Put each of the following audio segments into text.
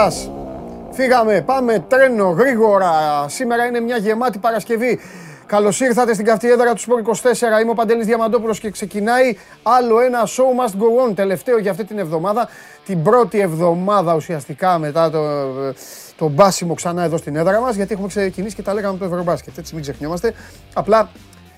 Γεια σας. Φύγαμε, πάμε τρένο γρήγορα. Σήμερα είναι μια γεμάτη Παρασκευή. Καλώς ήρθατε στην καυτή έδρα του Σπορ 24. Είμαι ο Παντελής Διαμαντόπουλος και ξεκινάει άλλο ένα show must go on. Τελευταίο για αυτή την εβδομάδα. Την πρώτη εβδομάδα ουσιαστικά μετά το, το μπάσιμο ξανά εδώ στην έδρα μας. Γιατί έχουμε ξεκινήσει και τα λέγαμε το Ευρωμπάσκετ. Έτσι μην ξεχνιόμαστε. Απλά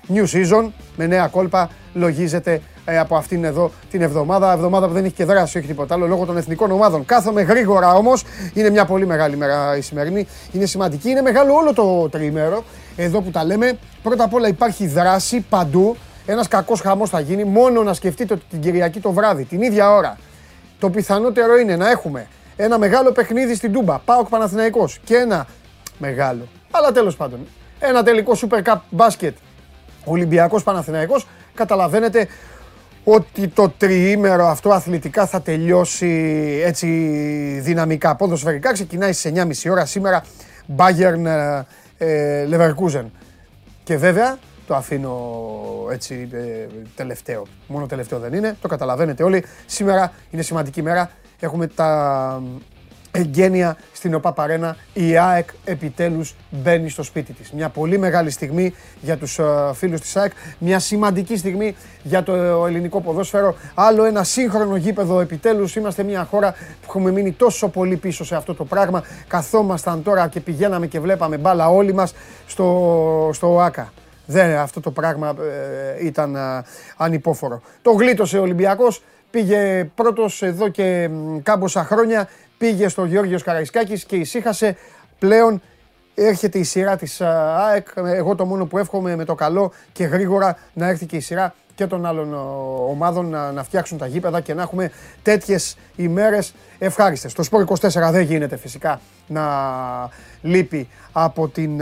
new season με νέα κόλπα λογίζεται ε, από αυτήν εδώ την εβδομάδα. Εβδομάδα που δεν έχει και δράση, όχι τίποτα άλλο, λόγω των εθνικών ομάδων. Κάθομαι γρήγορα όμως. Είναι μια πολύ μεγάλη μέρα η σημερινή. Είναι σημαντική. Είναι μεγάλο όλο το τριήμερο εδώ που τα λέμε. Πρώτα απ' όλα υπάρχει δράση παντού. Ένας κακός χαμός θα γίνει μόνο να σκεφτείτε ότι την Κυριακή το βράδυ, την ίδια ώρα. Το πιθανότερο είναι να έχουμε ένα μεγάλο παιχνίδι στην Τούμπα. Πάοκ Παναθηναϊκός και ένα μεγάλο. Αλλά τέλος πάντων. Ένα τελικό Super Cup μπάσκετ Ολυμπιακός Παναθηναϊκός. Καταλαβαίνετε ότι το τριήμερο αυτό αθλητικά θα τελειώσει έτσι δυναμικά. Ποδοσφαιρικά ξεκινάει στις 9.30 ώρα σήμερα Bayern ε, Leverkusen. Και βέβαια το αφήνω έτσι ε, τελευταίο. Μόνο τελευταίο δεν είναι, το καταλαβαίνετε όλοι. Σήμερα είναι σημαντική μέρα. Έχουμε τα εγγένεια στην ΟΠΑ Παρένα. Η ΑΕΚ επιτέλους μπαίνει στο σπίτι της. Μια πολύ μεγάλη στιγμή για τους ε, φίλους της ΑΕΚ. Μια σημαντική στιγμή για το ελληνικό ποδόσφαιρο. Άλλο ένα σύγχρονο γήπεδο επιτέλους. Είμαστε μια χώρα που έχουμε μείνει τόσο πολύ πίσω σε αυτό το πράγμα. Καθόμασταν τώρα και πηγαίναμε και βλέπαμε μπάλα όλοι μας στο, στο ΟΑΚΑ. Δεν, αυτό το πράγμα ε, ήταν ε, ανυπόφορο. Το γλίτωσε ο Ολυμπιακός, πήγε πρώτος εδώ και κάμποσα χρόνια πήγε στο Γιώργος Καραϊσκάκης και ησύχασε. Πλέον έρχεται η σειρά της ΑΕΚ. Εγώ το μόνο που εύχομαι με το καλό και γρήγορα να έρθει και η σειρά και των άλλων ομάδων να, να φτιάξουν τα γήπεδα και να έχουμε τέτοιες ημέρες ευχάριστες. Το Σπορ 24 δεν γίνεται φυσικά να λείπει από την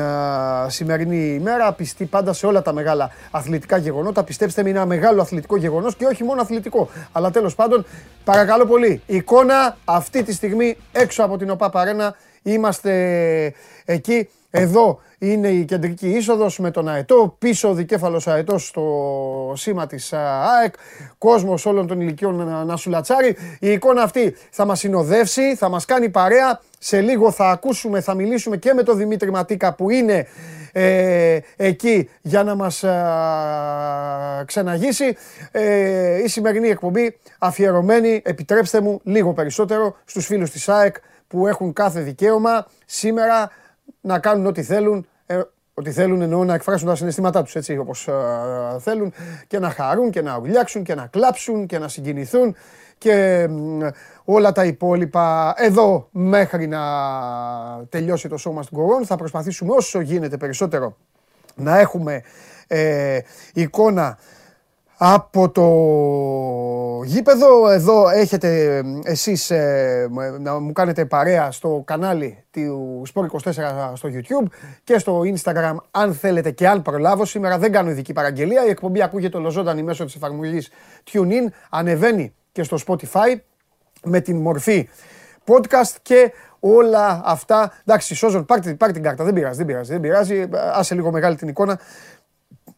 σημερινή ημέρα. Πιστεί πάντα σε όλα τα μεγάλα αθλητικά γεγονότα. Πιστέψτε με, είναι ένα μεγάλο αθλητικό γεγονός και όχι μόνο αθλητικό. Αλλά τέλος πάντων, παρακαλώ πολύ, εικόνα αυτή τη στιγμή έξω από την ΟΠΑ Παρένα. Είμαστε εκεί. Εδώ είναι η κεντρική είσοδος με τον Αετό. Πίσω ο δικέφαλος Αετό στο σήμα της ΑΕΚ. Κόσμος όλων των ηλικιών να σουλατσάρει. Η εικόνα αυτή θα μας συνοδεύσει, θα μας κάνει παρέα. Σε λίγο θα ακούσουμε, θα μιλήσουμε και με τον Δημήτρη Ματίκα που είναι ε, εκεί για να μας ξεναγήσει. Ε, η σημερινή εκπομπή αφιερωμένη, επιτρέψτε μου, λίγο περισσότερο στους φίλους της ΑΕΚ που έχουν κάθε δικαίωμα σήμερα να κάνουν ό,τι θέλουν, ε, ό,τι θέλουν εννοώ να εκφράσουν τα συναισθήματά τους έτσι όπως θέλουν και να χαρούν και να ουλιάξουν και να κλάψουν και να συγκινηθούν και όλα τα υπόλοιπα εδώ μέχρι να τελειώσει το σώμα στην κορών. Θα προσπαθήσουμε όσο γίνεται περισσότερο να έχουμε ε, εικόνα από το γήπεδο. Εδώ έχετε εσείς ε, να μου κάνετε παρέα στο κανάλι του Sport24 στο YouTube και στο Instagram αν θέλετε και αν προλάβω. Σήμερα δεν κάνω ειδική παραγγελία. Η εκπομπή ακούγεται ολοζώντανη μέσω της εφαρμογής TuneIn. Ανεβαίνει και στο Spotify με την μορφή podcast και όλα αυτά. Εντάξει, Σόζον, πάρτε, πάρτε την κάρτα. Δεν πειράζει, δεν πειράζει. Δεν πειράζει. Άσε λίγο μεγάλη την εικόνα.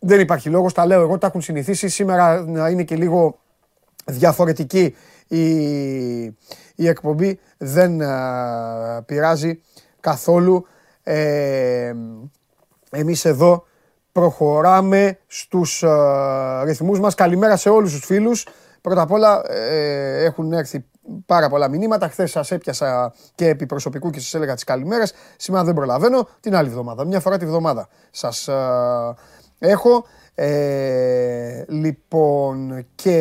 Δεν υπάρχει λόγος. Τα λέω εγώ, τα έχουν συνηθίσει. Σήμερα να είναι και λίγο διαφορετική η, η εκπομπή. Δεν πειράζει καθόλου. Ε, εμείς εδώ προχωράμε στους α, ρυθμούς μας. Καλημέρα σε όλους τους φίλους. Πρώτα απ' όλα ε, έχουν έρθει πάρα πολλά μηνύματα. Χθες σας έπιασα και επί προσωπικού και σας έλεγα τις καλημέρες. Σήμερα δεν προλαβαίνω. Την άλλη εβδομάδα. Μια φορά τη βδομάδα σας ε, έχω. Ε, λοιπόν και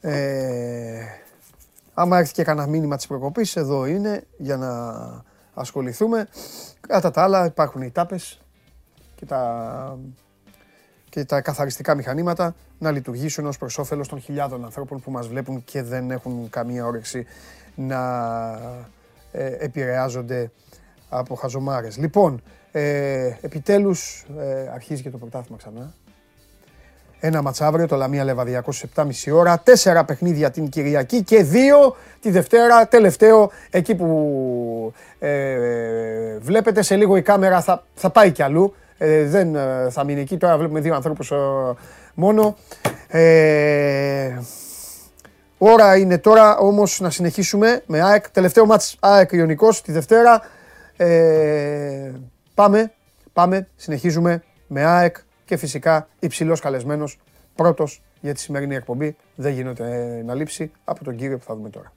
ε, άμα έρθει και κανένα μήνυμα της προκοπής εδώ είναι για να ασχοληθούμε κατά τα άλλα υπάρχουν οι τάπες και τα και τα καθαριστικά μηχανήματα να λειτουργήσουν ως προς όφελος των χιλιάδων ανθρώπων που μας βλέπουν και δεν έχουν καμία όρεξη να ε, επηρεάζονται από χαζομάρες. Λοιπόν, ε, επιτέλους ε, αρχίζει και το πρωτάθλημα ξανά. Ένα ματσαύριο, το Λαμία Λεβαδιακό στις 7.30 ώρα. Τέσσερα παιχνίδια την Κυριακή και δύο τη Δευτέρα, τελευταίο, εκεί που ε, βλέπετε σε λίγο η κάμερα θα, θα πάει κι αλλού. Ε, δεν ε, θα μείνει εκεί. Τώρα βλέπουμε δύο ανθρώπους ε, μόνο. Ε, Ώρα είναι τώρα όμως να συνεχίσουμε με ΑΕΚ. Τελευταίο μάτς ΑΕΚ Ιωνικός τη Δευτέρα. Ε, πάμε, πάμε, συνεχίζουμε με ΑΕΚ και φυσικά υψηλός καλεσμένος πρώτος για τη σημερινή εκπομπή. Δεν γίνεται να λείψει από τον κύριο που θα δούμε τώρα.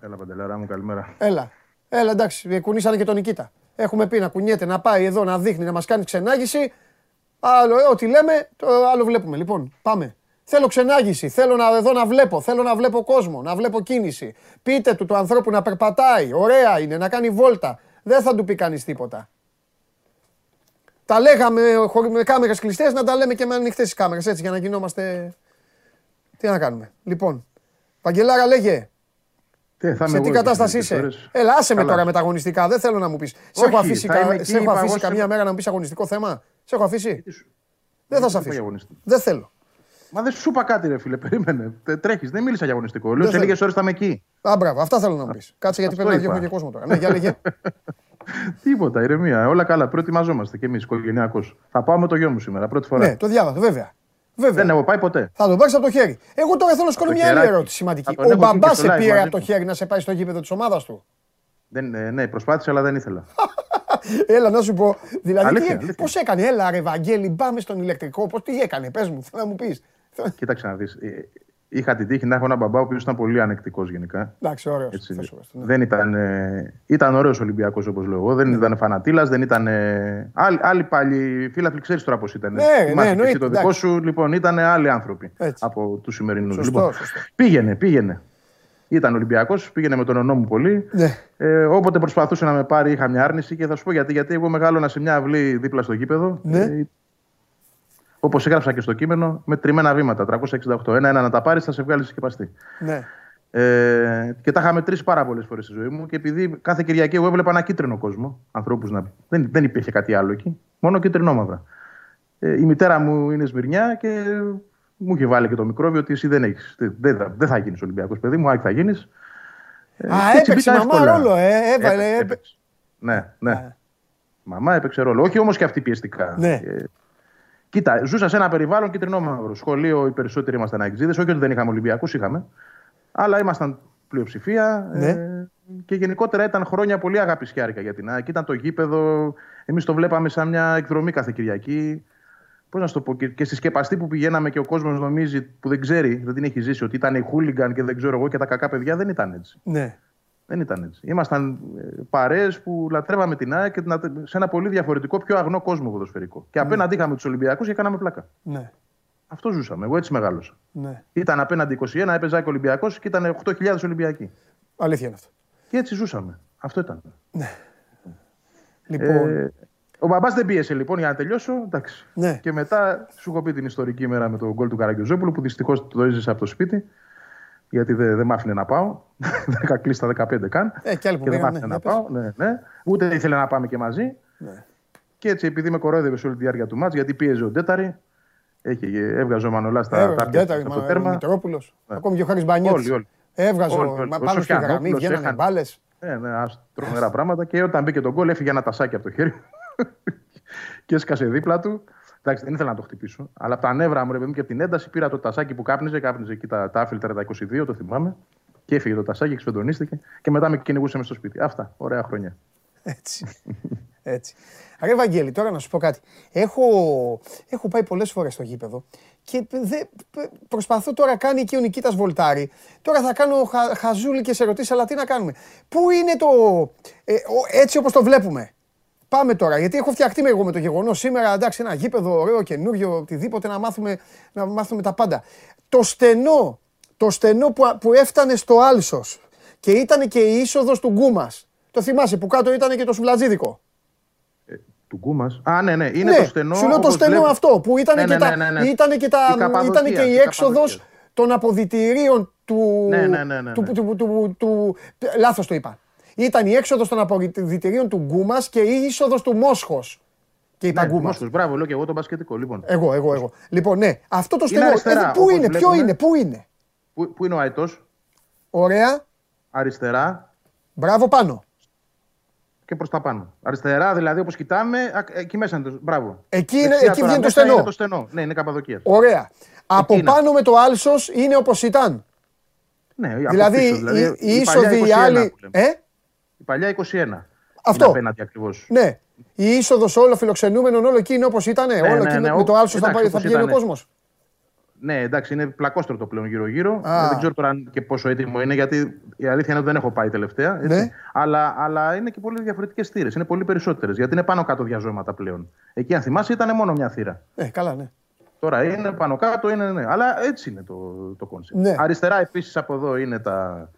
Έλα, Παντελάρα μου, καλημέρα. Έλα. Έλα, εντάξει, κουνήσανε και τον Νικήτα. Έχουμε πει να κουνιέται, να πάει εδώ, να δείχνει, να μας κάνει ξενάγηση. Άλλο, ε, ό,τι λέμε, το άλλο βλέπουμε. Λοιπόν, πάμε. Θέλω ξενάγηση. Θέλω να, εδώ να βλέπω. Θέλω να βλέπω κόσμο, να βλέπω κίνηση. Πείτε του του ανθρώπου να περπατάει. Ωραία είναι, να κάνει βόλτα. Δεν θα του πει κανείς τίποτα. Τα λέγαμε με κάμερες κλειστές, να τα λέμε και με ανοιχτές τις κάμερες έτσι για να γινόμαστε. Τι να κάνουμε. Λοιπόν, Παγκελάρα λέγε. Τι, θα σε τι κατάσταση είσαι; Έλα, άσε με τώρα με τα αγωνιστικά. Δεν θέλω να μου πεις. Σε έχω αφήσει, κα... σε έχω αφήσει καμιά μέρα να μου πεις αγωνιστικό θέμα. Σε έχω αφήσει. Δεν θα σε αφήσω. Δεν θέλω. Μα δεν σου είπα κάτι, ρε φίλε. Περίμενε. Τρέχεις. Δεν μίλησα για αγωνιστικό. Λέω σε λίγες ώρες θα είμαι εκεί. Α, μπράβο. Αυτά θέλω να μου πεις. Κάτσε γιατί πρέπει να διώχνω και κόσμο τώρα. Ναι, για λέγε. Τίποτα, ηρεμία. Όλα καλά. Προετοιμαζόμαστε κι εμείς οικογενειακώς. Θα πάω με το γιο μου σήμερα. Πρώτη φορά. Ναι, το διάβασα, βέβαια. Βέβαια. Δεν έχω πάει ποτέ. Θα τον πάρεις από το χέρι. Εγώ τώρα θέλω να σκόνω μια άλλη ερώτηση σημαντική. Ο μπαμπάς σε πήρε από το χέρι να σε πάει στο γήπεδο της ομάδας του; Δεν, ε, ναι, προσπάθησα, αλλά δεν ήθελα. έλα να σου πω. Δηλαδή, πώς έκανε, έλα ρε Βαγγέλη, πάμε στον ηλεκτρικό. Πώ τι έκανε, πες μου, θέλω να μου πεις. Κοίταξε να δεις. Ε, είχα την τύχη να έχω έναν μπαμπά ο οποίος ήταν πολύ ανεκτικός γενικά. Εντάξει, ωραίος. Ναι. Δεν ήταν. Ε, ήταν ωραίος Ολυμπιακός όπως λέω εγώ. Δεν ναι. ήταν φανατήλας, δεν ήταν. Ε, άλλοι, άλλοι πάλι φίλαθλοι, ξέρεις τώρα πώς ήταν. Ναι, ναι, εννοείται. Το δικό σου λοιπόν ήταν άλλοι άνθρωποι Έτσι. από τους σημερινούς. Λοιπόν, πήγαινε, πήγαινε. Ήταν Ολυμπιακός, πήγαινε με τον ονό μου πολύ. Ναι. Ε, όποτε προσπαθούσε να με πάρει, είχα μια άρνηση και θα σου πω γιατί. Γιατί εγώ μεγάλωνα σε μια αυλή δίπλα στο γήπεδο. Ναι. Ε, Όπως έγραψα και στο κείμενο, με τριμμένα βήματα. 368. Ένα-ένα να τα πάρεις, θα σε βγάλει σκεπαστή. Ναι. Ε, και τα είχα μετρήσει πάρα πολλές φορές στη ζωή μου. Και επειδή κάθε Κυριακή εγώ έβλεπα ένα κίτρινο κόσμο, ανθρώπους να. Δεν, δεν υπήρχε κάτι άλλο εκεί. Μόνο κίτρινο μαύρα. Ε, η μητέρα μου είναι Σμυρνιά και μου είχε βάλει και το μικρόβιο ότι εσύ δεν έχεις. Δεν, δεν, θα γίνεις Ολυμπιακός παιδί μου, Άκη θα γίνεις. Ε, Α, έπαιξε η μαμά ρόλο, ε, έβαλε. Έπαιξε. Ναι, ναι. Μαμά έπαιξε ρόλο. Όχι όμως και αυτή πιεστικά. Ναι. Ε, Κοίτα, ζούσα σε ένα περιβάλλον κυτρινό μαύρο. Σχολείο οι περισσότεροι ήμασταν αεξίδες. Όχι ότι δεν είχαμε Ολυμπιακούς, είχαμε. Αλλά ήμασταν πλειοψηφία. Ναι. Ε, και γενικότερα ήταν χρόνια πολύ αγαπησιάρικα για την ΑΕΚ. Ήταν το γήπεδο. Εμείς το βλέπαμε σαν μια εκδρομή κάθε Κυριακή. Πώς να σου το πω, και, και στη σκεπαστή που πηγαίναμε και ο κόσμος νομίζει που δεν ξέρει, δεν την έχει ζήσει, ότι ήταν οι χούλιγκαν και δεν ξέρω εγώ και τα κακά παιδιά, δεν ήταν έτσι. Ναι. Δεν ήταν έτσι. Ήμασταν ε, παρέες που λατρεύαμε την ΑΕΚ σε ένα πολύ διαφορετικό, πιο αγνό κόσμο ποδοσφαιρικό. Και ναι. απέναντι είχαμε τους Ολυμπιακούς και κάναμε πλάκα. Ναι. Αυτό ζούσαμε. Εγώ έτσι μεγάλωσα. Ναι. Ήταν απέναντι 21, έπαιζα και Ολυμπιακός και ήταν 8.000 Ολυμπιακοί. Αλήθεια είναι αυτό. Και έτσι ζούσαμε. Αυτό ήταν. Ναι. Λοιπόν. Ε, ο μπαμπάς δεν πίεσε λοιπόν για να τελειώσω. Εντάξει. Ναι. Και μετά σου έχω πει την ιστορική μέρα με τον γκολ του Καραγκιόζόπουλου που δυστυχώς το έζησε από το σπίτι γιατί δεν, δεν μ' άφηνε να πάω. Δεν είχα κλείσει τα 15 καν. Ε, και, και δεν μ' άφηνε ναι, να πάω. Ναι, ναι. Ούτε ήθελε να πάμε και μαζί. Ναι. Και έτσι, επειδή με κορόιδευε σε όλη τη διάρκεια του μάτς, γιατί πίεζε ο Ντέταρη, έχει, έβγαζε ο Μανολάς στα τάπια στο τέρμα. Ο Μητρόπουλος. Ναι. Ακόμη και ο Χάρης Μπανιέτ. Όλοι, όλοι. Έβγαζε όλοι, όλοι. πάνω στη γραμμή, βγαίνανε μπάλες. Ναι, ναι, τρομερά πράγματα. Και όταν μπήκε τον γκολ, έφυγε ένα τασάκι από το χέρι και έσκασε δίπλα του. Εντάξει, δεν ήθελα να το χτυπήσω. Αλλά από τα νεύρα μου, ρε παιδί και από την ένταση πήρα το τασάκι που κάπνιζε. Κάπνιζε εκεί τα, τα τα 22, το θυμάμαι. Και έφυγε το τασάκι, εξφεντονίστηκε και μετά με κυνηγούσε μες στο σπίτι. Αυτά. Ωραία χρόνια. Έτσι. Έτσι. Αρέ Βαγγέλη, τώρα να σου πω κάτι. Έχω, έχω πάει πολλές φορές στο γήπεδο και δε, προσπαθώ τώρα, κάνει και ο Νικήτας Βολτάρη. Τώρα θα κάνω χα, χαζούλικες ερωτήσεις, αλλά τι να κάνουμε. Πού είναι το, ε, έτσι όπως το βλέπουμε; Πάμε τώρα, γιατί έχω φτιαχτεί εγώ με το γεγονός σήμερα. Εντάξει, ένα γήπεδο ωραίο, καινούριο, οτιδήποτε να μάθουμε, να μάθουμε τα πάντα. Το στενό, το στενό που, που έφτανε στο Άλσος και ήταν και η είσοδος του Γκούμας. Το θυμάσαι που κάτω ήταν και το Σουβλατζίδικο; Ε, του Γκούμας. Α, ναι, ναι, είναι ναι, το στενό. Σου λέω το στενό αυτό που ήταν ναι, και, ναι, τα, ναι, ναι, ήταν και, τα, η ήταν και η έξοδος των αποδητηρίων του. Ναι, ναι, ναι, ναι, του, του, του, του, του λάθος το είπα. Ήταν η έξοδος των αποδητηρίων του Γκούμας και η είσοδος του Μόσχος. Και είπα ναι, Γκούμας. μπράβο, λέω και εγώ τον πασχετικό. Λοιπόν. Εγώ, εγώ, εγώ. Λοιπόν, ναι, αυτό το στενό. Ε, πού είναι, ποιο είναι, πού είναι; Πού, πού είναι ο Αετό. Ωραία. Αριστερά. Μπράβο πάνω. Και προς τα πάνω. Αριστερά, δηλαδή όπως κοιτάμε, εκεί μέσα είναι το. Μπράβο. Εκεί, είναι, εκεί βγαίνει το στενό. Είναι το στενό. Ναι, είναι καπαδοκία. Ωραία. Από πάνω με το άλσος είναι όπως ήταν. Ναι, δηλαδή, πίσω, δηλαδή η, η είσοδη η άλλη. Ε; Η παλιά 21. Αυτό. Απέναντι Ναι. Η είσοδος όλο φιλοξενούμενων όλο εκεί είναι όπως ήταν. Ναι, όλο ναι, ναι, με το άλσος θα, θα πηγαίνει ο κόσμος. Ναι, εντάξει, είναι πλακόστρωτο πλέον γύρω-γύρω. Δεν ξέρω τώρα και πόσο έτοιμο είναι, γιατί η αλήθεια είναι ότι δεν έχω πάει τελευταία. Έτσι. Ναι. Αλλά, αλλά είναι και πολύ διαφορετικές θύρες. Είναι πολύ περισσότερες. Γιατί είναι πάνω κάτω διαζώματα πλέον. Εκεί, αν θυμάσαι, ήταν μόνο μια θύρα. Ε, καλά, ναι. Τώρα είναι πάνω κάτω, είναι ναι. Αλλά έτσι είναι το, το concept. Ναι. Αριστερά επίσης από εδώ είναι τα,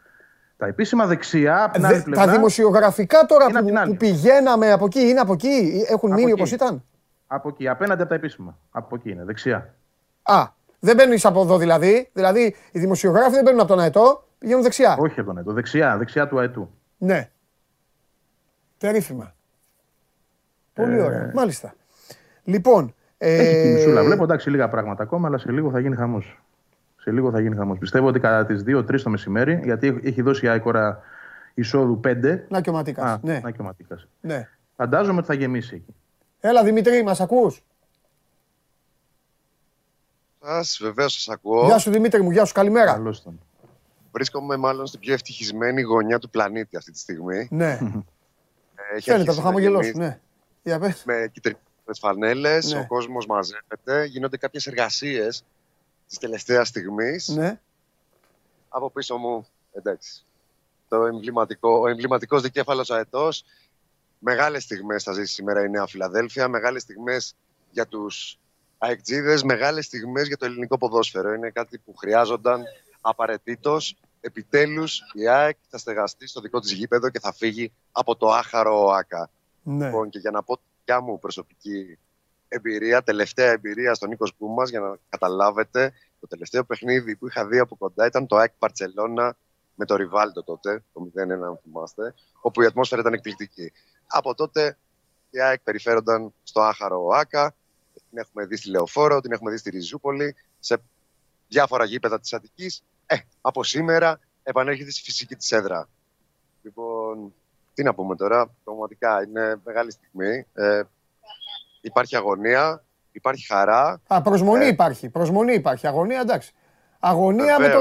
τα επίσημα δεξιά. Από την άλλη πλευρά, τα δημοσιογραφικά τώρα που, που, πηγαίναμε από εκεί είναι από εκεί; Έχουν από μείνει όπως ήταν; Από εκεί, απέναντι από τα επίσημα. Από εκεί είναι, δεξιά. Α, δεν μπαίνει από εδώ δηλαδή. Δηλαδή οι δημοσιογράφοι δεν μπαίνουν από τον Αετό, πηγαίνουν δεξιά. Όχι από τον Αετό, δεξιά, δεξιά του Αετού. Ναι. Περίφημα. Πολύ ε... ωραία. Μάλιστα. Λοιπόν. Έχει ε... μισούλα. Βλέπω εντάξει λίγα πράγματα ακόμα, αλλά σε λίγο θα γίνει χαμός. Σε λίγο θα γίνει χαμός. Πιστεύω ότι κατά τις 2-3 το μεσημέρι, γιατί έχει δώσει η Άικορα εισόδου 5. Να και ο Ματίκας. Ναι. Να και ο Ματίκας. Ναι. Φαντάζομαι ότι θα γεμίσει εκεί. Έλα Δημητρή, μας ακούς; Σας, βεβαίως σας ακούω. Γεια σου Δημήτρη μου, γεια σου, καλημέρα. Καλώς τον. Βρίσκομαι μάλλον στην πιο ευτυχισμένη γωνιά του πλανήτη αυτή τη στιγμή. Ναι. Έχει Φαίνεται το χαμογελό σου, ναι. Για πες. Με κυτρινέ φανέλες, ναι. ο κόσμος μαζεύεται, γίνονται κάποιες εργασίες της τελευταίας στιγμής. Ναι. Από πίσω μου, εντάξει. Το εμβληματικό, ο εμβληματικός δικέφαλος αετός. Μεγάλες στιγμές θα ζήσει σήμερα η Νέα Φιλαδέλφια. Μεγάλες στιγμές για τους αεκτζίδες, μεγάλες στιγμές για το ελληνικό ποδόσφαιρο. Είναι κάτι που χρειάζονταν απαραίτητος. Επιτέλους η ΑΕΚ θα στεγαστεί στο δικό της γήπεδο και θα φύγει από το άχαρο ΟΑΚΑ. Ναι. Λοιπόν, και για να πω τη μου προσωπική εμπειρία, τελευταία εμπειρία στον Νίκος Κούμα, για να καταλάβετε, το τελευταίο παιχνίδι που είχα δει από κοντά ήταν το ΑΕΚ Παρσελώνα με το Ριβάλτο τότε, το 0-1, αν θυμάστε, όπου η ατμόσφαιρα ήταν εκπληκτική. Από τότε οι ΑΕΚ περιφέρονταν στο άχαρο ΟΑΚΑ την έχουμε δει στη Λεωφόρο, την έχουμε δει στη Ριζούπολη, σε διάφορα γήπεδα της Αττικής. Ε, από σήμερα επανέρχεται στη φυσική της έδρα. Λοιπόν, τι να πούμε τώρα, πραγματικά είναι μεγάλη στιγμή. Ε, υπάρχει αγωνία, υπάρχει χαρά. Α, προσμονή ε, υπάρχει, προσμονή υπάρχει. Αγωνία, εντάξει. Αγωνία με το...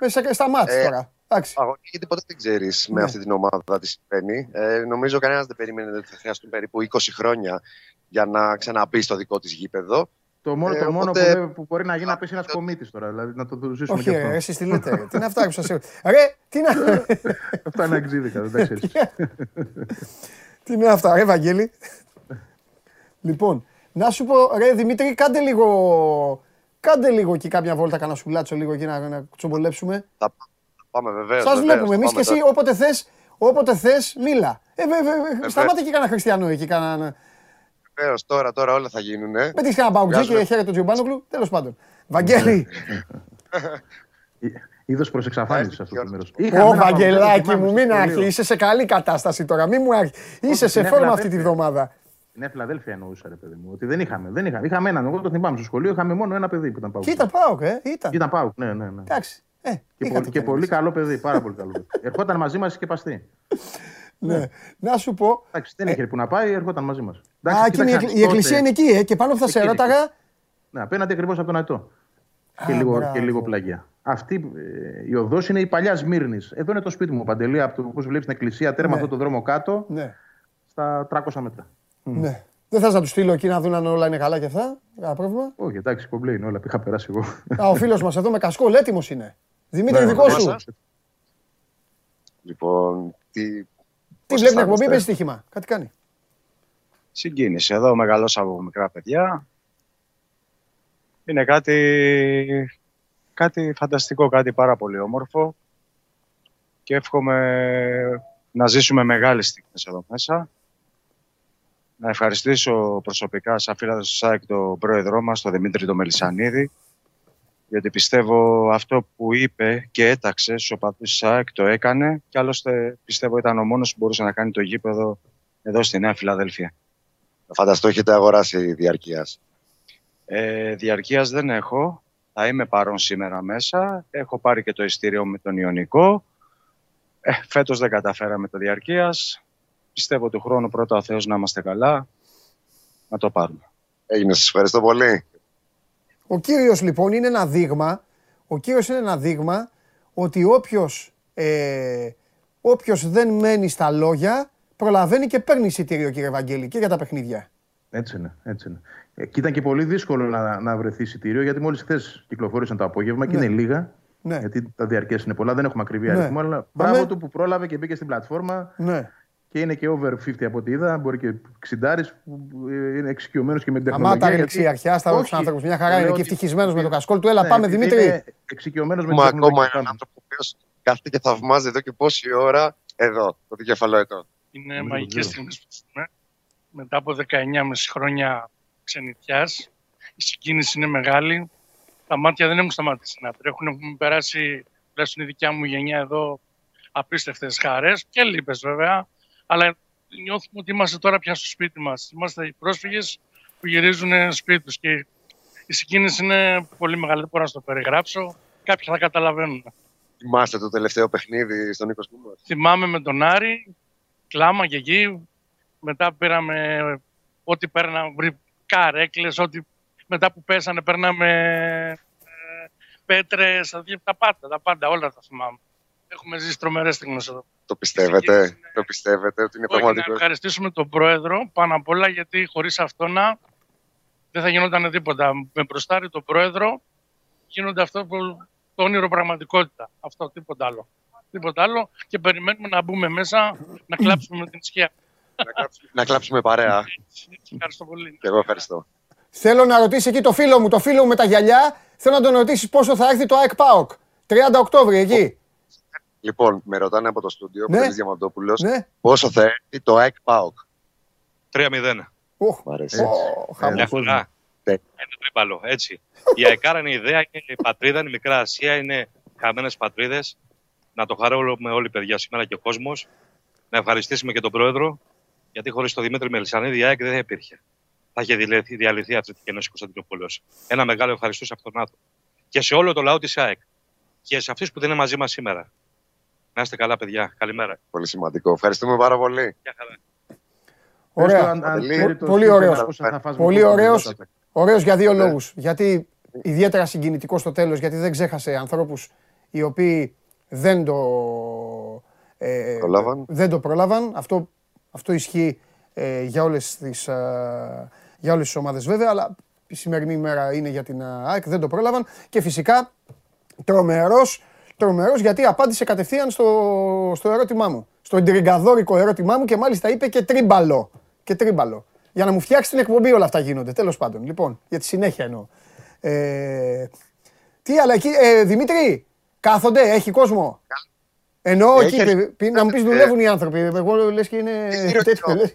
Με στα μάτια ε, τώρα. Αγωνία, γιατί ποτέ δεν ξέρεις με ναι. αυτή την ομάδα τι συμβαίνει. Ε, νομίζω κανένας δεν περίμενε ότι θα χρειαστούν περίπου 20 χρόνια για να ξαναμπεί στο δικό της γήπεδο. Το μόνο, το μόνο που, που, μπορεί να γίνει να πέσει ένας κομίτης τώρα. Δηλαδή να το ζήσουμε Όχι, και αυτό. εσείς τι λέτε. τι είναι αυτά που σας Ρε, τι είναι. αυτά; Είναι αξίδικα, δεν τα ξέρεις. τι είναι αυτά, ρε Βαγγέλη; Λοιπόν, να σου πω, ρε Δημήτρη, κάντε λίγο, κάντε λίγο εκεί κάποια βόλτα, κανένα σουλάτσο λίγο εκεί να, να τσομπολέψουμε. Θα πάμε βεβαίως. Σας βλέπουμε, εμείς και εσύ όποτε θες, όποτε θες, μίλα. Ε, βε, σταμάτε και κανένα χριστιανό εκεί, κανένα Βεβαίως, τώρα, τώρα όλα θα γίνουν. Με τις κανένα παγκοτζή και χαίρεται τον Τζιουμπάνογλου. Τέλος πάντων. Βαγγέλη. Είδος προς εξαφάνιση αυτό το μέρος. Ω, Βαγγελάκι μου, μην άρχι. Είσαι σε καλή κατάσταση τώρα. Μην μου άρχι. Είσαι σε φόρμα αυτή τη βδομάδα. Ναι, Φιλαδέλφια εννοούσα, ρε παιδί μου. Ότι δεν είχαμε. Δεν είχαμε. είχαμε έναν. Εγώ το θυμάμαι στο σχολείο. Είχαμε μόνο ένα παιδί που ήταν πάω. Και ήταν πάω, ε. Ήταν. Ήταν πάω, ναι, ναι. ναι. Εντάξει. Ε, και, πολύ, και πολύ καλό παιδί. Πάρα πολύ καλό παιδί. Ερχόταν μαζί μας και παστή. Ναι. Να σου πω. Εντάξει, δεν είχε που να πάει, ερχόταν μαζί μας. Α, και η εκκλησία είναι εκεί, ε, και πάνω που θα σε ρώταγα. Ναι, απέναντι ακριβώς από τον Ατό. Και λίγο, και λίγο πλαγιά. Αυτή ε, η οδός είναι η παλιά Σμύρνης. Εδώ είναι το σπίτι μου, Παντελή, από το πώ βλέπεις την εκκλησία, τέρμα ναι. αυτό το δρόμο κάτω, ναι. στα 300 μέτρα. Ναι. Δεν θα να τους στείλω εκεί να δουν αν όλα είναι καλά και αυτά; Κανένα πρόβλημα; Όχι, εντάξει, κομπλέ είναι όλα που είχα περάσει εγώ. Α, ο φίλος μας εδώ με κασκόλ έτοιμος είναι. Δημήτρη, ναι, δικό σου. Λοιπόν, τι τι βλέπεις την εκπομπή, παίζει στοίχημα. Κάτι κάνει. Συγκίνηση. Εδώ μεγαλώσα από μικρά παιδιά. Είναι κάτι, κάτι φανταστικό, κάτι πάρα πολύ όμορφο. Και εύχομαι να ζήσουμε μεγάλες στιγμές εδώ μέσα. Να ευχαριστήσω προσωπικά σαν φίλα του ΣΑΕΚ τον πρόεδρό μας, τον Δημήτρη τον Μελισανίδη, γιατί πιστεύω αυτό που είπε και έταξε στους οπαδούς ΣΑΕΚ το έκανε και άλλωστε πιστεύω ήταν ο μόνος που μπορούσε να κάνει το γήπεδο εδώ στη Νέα Φιλαδέλφια. Φανταστώ έχετε αγοράσει διαρκείας. Ε, διαρκείας δεν έχω. Θα είμαι παρόν σήμερα μέσα. Έχω πάρει και το ειστήριο με τον Ιωνικό. Ε, φέτος δεν καταφέραμε το διαρκείας. Πιστεύω ότι χρόνο πρώτα ο Θεός να είμαστε καλά, να το πάρουμε. Έγινε, σας ευχαριστώ πολύ. Ο Κύριος λοιπόν είναι ένα δείγμα, ο Κύριος είναι ένα δείγμα ότι όποιος, ε, όποιος δεν μένει στα λόγια προλαβαίνει και παίρνει εισιτήριο κύριε Βαγγέλη και για τα παιχνίδια. Έτσι είναι, έτσι είναι. Ε, και ήταν και πολύ δύσκολο να, να βρεθεί εισιτήριο γιατί μόλις χθες κυκλοφόρησαν το απόγευμα και ναι. είναι λίγα. Ναι. Γιατί τα διαρκέ είναι πολλά, δεν έχουμε ακριβή ναι. αριθμό. Αλλά μπράβο του που πρόλαβε και μπήκε στην πλατφόρμα. Ναι. Και είναι και over 50 από ό,τι είδα. Μπορεί και 60 που είναι εξοικειωμένος και με την τεχνολογία. Αμά τα γιατί... αρχιά στα του άνθρωπου. Μια χαρά είναι και ευτυχισμένος με το κασκόλ του. Έλα, ναι, πάμε Δημήτρη. Εξοικειωμένος με την τεχνολογία. Μα ακόμα ένα άνθρωπο που κάθεται και θαυμάζει εδώ και πόση ώρα εδώ, το δικεφαλό εδώ. Είναι μαγικές στιγμές που ζούμε. Μετά από 19,5 χρόνια ξενιτιάς, η συγκίνηση είναι μεγάλη. Τα μάτια δεν έχουν σταματήσει να τρέχουν. Έχουμε περάσει, τουλάχιστον η δικιά μου γενιά εδώ, απίστευτες χαρές και λύπες βέβαια. Αλλά νιώθουμε ότι είμαστε τώρα πια στο σπίτι μας. Είμαστε οι πρόσφυγες που γυρίζουν σπίτι τους. Και η συγκίνηση είναι πολύ μεγάλη. Δεν μπορώ να το περιγράψω. Κάποιοι θα καταλαβαίνουν. Θυμάστε το τελευταίο παιχνίδι στον Νίκος Κούμα. Θυμάμαι με τον Άρη, κλάμα και εκεί. Μετά πήραμε ό,τι παίρναμε, καρέκλες, ό,τι μετά που πέσανε παίρναμε ε, πέτρες, τα πάντα, τα πάντα, όλα τα θυμάμαι. Έχουμε ζήσει τρομερές στιγμές εδώ. Το πιστεύετε, το πιστεύετε ότι είναι πραγματικό. Να ευχαριστήσουμε τον πρόεδρο πάνω απ' όλα γιατί χωρίς να δεν θα γινόταν τίποτα. Με προστάρει τον πρόεδρο γίνονται αυτό που το όνειρο πραγματικότητα. Αυτό, τίποτα άλλο. Τίποτα άλλο και περιμένουμε να μπούμε μέσα να κλάψουμε με την ισχύα. να, κλάψουμε, να κλάψουμε παρέα. Ευχαριστώ πολύ. Και εγώ ευχαριστώ. Θέλω να ρωτήσει εκεί το φίλο μου, το φίλο μου με τα γυαλιά. Θέλω να τον ρωτήσει πόσο θα έρθει το ΑΕΚ ΠΑΟΚ. 30 Οκτώβρη εκεί. Λοιπόν, με ρωτάνε από το στούντιο, ναι. ο Διαμαντόπουλος, ναι. πόσο θα έρθει το ΑΕΚ ΠΑΟΚ; 3-0. Μ' αρέσει. Μια χαρά. Είναι τρίπαλο, έτσι. Η ΑΕΚΑΡΑ είναι η ιδέα, είναι η πατρίδα, είναι η μικρά Ασία, είναι χαμένες πατρίδες. Να το χαρούμε όλοι παιδιά σήμερα και ο κόσμος. Να ευχαριστήσουμε και τον πρόεδρο, γιατί χωρίς τον Δημήτρη Μελισανίδη η ΑΕΚ δεν θα υπήρχε. Θα είχε διαλυθεί η Ατζετική Ένωση Κωνσταντινούπολο. Ένα μεγάλο ευχαριστώ σε αυτόν τον άνθρωπο. Και σε όλο το λαό της ΑΕΚ. Και σε αυτούς που δεν είναι μαζί μας σήμερα. Να είστε καλά, παιδιά. Καλημέρα. Πολύ σημαντικό. Ευχαριστούμε πάρα πολύ. Ωραία. Πολύ ωραίος. Πολύ ωραίος. Ωραίος για δύο ναι. λόγους. Γιατί ιδιαίτερα συγκινητικό στο τέλος, γιατί δεν ξέχασε ανθρώπους οι οποίοι δεν το, ε, προλάβαν. δεν το πρόλαβαν. Αυτό, αυτό ισχύει ε, για όλες τις, ε, για όλες τις ομάδες βέβαια, αλλά η σημερινή ημέρα είναι για την ΑΕΚ, δεν το πρόλαβαν. Και φυσικά τρομερός, τρομερός γιατί απάντησε κατευθείαν στο, στο ερώτημά μου. Στο εντριγκαδόρικο ερώτημά μου και μάλιστα είπε και τρίμπαλο. Και τρίμπαλο. Για να μου φτιάξει την εκπομπή όλα αυτά γίνονται. Τέλος πάντων. Λοιπόν, για τη συνέχεια εννοώ. Ε, τι άλλα εκεί, ε, Δημήτρη, κάθονται, έχει κόσμο; Εννοώ εκεί, να μου πεις δουλεύουν οι άνθρωποι. Εγώ λες και είναι τέτοιο.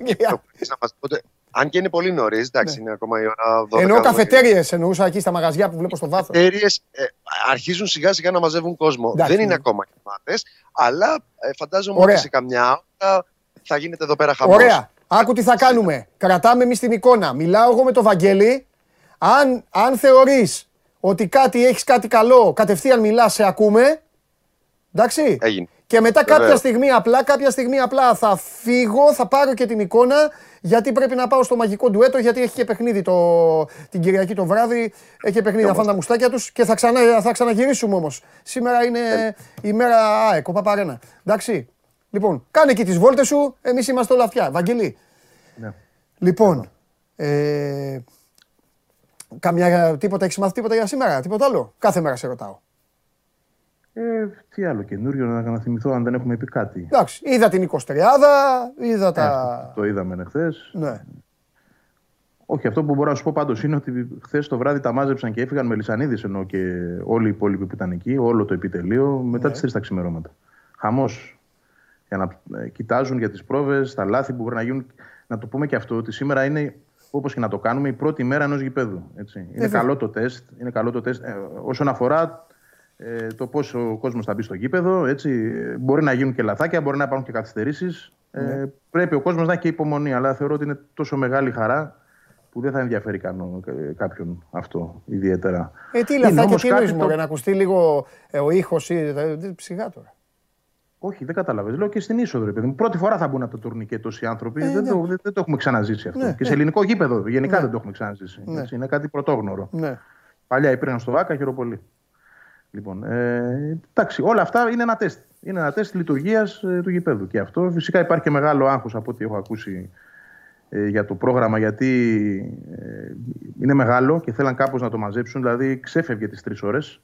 Αν και είναι πολύ νωρίς, εντάξει, ναι. είναι ακόμα η ώρα 12. Εννοώ καφετέρειε, εννοούσα εκεί στα μαγαζιά που βλέπω στο βάθος. Καφετέρειε ε, αρχίζουν σιγά σιγά να μαζεύουν κόσμο. Δεν είναι ναι. ακόμα γεμάτες, αλλά ε, φαντάζομαι ότι σε καμιά ώρα θα γίνεται εδώ πέρα χαμός. Ωραία. Άκου τι θα κάνουμε. Κρατάμε εμείς την εικόνα. Μιλάω εγώ με το Βαγγέλη. Αν, αν θεωρείς ότι κάτι έχεις κάτι καλό, κατευθείαν μιλάς, σε ακούμε. Εντάξει. Έγινε. Και μετά κάποια στιγμή απλά, κάποια στιγμή απλά θα φύγω, θα πάρω και την εικόνα, γιατί πρέπει να πάω στο μαγικό ντουέτο, γιατί έχει και παιχνίδι το, την Κυριακή το βράδυ, έχει παιχνίδι αυτά τα μουστάκια τους και θα, ξανά, θα ξαναγυρίσουμε όμως. Σήμερα είναι η μέρα ΑΕΚ, ο Παπαρένα. Εντάξει. Λοιπόν, κάνε εκεί τις βόλτες σου, εμείς είμαστε όλα αυτιά. Βαγγελή. Ναι. Λοιπόν, ε, καμιά, τίποτα, έχεις μάθει τίποτα για σήμερα, τίποτα άλλο; Κάθε μέρα σε ρωτάω. Ε, τι άλλο καινούριο να αναθυμηθώ αν δεν έχουμε πει κάτι. Εντάξει, είδα την 23 είδα τα. Ε, το είδαμε χθες. Ναι. Όχι, αυτό που μπορώ να σου πω πάντως είναι ότι χθες το βράδυ τα μάζεψαν και έφυγαν με Λισανίδη ενώ και όλοι οι υπόλοιποι που ήταν εκεί, όλο το επιτελείο, μετά ναι. τις τρεις τα ξημερώματα. Χαμός. Για να ε, κοιτάζουν για τις πρόβες, τα λάθη που μπορεί να γίνουν. Να το πούμε και αυτό, ότι σήμερα είναι όπως και να το κάνουμε η πρώτη μέρα ενός γηπέδου. Έτσι. Είναι, καλό το τεστ, είναι καλό το τεστ. Ε, όσον αφορά ε, το πώ ο κόσμος θα μπει στο γήπεδο. Έτσι. Μπορεί να γίνουν και λαθάκια, μπορεί να υπάρχουν και καθυστερήσεις. Ε, ναι. πρέπει ο κόσμος να έχει και υπομονή, αλλά θεωρώ ότι είναι τόσο μεγάλη χαρά που δεν θα ενδιαφέρει κανό, κάποιον αυτό ιδιαίτερα. Ε, τι λαθάκια, τι εννοείς, το... να ακουστεί λίγο ε, ο ήχος ή... Ψυχά τώρα. Όχι, δεν κατάλαβε. Λέω και στην είσοδο, παιδί μου. Πρώτη φορά θα μπουν από το τουρνικέ τόσοι άνθρωποι. Ε, δεν, ναι. το, δεν, δεν, το έχουμε ξαναζήσει αυτό. Ναι, και σε ναι. ελληνικό γήπεδο γενικά ναι. δεν το έχουμε ξαναζήσει. Ναι. είναι κάτι πρωτόγνωρο. Ναι. Παλιά υπήρχαν στο Βάκα, χειροπολί. Λοιπόν, ε, εντάξει, όλα αυτά είναι ένα τεστ. Είναι ένα τεστ λειτουργίας ε, του γηπέδου. Και αυτό φυσικά υπάρχει και μεγάλο άγχος από ό,τι έχω ακούσει ε, για το πρόγραμμα, γιατί ε, είναι μεγάλο και θέλαν κάπως να το μαζέψουν. Δηλαδή, ξέφευγε τις τρεις ώρες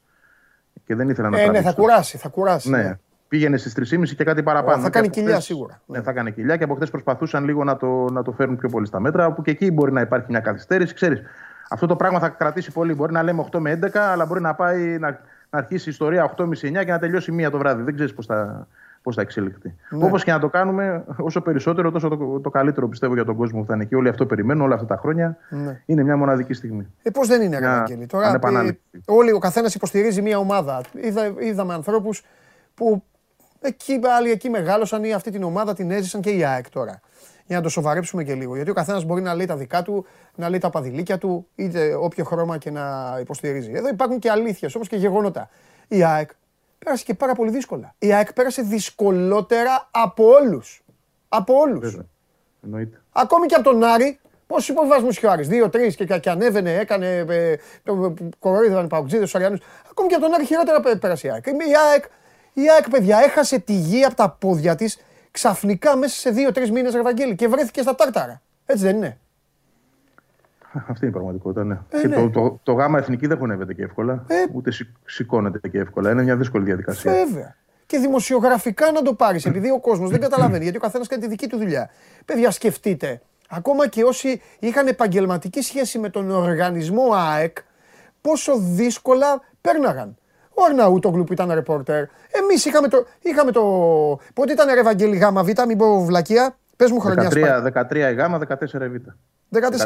και δεν ήθελαν να ε, Ναι, θα κουράσει, θα κουράσει. Ναι. ναι. Πήγαινε στις 3.30 και κάτι παραπάνω. θα κάνει κοιλιά σίγουρα. Ναι, θα κάνει κοιλιά και από χθες προσπαθούσαν λίγο να το, να το φέρουν πιο πολύ στα μέτρα. Όπου και εκεί μπορεί να υπάρχει μια καθυστέρηση. Ξέρεις, αυτό το πράγμα θα κρατήσει πολύ. Μπορεί να λέμε 8 με 11, αλλά μπορεί να πάει να, να αρχίσει η ιστορία 8.30-9 και να τελειώσει μία το βράδυ. Δεν ξέρεις πώς θα, πώς θα εξελιχθεί. Ναι. Όπως και να το κάνουμε, όσο περισσότερο, τόσο το, το καλύτερο πιστεύω για τον κόσμο που θα είναι εκεί. Όλοι αυτό περιμένουν όλα αυτά τα χρόνια. Ναι. Είναι μια μοναδική στιγμή. Ε, πώς δεν είναι, Αγγέλη. Τώρα, ε, όλοι, ο καθένας υποστηρίζει μια ομάδα. Είδα, είδαμε ανθρώπους που εκεί, άλλοι εκεί μεγάλωσαν ή αυτή την ομάδα την έζησαν και η ΑΕΚ τώρα. Για να το σοβαρέψουμε και λίγο. Γιατί ο καθένας μπορεί να λέει τα δικά του, να λέει τα παδιλίκια του, είτε όποιο χρώμα και να υποστηρίζει. Εδώ υπάρχουν και αλήθειες όπως και γεγονότα. Η ΑΕΚ πέρασε και πάρα πολύ δύσκολα. Η ΑΕΚ πέρασε δυσκολότερα από όλους. Από όλους. Ακόμη και από τον Άρη, Πόσου υποβασμού είχε ο Άρης, δύο-τρει και, και ανέβαινε, έκανε. Ε, κοροϊδεύαν οι Παουτζίδες, τους Αριανούς. Ακόμη και από τον Άρη χειρότερα πέρασε η ΑΕΚ. Η ΑΕΚ, η ΑΕΚ, παιδιά, έχασε τη γη από τα πόδια της ξαφνικά μέσα σε δύο-τρεις μήνες Ραβαγγέλη και βρέθηκε στα τάρταρα. Έτσι δεν είναι. Αυτή είναι η πραγματικότητα, ναι. Ε, και ναι. Το, το, το, γάμα εθνική δεν χωνεύεται και εύκολα. Ε, ούτε σηκώνεται και εύκολα. Είναι μια δύσκολη διαδικασία. Βέβαια. Και δημοσιογραφικά να το πάρεις, επειδή ο κόσμος δεν καταλαβαίνει, γιατί ο καθένας κάνει τη δική του δουλειά. Παιδιά, σκεφτείτε, ακόμα και όσοι είχαν επαγγελματική σχέση με τον οργανισμό ΑΕΚ, πόσο δύσκολα πέρναγαν. Ο Αρναούτογλου που ήταν ρεπόρτερ. Εμείς είχαμε το. Είχαμε το... Πότε ήταν ρε Ευαγγέλη Γάμα Β, μην πω βλακεία; Πες μου χρονιά. 13, 13 η Γάμα, 14 η Β.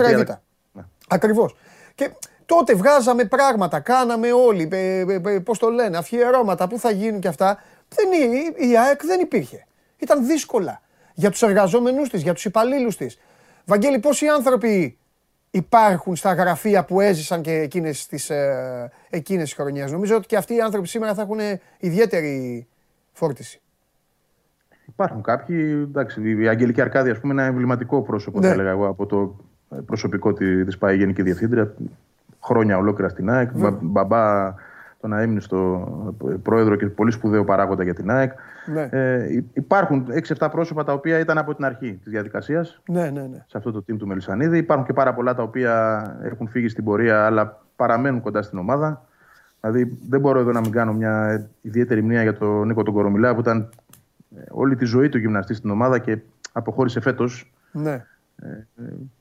14 η Β. Ναι. Ακριβώς. Και τότε βγάζαμε πράγματα, κάναμε όλοι. Ε, ε, ε, Πώς το λένε, αφιερώματα, πού θα γίνουν και αυτά. Δεν, η ΑΕΚ δεν υπήρχε. Ήταν δύσκολα για τους εργαζόμενους της, για τους υπαλλήλους της. Βαγγέλη, πόσοι άνθρωποι υπάρχουν στα γραφεία που έζησαν και εκείνες τις, ε, εκείνες τις χρονιές. Νομίζω ότι και αυτοί οι άνθρωποι σήμερα θα έχουν ιδιαίτερη φόρτιση. Υπάρχουν κάποιοι, εντάξει, η Αγγελική Αρκάδη ας πούμε είναι ένα εμβληματικό πρόσωπο, ναι. θα έλεγα εγώ, από το προσωπικό της ΠΑΕ Γενική Διευθύντρια, χρόνια ολόκληρα στην ΑΕΚ, ναι. μπαμπά τον έμεινε στο πρόεδρο και πολύ σπουδαίο παράγοντα για την ΑΕΚ. Ναι. Ε, υπάρχουν 6-7 πρόσωπα τα οποία ήταν από την αρχή της διαδικασίας. Ναι, ναι, ναι. Σε αυτό το team του Μελισανίδη. Υπάρχουν και πάρα πολλά τα οποία έχουν φύγει στην πορεία αλλά παραμένουν κοντά στην ομάδα. Δηλαδή δεν μπορώ εδώ να μην κάνω μια ιδιαίτερη μνήμα για τον Νίκο τον Κορομιλά που ήταν ε, όλη τη ζωή του γυμναστή στην ομάδα και αποχώρησε φέτος. Ναι. Ε,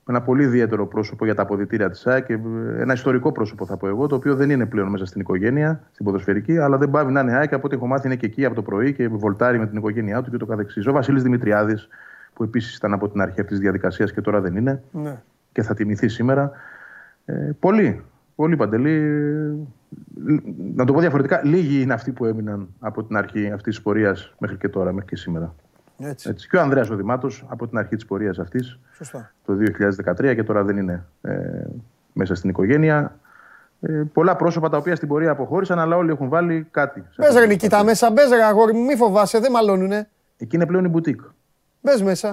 ένα πολύ ιδιαίτερο πρόσωπο για τα αποδητήρια της ΑΕΚ και ένα ιστορικό πρόσωπο, θα πω εγώ, το οποίο δεν είναι πλέον μέσα στην οικογένεια, στην ποδοσφαιρική, αλλά δεν πάβει να είναι ΑΕΚ. Από ό,τι έχω μάθει είναι και εκεί από το πρωί και βολτάρει με την οικογένειά του και το καθεξής. Ο Βασίλης Δημητριάδης, που επίσης ήταν από την αρχή αυτής της διαδικασίας και τώρα δεν είναι ναι. και θα τιμηθεί σήμερα. Ε, πολύ, πολύ παντελή. Να το πω διαφορετικά, λίγοι είναι αυτοί που έμειναν από την αρχή αυτής της πορείας μέχρι και τώρα, μέχρι και σήμερα. Έτσι. Έτσι. Και ο Ανδρέας Οδημάτο από την αρχή της πορείας αυτής το 2013 και τώρα δεν είναι ε, μέσα στην οικογένεια. Ε, πολλά πρόσωπα τα οποία στην πορεία αποχώρησαν, αλλά όλοι έχουν βάλει κάτι. Μπε Νικήτα μέσα, μπε αγόρι μου, μη φοβάσαι, δεν μαλώνουνε. Εκεί είναι πλέον η μπουτίκ. Μπε μέσα.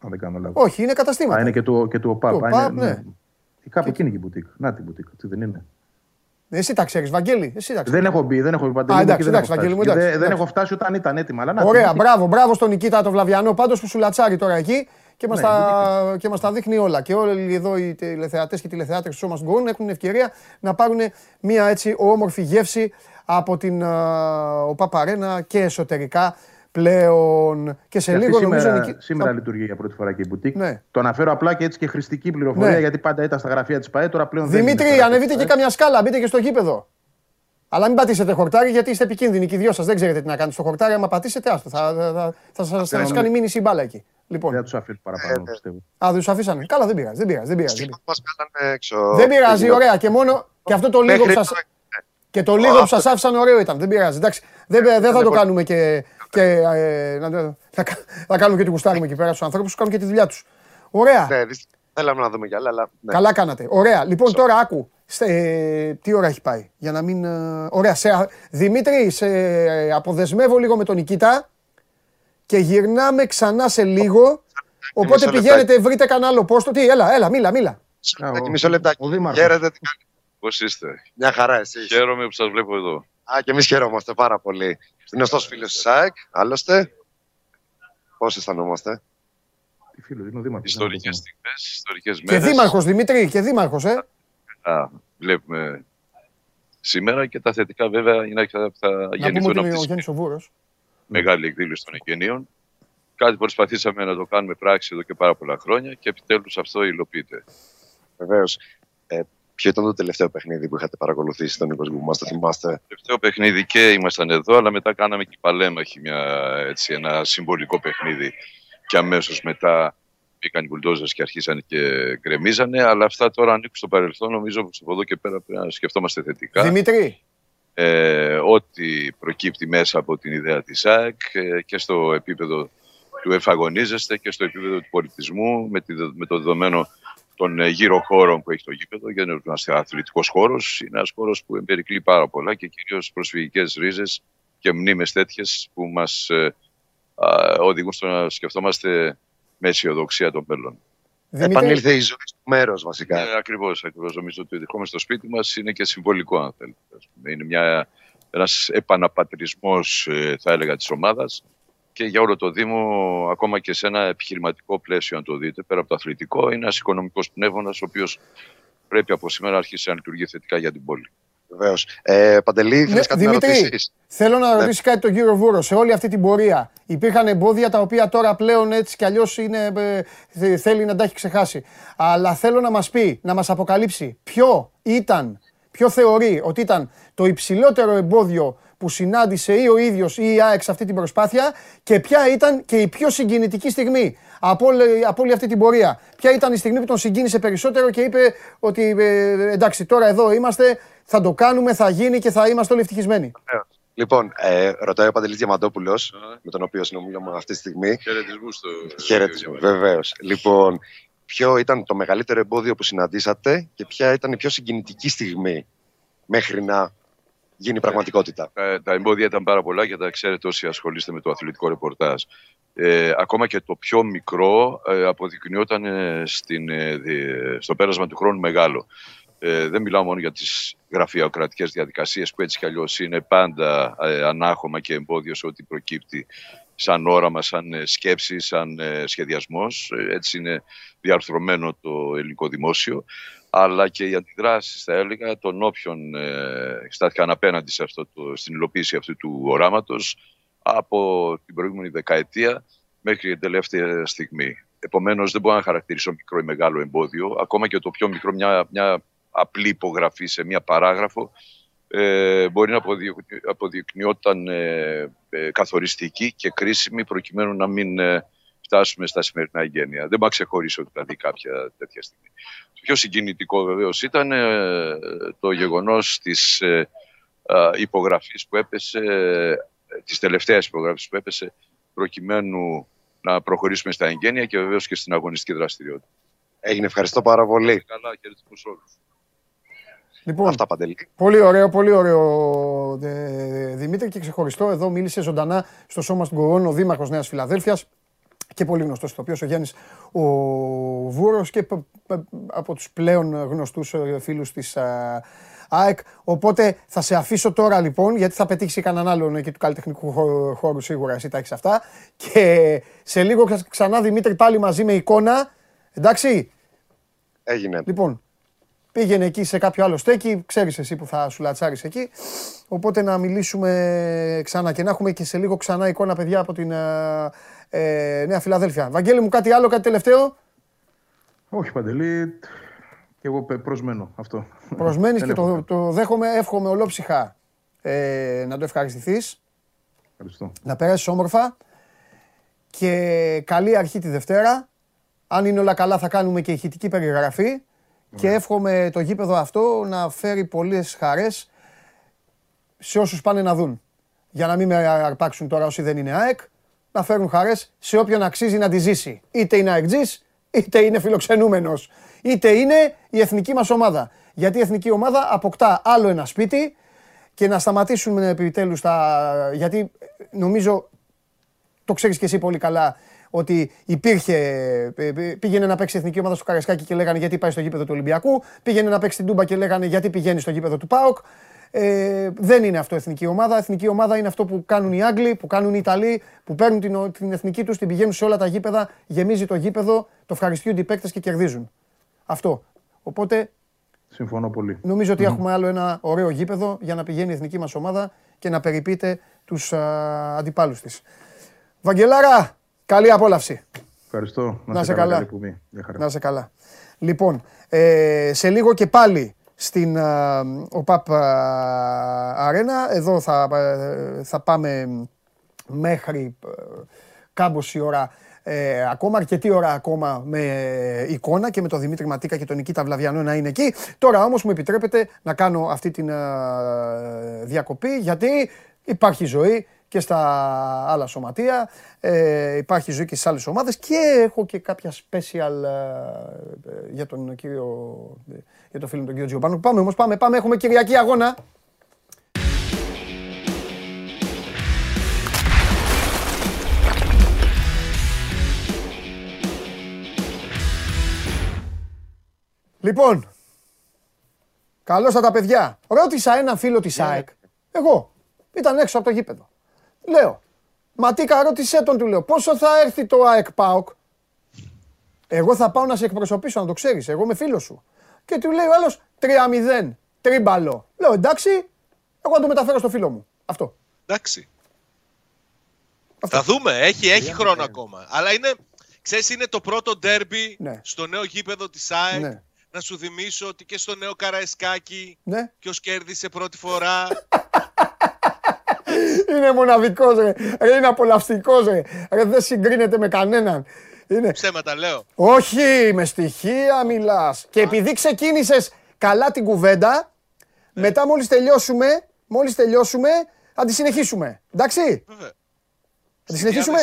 Αν δεν κάνω λάθος. Όχι, είναι καταστήματα. Α, είναι και του, και του ΟΠΑΠ. ναι. ναι. Κάπου και... εκεί είναι η μπουτίκ. Να την μπουτίκ, τι δεν είναι. Εσύ τα ξέρεις, Βαγγέλη. Εσύ τα ξέρεις. Δεν έχω μπει, δεν έχω μπει παντελή. εντάξει, εντάξει, Βαγγέλη μου. Εντάξει, δεν, έχω φτάσει όταν ήταν έτοιμα. Αλλά, Ωραία, μπράβο, μπράβο στον Νικήτα το Βλαβιανό πάντως που σου λατσάρει τώρα εκεί και μας ναι, τα, και μας τα δείχνει όλα. Και όλοι εδώ οι τηλεθεατές και τηλεθεάτρες του Σώμας Γκολ έχουν ευκαιρία να πάρουν μια έτσι όμορφη γεύση από την uh, Παπαρένα και εσωτερικά πλέον. Και σε και λίγο σήμερα, νομίζω. Σήμερα λειτουργεί για πρώτη φορά και η μπουτίκ. Ναι. Το αναφέρω απλά και έτσι και χρηστική πληροφορία ναι. γιατί πάντα ήταν στα γραφεία της ΠαΕ. Τώρα πλέον Δημήτρη, δεν ανεβείτε και καμιά σκάλα, μπείτε και στο γήπεδο. Αλλά μην πατήσετε χορτάρι γιατί είστε επικίνδυνοι και οι δυο σας. Δεν ξέρετε τι να κάνετε στο χορτάρι. Άμα πατήσετε, άστο. Θα, θα, θα, θα σα κάνει μήνυση η μπάλα εκεί. Λοιπόν. Δεν τους αφήνουν παραπάνω, ε, ναι. πιστεύω. Α, δεν τους αφήσανε. Καλά, δεν πειράζει. Δεν πειράζει. Δεν πειράζει. Δεν πειράζει, ωραία. Και μόνο και αυτό το λίγο που σα. Και το λίγο που σας άφησαν ωραίο ήταν. Δεν πειράζει. Εντάξει. Δεν θα το κάνουμε και και ε, να, να, κάνουμε και την κουστάρι εκεί πέρα στους ανθρώπους που κάνουν και τη δουλειά τους. Ωραία. Ναι, θέλαμε να δούμε κι άλλα. Αλλά, ναι. Καλά κάνατε. Ωραία. Λοιπόν, τώρα άκου. Ε, τι ώρα έχει πάει, για να μην. Ε, ωραία. Σε, Δημήτρη, σε αποδεσμεύω λίγο με τον Νικήτα και γυρνάμε ξανά σε λίγο. Οπότε πηγαίνετε, βρείτε κανένα άλλο πόστο. Τι, έλα, έλα, μίλα, μίλα. Μισό λεπτάκι. Χαίρετε, τι Πώς είστε. Μια χαρά, εσύ. Χαίρομαι που σας βλέπω εδώ. Α, και εμείς χαιρόμαστε πάρα πολύ. Γνωστό φίλος της ΣΑΕΚ, άλλωστε. Πώς αισθανόμαστε; Τι φίλος, είναι ο Δήμαρχος. Ιστορικές στιγμές, ιστορικές μέρες. Και Δήμαρχος, Δημήτρη, και Δήμαρχος, ε. Α, βλέπουμε σήμερα και τα θετικά βέβαια είναι θα, θα γεννηθούν από τη μεγάλη εκδήλωση των εγγενείων. Κάτι που προσπαθήσαμε να το κάνουμε πράξη εδώ και πάρα πολλά χρόνια και επιτέλους αυτό υλοποιείται. Βεβαίως. Ε, ποιο ήταν το τελευταίο παιχνίδι που είχατε παρακολουθήσει στον Νίκος Γκουμά, το θυμάστε; Τελευταίο παιχνίδι και ήμασταν εδώ, αλλά μετά κάναμε και παλέμαχη μια, έτσι, ένα συμβολικό παιχνίδι. Και αμέσως μετά μπήκαν οι μπουλντόζες και αρχίσαν και γκρεμίζανε. Αλλά αυτά τώρα ανήκουν στο παρελθόν. Νομίζω πως από εδώ και πέρα πρέπει να σκεφτόμαστε θετικά. Δημήτρη. Ε, ό,τι προκύπτει μέσα από την ιδέα της ΑΕΚ ε, και στο επίπεδο του εφαγωνίζεστε και στο επίπεδο του πολιτισμού με, τη, με το δεδομένο των ε, γύρω χώρων που έχει το γήπεδο, γιατί είναι ένα αθλητικός χώρος. Είναι ένας χώρος που εμπερικλεί πάρα πολλά και κυρίως προσφυγικές ρίζες και μνήμες τέτοιες που μας ε, οδηγούν στο να σκεφτόμαστε με αισιοδοξία το μέλλον. Επανήλθε η ζωή στο μέρος, βασικά. Ναι, ακριβώς. Ακριβώς. Νομίζω ότι ερχόμαστε στο σπίτι μας είναι και συμβολικό, αν θέλετε. Είναι μια, ένας επαναπατρισμός, ε, θα έλεγα, της ομάδας και για όλο το Δήμο, ακόμα και σε ένα επιχειρηματικό πλαίσιο, αν το δείτε, πέρα από το αθλητικό, είναι ένας οικονομικός πνεύμονας, ο οποίος πρέπει από σήμερα να αρχίσει να λειτουργεί θετικά για την πόλη. Βεβαίως. Ε, Παντελή, ναι, κάτι Δημήτρη, να ρωτήσεις; Θέλω να ναι. ρωτήσεις κάτι τον κύριο Βούρο. Σε όλη αυτή την πορεία υπήρχαν εμπόδια τα οποία τώρα πλέον έτσι κι αλλιώς ε, θέλει να τα έχει ξεχάσει. Αλλά θέλω να μας πει, να μας αποκαλύψει ποιο ήταν, ποιο θεωρεί ότι ήταν το υψηλότερο εμπόδιο που συνάντησε ή ο ίδιος ή η ΑΕΚ σε αυτή την προσπάθεια και ποια ήταν και η πιο συγκινητική στιγμή από όλη, από όλη αυτή την πορεία. Ποια ήταν η στιγμή που τον συγκίνησε περισσότερο και είπε ότι ε, εντάξει, τώρα εδώ είμαστε, θα το κάνουμε, θα γίνει και θα είμαστε όλοι ευτυχισμένοι. Λοιπόν, ε, ρωτάει ο Παντελής Διαμαντόπουλος, με τον οποίο συνομιλούμε αυτή τη στιγμή. Χαιρετισμούς στο. Χαιρετισμού, βεβαίως. Λοιπόν, ποιο ήταν το μεγαλύτερο εμπόδιο που συναντήσατε και ποια ήταν η πιο συγκινητική στιγμή μέχρι να γίνει πραγματικότητα. Ε, τα εμπόδια ήταν πάρα πολλά και τα ξέρετε όσοι ασχολείστε με το αθλητικό ρεπορτάζ. Ε, ακόμα και το πιο μικρό ε, αποδεικνύονταν ε, στην, ε, στο πέρασμα του χρόνου μεγάλο. Ε, δεν μιλάω μόνο για τις γραφειοκρατικές διαδικασίες που έτσι κι αλλιώς είναι πάντα ανάχωμα και εμπόδιο σε ό,τι προκύπτει σαν όραμα, σαν σκέψη, σαν σχεδιασμός. Έτσι είναι διαρθρωμένο το ελληνικό δημόσιο αλλά και οι αντιδράσεις, θα έλεγα, των όποιων ε, στάθηκαν απέναντι σε αυτό το, στην υλοποίηση αυτού του οράματος από την προηγούμενη δεκαετία μέχρι την τελευταία στιγμή. Επομένως, δεν μπορώ να χαρακτηρίσω μικρό ή μεγάλο εμπόδιο. Ακόμα και το πιο μικρό, μια, μια απλή υπογραφή σε μια παράγραφο, ε, μπορεί να αποδεικνυόταν ε, ε, καθοριστική και κρίσιμη προκειμένου να μην ε, φτάσουμε στα σημερινά εγγένεια. Δεν μπορώ να ξεχωρίσω δηλαδή κάποια τέτοια στιγμή. Το πιο συγκινητικό βεβαίως ήταν ε, το γεγονός της ε, υπογραφής που έπεσε, ε, της τελευταίας υπογραφής που έπεσε προκειμένου να προχωρήσουμε στα εγγένεια και βεβαίως και στην αγωνιστική δραστηριότητα. Έγινε, ευχαριστώ πάρα πολύ. Καλά, χαιρετισμούς όλους. Λοιπόν, Αυτά παντελή. Πολύ ωραίο, πολύ ωραίο Δημήτρη και ξεχωριστό. Εδώ μίλησε ζωντανά στο σώμα του Κορώνου ο Δήμαρχος Νέας Φιλαδέλφειας και πολύ γνωστός ηθοποιό ο Γιάννης ο Βούρο και από τους πλέον γνωστούς ε, φίλους της ΑΕΚ. Οπότε θα σε αφήσω τώρα λοιπόν, γιατί θα πετύχεις κανέναν άλλον εκεί του καλλιτεχνικού χώρου σίγουρα. Εσύ τα έχεις αυτά. Και σε λίγο ξανά Δημήτρη πάλι μαζί με εικόνα. Εντάξει; Έγινε. Λοιπόν, πήγαινε εκεί σε κάποιο άλλο στέκι. Ξέρεις εσύ που θα σου λατσάρεις εκεί. Οπότε να μιλήσουμε ξανά και να έχουμε και σε λίγο ξανά εικόνα, παιδιά, από την ε, Νέα Φιλαδέλφια. Βαγγέλη μου κάτι άλλο, κάτι τελευταίο; Όχι Παντελή, και εγώ προσμένω αυτό. Προσμένεις και το, το δέχομαι, εύχομαι ολόψυχα ε, να το ευχαριστηθείς. Ευχαριστώ. Να περάσεις όμορφα και καλή αρχή τη Δευτέρα. Αν είναι όλα καλά θα κάνουμε και ηχητική περιγραφή και εύχομαι το γήπεδο αυτό να φέρει πολλές χαρές σε όσους πάνε να δουν. Για να μην με αρπάξουν τώρα όσοι δεν είναι ΑΕΚ να φέρουν χαρές σε όποιον αξίζει να τη ζήσει. Είτε είναι αεκτζή, είτε είναι φιλοξενούμενος, είτε είναι η εθνική μας ομάδα. Γιατί η εθνική ομάδα αποκτά άλλο ένα σπίτι και να σταματήσουν επιτέλους τα. Γιατί νομίζω το ξέρεις και εσύ πολύ καλά ότι υπήρχε. Πήγαινε να παίξει εθνική ομάδα στο Καρασκάκι και λέγανε γιατί πάει στο γήπεδο του Ολυμπιακού. Πήγαινε να παίξει την Τούμπα και λέγανε γιατί πηγαίνει στο γήπεδο του Πάοκ. Ε, δεν είναι αυτό εθνική ομάδα. Εθνική ομάδα είναι αυτό που κάνουν οι Άγγλοι, που κάνουν οι Ιταλοί, που παίρνουν την, την εθνική τους, την πηγαίνουν σε όλα τα γήπεδα, γεμίζει το γήπεδο, το ευχαριστούνται οι παίκτες και κερδίζουν. Αυτό. Οπότε. Συμφωνώ πολύ. Νομίζω ότι έχουμε άλλο ένα ωραίο γήπεδο για να πηγαίνει η εθνική μας ομάδα και να περιποιείται τους αντιπάλους της. Βαγγελάρα, καλή απόλαυση. Ευχαριστώ. Να, σε καλά. Να σε καλά. Λοιπόν, ε, σε λίγο και πάλι στην ΟΠΑΠ Αρένα. Εδώ θα, ε, θα πάμε μέχρι ε, κάμποση ώρα ε, ακόμα, αρκετή ώρα ακόμα με εικόνα και με τον Δημήτρη Ματίκα και τον Νικήτα Βλαβιανό να είναι εκεί. Τώρα όμως μου επιτρέπετε να κάνω αυτή την διακοπή γιατί υπάρχει ζωή και στα άλλα σωματεία, ε, υπάρχει ζωή και στις άλλες ομάδες και έχω και κάποια special για τον κύριο, για το φίλο τον κύριο Τζιομπάνου. Πάμε όμως, πάμε, πάμε, έχουμε Κυριακή αγώνα. Λοιπόν, καλώς τα παιδιά. Ρώτησα έναν φίλο της ναι. ΑΕΚ, εγώ, ήταν έξω από το γήπεδο. Λέω, Ματίκα ρώτησέ τον, του λέω, πόσο θα έρθει το ΑΕΚ ΠΑΟΚ; Εγώ θα πάω να σε εκπροσωπήσω, να το ξέρεις, εγώ είμαι φίλος σου. Και του λέει ο άλλος 3-0, τρίμπαλο. Λέω εντάξει, εγώ να το μεταφέρω στο φίλο μου. Αυτό. Εντάξει. Αυτό. Θα δούμε, έχει, έχει χρόνο ακόμα. Αλλά είναι, ξέρεις, είναι το πρώτο ντέρμπι ναι. στο νέο γήπεδο της ΑΕΚ. Ναι. Να σου θυμίσω ότι και στο νέο Καραϊσκάκι ναι. ποιος κέρδισε πρώτη φορά. είναι μοναδικός ρε. ρε. Είναι απολαυστικός ρε. ρε. Δεν συγκρίνεται με κανέναν. Είναι... Ψέματα λέω. Όχι, με στοιχεία μιλάς. Και επειδή ξεκίνησες καλά την κουβέντα, ναι. μετά μόλις τελειώσουμε, μόλις τελειώσουμε, θα τη συνεχίσουμε. Εντάξει; Βέβαια. Θα τη συνεχίσουμε;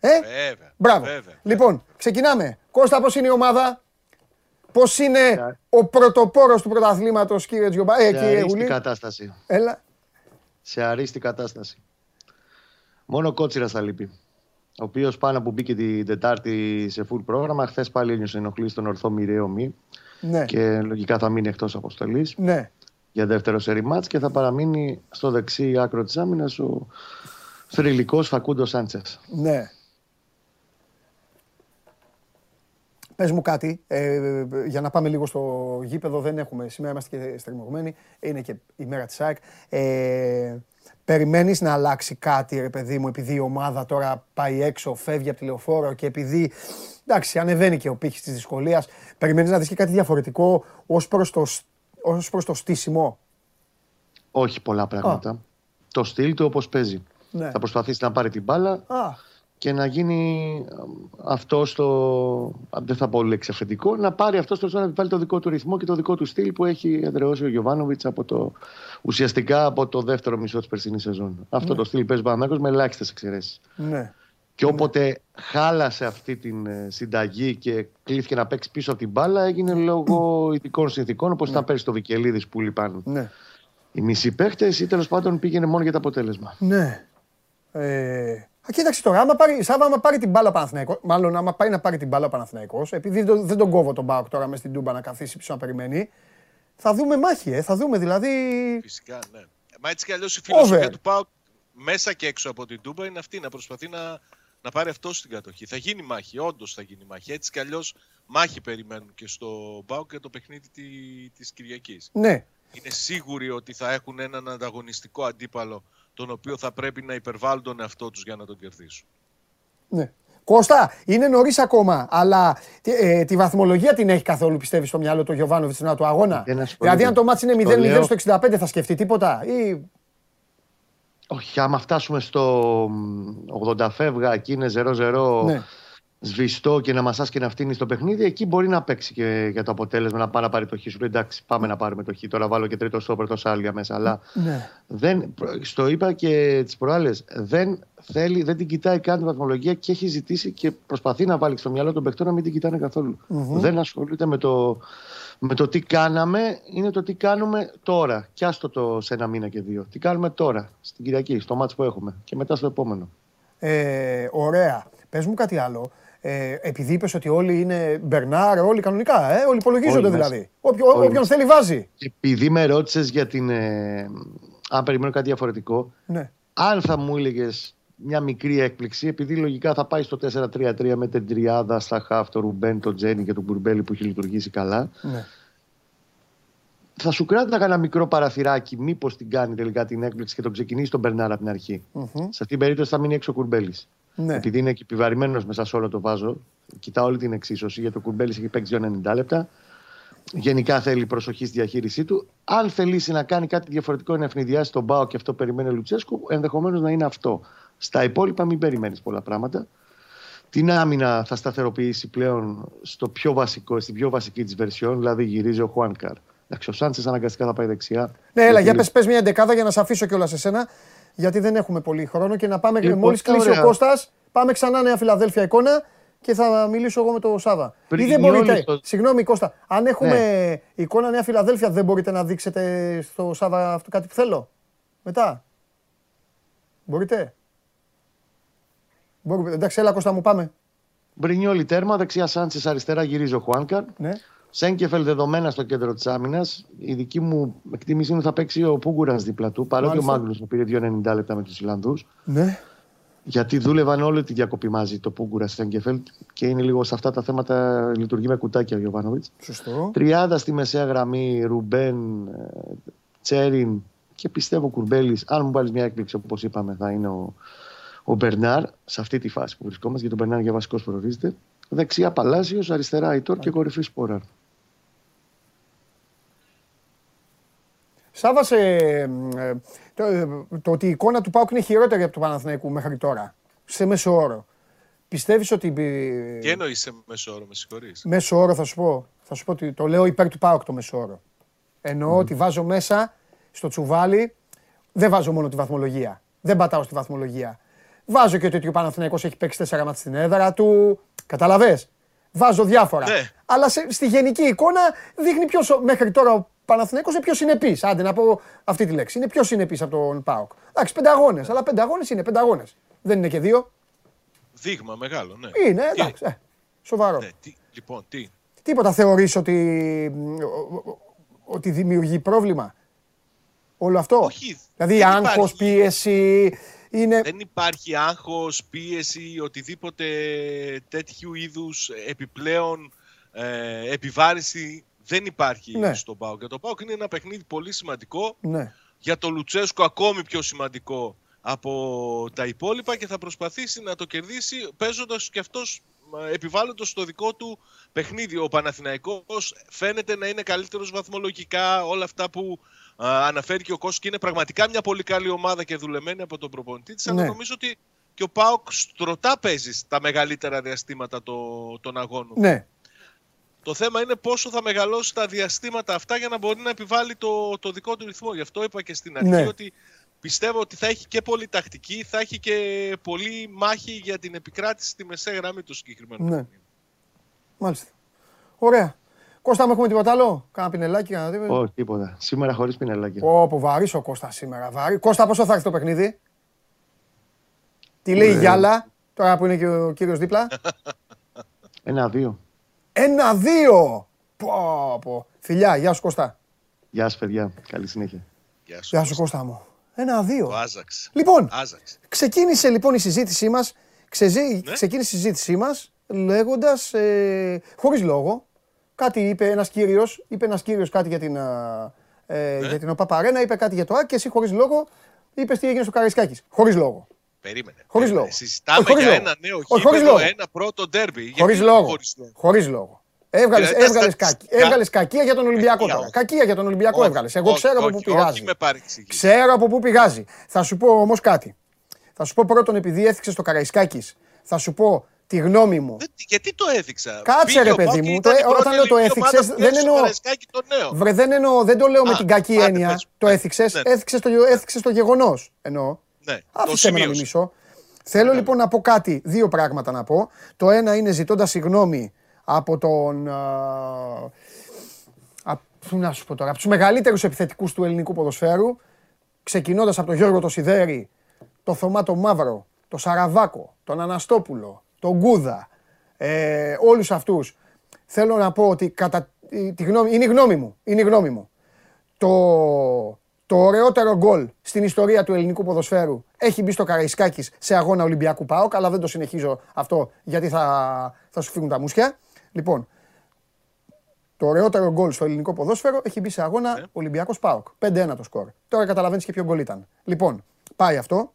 Ε; Βέβαια. Μπράβο. Βέβαια. Λοιπόν, ξεκινάμε. Κώστα, πώς είναι η ομάδα; Πώς είναι ο πρωτοπόρος του πρωταθλήματος, κύριε Τζιομπά. Ε, κύριε Γουλή; κατάσταση. Έλα. Σε αρίστη κατάσταση. Μόνο κότσιρα θα λείπει ο οποίος πάνω που μπήκε την Τετάρτη σε full πρόγραμμα, χθες πάλι ένιωσε ενοχλής στον ορθό μοιραίο μη. Ναι. Και λογικά θα μείνει εκτός αποστολής. Ναι. Για δεύτερο σερι μάτς και θα παραμείνει στο δεξί άκρο της άμυνας ο θρηλυκός Φακούντος Σάντσες. Ναι. Πες μου κάτι, ε, για να πάμε λίγο στο γήπεδο, δεν έχουμε, σήμερα είμαστε και στριμωγμένοι, είναι και η μέρα της ΑΕΚ. Ε, Περιμένεις να αλλάξει κάτι, ρε παιδί μου, επειδή η ομάδα τώρα πάει έξω, φεύγει από τη λεωφόρο και επειδή, εντάξει, ανεβαίνει και ο πύχης της δυσκολίας, περιμένεις να δεις και κάτι διαφορετικό ως προς το, ως προς το στήσιμο; Όχι πολλά πράγματα. Το στυλ του όπως παίζει. Ναι. Θα προσπαθήσει να πάρει την μπάλα. Α και να γίνει αυτό στο. Δεν θα πω λέξη αφεντικό, να πάρει αυτό στο να βάλει το δικό του ρυθμό και το δικό του στυλ που έχει εδραιώσει ο Γιωβάνοβιτς από το, ουσιαστικά από το δεύτερο μισό της περσινής σεζόν. Αυτό ναι. το στυλ παίζει Παναγιώ με ελάχιστες εξαιρέσεις. Ναι. Και όποτε ναι. χάλασε αυτή την ε, συνταγή και κλείθηκε να παίξει πίσω από την μπάλα, έγινε λόγω ειδικών συνθήκων, όπως ναι. ήταν πέρσι το Βικελίδης που λυπάνουν. Ναι. Οι μισοί παίχτες ή τέλος πάντων πήγαινε μόνο για το αποτέλεσμα. Ναι. Ε, Α, κοίταξε τώρα, άμα πάρει, σαν άμα πάρει την μπάλα ο Παναθηναϊκός, μάλλον άμα πάει να πάρει την μπάλα ο Παναθηναϊκός, επειδή δεν, δεν τον κόβω τον Μπάουκ τώρα μες στην Τούμπα να καθίσει πίσω να περιμένει, θα δούμε μάχη, ε, θα δούμε δηλαδή... Φυσικά, ναι. Μα έτσι κι αλλιώς η φιλοσοφία του Πάουκ μέσα και έξω από την Τούμπα είναι αυτή, να προσπαθεί να, να πάρει αυτό στην κατοχή. Θα γίνει μάχη, όντως θα γίνει μάχη. Έτσι κι αλλιώς μάχη περιμένουν και στο Πάουκ για το παιχνίδι της Κυριακής. Ναι. Είναι σίγουροι ότι θα έχουν έναν ανταγωνιστικό αντίπαλο τον οποίο θα πρέπει να υπερβάλλουν τον εαυτό τους για να τον κερδίσουν. Ναι. Κώστα, είναι νωρίς ακόμα, αλλά ε, τη βαθμολογία την έχει καθόλου πιστεύεις στο μυαλό του Γιωβάνοβιτς να του αγώνα; Δηλαδή, αν το μάτι είναι 0-0 στο 65, θα σκεφτεί τίποτα. Ή... Όχι, άμα φτάσουμε στο 80 φεύγα και είναι 0-0. Ναι σβηστό και να μασάς και να φτύνεις στο παιχνίδι, εκεί μπορεί να παίξει και για το αποτέλεσμα, να πάρει, να πάρει το χ. Σου λέει εντάξει, πάμε να πάρουμε το χ. Τώρα βάλω και τρίτο στο πρώτο σάλια μέσα. Αλλά ναι. δεν, στο είπα και τις προάλλες, δεν θέλει, δεν την κοιτάει καν την βαθμολογία και έχει ζητήσει και προσπαθεί να βάλει στο μυαλό των παιχτών να μην την κοιτάνε Δεν ασχολείται με το, με το τι κάναμε, είναι το τι κάνουμε τώρα. Κι άστο το σε ένα μήνα και δύο. Τι κάνουμε τώρα, στην Κυριακή, στο μάτσο που έχουμε και μετά στο επόμενο. Ε, ωραία. Πες μου κάτι άλλο. Ε, επειδή είπες ότι όλοι είναι Μπερνάρ, όλοι κανονικά, ε, όλοι υπολογίζονται όλοι δηλαδή. Όποιο, όποιον θέλει βάζει. Επειδή με ρώτησες για την. Ε, αν περιμένω κάτι διαφορετικό. Ναι. Αν θα μου έλεγες μια μικρή έκπληξη, επειδή λογικά θα πάει στο 4-3-3 με την τριάδα στα χαφ, το Ρουμπέν, το Τζένι και τον Κουρμπέλη που έχει λειτουργήσει καλά. Ναι. Θα σου κράταγα ένα μικρό παραθυράκι, μήπως την κάνει τελικά την έκπληξη και τον ξεκινήσει τον Μπερνάρ από την αρχή. Mm-hmm. Σε αυτήν την περίπτωση θα μείνει έξω ο Κουρμπέλης. Ναι. Επειδή είναι και επιβαρημένος μέσα σε όλο το βάζο, κοιτάω όλη την εξίσωση. Γιατί ο Κουρμπέλης έχει παίξει 90 λεπτά. Γενικά θέλει προσοχή στη διαχείρισή του. Αν θελήσει να κάνει κάτι διαφορετικό, να ευνηδιάσει τον Μπάο και αυτό περιμένει ο Λουτσέσκου, ενδεχομένως να είναι αυτό. Στα υπόλοιπα, μην περιμένεις πολλά πράγματα. Την άμυνα θα σταθεροποιήσει πλέον στο πιο βασικό, στην πιο βασική της βερσιόν, δηλαδή γυρίζει ο Χουάνκαρ. Εντάξει, ο Σάντσες αναγκαστικά θα πάει δεξιά. Ναι, έλα, για πες μια εντεκάδα για να σε αφήσω κιόλας σε σένα, γιατί δεν έχουμε πολύ χρόνο και να πάμε. Λοιπόν, Μόλις κλείσει ο Κώστας, πάμε ξανά Νέα Φιλαδέλφια εικόνα και θα μιλήσω εγώ με τον Σάβα. Πριν Ή δεν μπορείτε. Το... Συγγνώμη, Κώστα. Αν έχουμε ναι. εικόνα Νέα Φιλαδέλφια, δεν μπορείτε να δείξετε στο Σάβα αυτό κάτι που θέλω. Μετά. Μπορείτε. Μπορείτε. Εντάξει, έλα Κώστα μου, πάμε. Μπρινιόλι τέρμα, δεξιά Σάντσες, αριστερά γυρίζει ο Χουάνκαρ. Ναι. Σέγκεφελ δεδομένα στο κέντρο της άμυνας. Η δική μου εκτίμηση είναι θα παίξει ο Πούγκουρας δίπλα του. Παρότι ο Μάγνους πήρε 2,90 λεπτά με τους Ιλλανδού. Ναι. Γιατί δούλευαν όλη τη διακοπή μαζί το Πούγκουρα Σέγκεφελ και είναι λίγο σε αυτά τα θέματα λειτουργεί με κουτάκια ο Γιωβάνοβιτς. Σωστό. Τριάδα στη μεσαία γραμμή, Ρουμπέν, ε, Τσέριν και πιστεύω Κουρμπέλης. Αν μου βάλεις μια έκπληξη όπως είπαμε, θα είναι ο, ο Μπερνάρ σε αυτή τη φάση που βρισκόμαστε. Γιατί ο Μπερνάρ για βασικός προορίζεται. Δεξιά Παλάσιος, αριστερά Αϊτόρ και κορυφής Σπόραρ. Σάβα, ε, το, το, ότι η εικόνα του Πάουκ είναι χειρότερη από του Παναθηναϊκού μέχρι τώρα. Σε μέσο όρο. Πιστεύεις ότι. Τι εννοείς σε μέσο όρο, με συγχωρείς; Μέσο όρο θα σου πω. Θα σου πω ότι το λέω υπέρ του Πάουκ το μέσο όρο. Εννοώ ότι βάζω μέσα στο τσουβάλι. Δεν βάζω μόνο τη βαθμολογία. Δεν πατάω στη βαθμολογία. Βάζω και ότι ο Παναθηναϊκός έχει παίξει τέσσερα μάτια στην έδρα του. Καταλαβέ. Βάζω διάφορα. Ναι. Αλλά σε, στη γενική εικόνα δείχνει ποιος μέχρι τώρα ο Παναθηναϊκός είναι πιο συνεπής. Άντε να πω αυτή τη λέξη. Είναι πιο συνεπής από τον Πάοκ. Εντάξει, πέντε αγώνε. Αλλά πέντε αγώνε είναι πέντε αγώνε. Δεν είναι και δύο. Δείγμα μεγάλο, ναι. Είναι, εντάξει. Ε, σοβαρό. Ναι, τι, λοιπόν, τι; Τίποτα θεωρείς ότι, ότι δημιουργεί πρόβλημα. Όλο αυτό; Όχι. Δηλαδή άγχος, πίεση, είναι... Δεν υπάρχει άγχος, πίεση, οτιδήποτε τέτοιου είδους επιπλέον ε, επιβάρηση δεν υπάρχει ναι. στον ΠΑΟΚ. Για το ΠΑΟΚ είναι ένα παιχνίδι πολύ σημαντικό. Ναι. Για το Λουτσέσκο ακόμη πιο σημαντικό από τα υπόλοιπα και θα προσπαθήσει να το κερδίσει παίζοντας και αυτός επιβάλλοντας το δικό του παιχνίδι. Ο Παναθηναϊκός φαίνεται να είναι καλύτερος βαθμολογικά όλα αυτά που αναφέρει και ο Κώστος και είναι πραγματικά μια πολύ καλή ομάδα και δουλεμένη από τον προπονητή της, αλλά ναι. νομίζω ότι και ο Πάοκ στρωτά παίζει τα μεγαλύτερα διαστήματα το, των αγώνων. Ναι. Το θέμα είναι πόσο θα μεγαλώσει τα διαστήματα αυτά για να μπορεί να επιβάλλει το, το δικό του ρυθμό. Γι' αυτό είπα και στην αρχή ναι. ότι πιστεύω ότι θα έχει και πολύ τακτική, θα έχει και πολύ μάχη για την επικράτηση στη μεσαία γραμμή του συγκεκριμένου. Ναι. Μάλιστα. Ωραία. Κώστα, μου έχουμε τίποτα άλλο; Κάνα πινελάκι, κάνα τίποτα. Όχι, τίποτα. Σήμερα χωρίς πινελάκι. Όπω βαρύς ο Κώστας σήμερα. Βαρύ. Κώστα, πόσο θα έρθει το παιχνίδι; Τι λέει η Γιάλα, τώρα που είναι και ο κύριος δίπλα; Ένα-δύο. Ένα-δύο! Πω, πω. Φιλιά, γεια σου Κώστα. Γεια σου παιδιά, καλή συνέχεια. Γεια σου, γεια σου Κώστα μου. Ένα-δύο. Ο Άζαξ. Λοιπόν, Άζαξ. ξεκίνησε λοιπόν η συζήτησή μας, ξεζή, ναι; ξεκίνησε η συζήτησή μας λέγοντας, ε, χωρίς λόγο, κάτι είπε ένας κύριος, είπε ένας κύριος κάτι για την, ε, ναι; για την ΟΠΑΠΑΡΕΝΑ, είπε κάτι για το ΑΚ και εσύ χωρίς λόγο είπες τι έγινε στο Καραϊσκάκης. Χωρίς λόγο. Περίμενε. Χωρίς λόγο. Συζητάμε για λόγο. ένα νέο γήπεδο, ένα πρώτο ντέρμπι. Χωρίς λόγο. Χωρίς λόγο. Έβγαλε έβγαλες κακ, έβγαλες κακία για τον Ολυμπιακό τώρα. Κακία για τον Ολυμπιακό έβγαλες. Εγώ ξέρω από πού πηγάζει. Ξέρω από πού πηγάζει. Θα σου πω όμως κάτι. Θα σου πω πρώτον, επειδή έθιξες το Καραϊσκάκης, θα σου πω τη γνώμη μου. Γιατί το έδειξα. Κάτσε ρε παιδί μου. Όταν λέω το έθιξες, δεν εννοώ. Βρε, δεν εννοώ, δεν το λέω με την κακή έννοια. Το έθιξες, έθιξες το γεγονός. Εννοώ. Ναι, Άφησε με να μιλήσω. Θέλω ναι. λοιπόν να πω κάτι, δύο πράγματα να πω. Το ένα είναι ζητώντας συγγνώμη από τον. Πού να σου πω τώρα, από τους μεγαλύτερους επιθετικούς του ελληνικού ποδοσφαίρου. Ξεκινώντας από τον Γιώργο το Σιδέρη, το Θωμά το Μαύρο, τον Σαραβάκο, τον Αναστόπουλο, τον Γκούδα, ε, όλους αυτούς, θέλω να πω ότι κατά τη γνώμη, είναι η γνώμη μου, είναι η γνώμη μου. Το, το ωραιότερο γκολ στην ιστορία του ελληνικού ποδοσφαίρου έχει μπει στο Καραϊσκάκης σε αγώνα Ολυμπιακού ΠΑΟΚ, αλλά δεν το συνεχίζω αυτό γιατί θα, θα σου φύγουν τα μουσια. Λοιπόν, το ωραιότερο γκολ στο ελληνικό ποδόσφαιρο έχει μπει σε αγώνα yeah. Ολυμπιακός ΠΑΟΚ. 5-1 το σκορ. Τώρα καταλαβαίνεις και ποιο γκολ ήταν. Λοιπόν, πάει αυτό.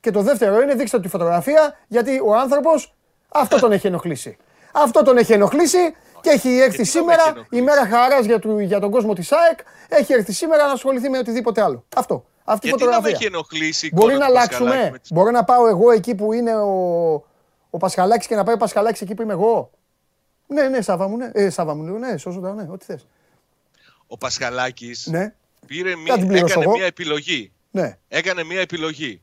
Και το δεύτερο είναι, δείξτε τη φωτογραφία, γιατί ο άνθρωπος αυτό τον έχει ενοχλήσει. Αυτό τον έχει ενοχλήσει και έχει έρθει σήμερα, η μέρα χαράς για, του, για τον κόσμο της ΑΕΚ, έχει έρθει σήμερα να ασχοληθεί με οτιδήποτε άλλο. Αυτό. Αυτή Γιατί φωτογραφία. να με έχει ενοχλήσει Μπορεί να αλλάξουμε. Μπορώ να πάω εγώ εκεί που είναι ο, ο Πασχαλάκης και να πάει ο Πασχαλάκης εκεί που είμαι εγώ. Ναι, ναι, Σάβα μου, ναι. Ε, Σάβα μου, ναι, σώζοντα, ναι, ό,τι θες. Ο Πασχαλάκης ναι. πήρε μία, έκανε μία επιλογή. Ναι. Έκανε μία επιλογή.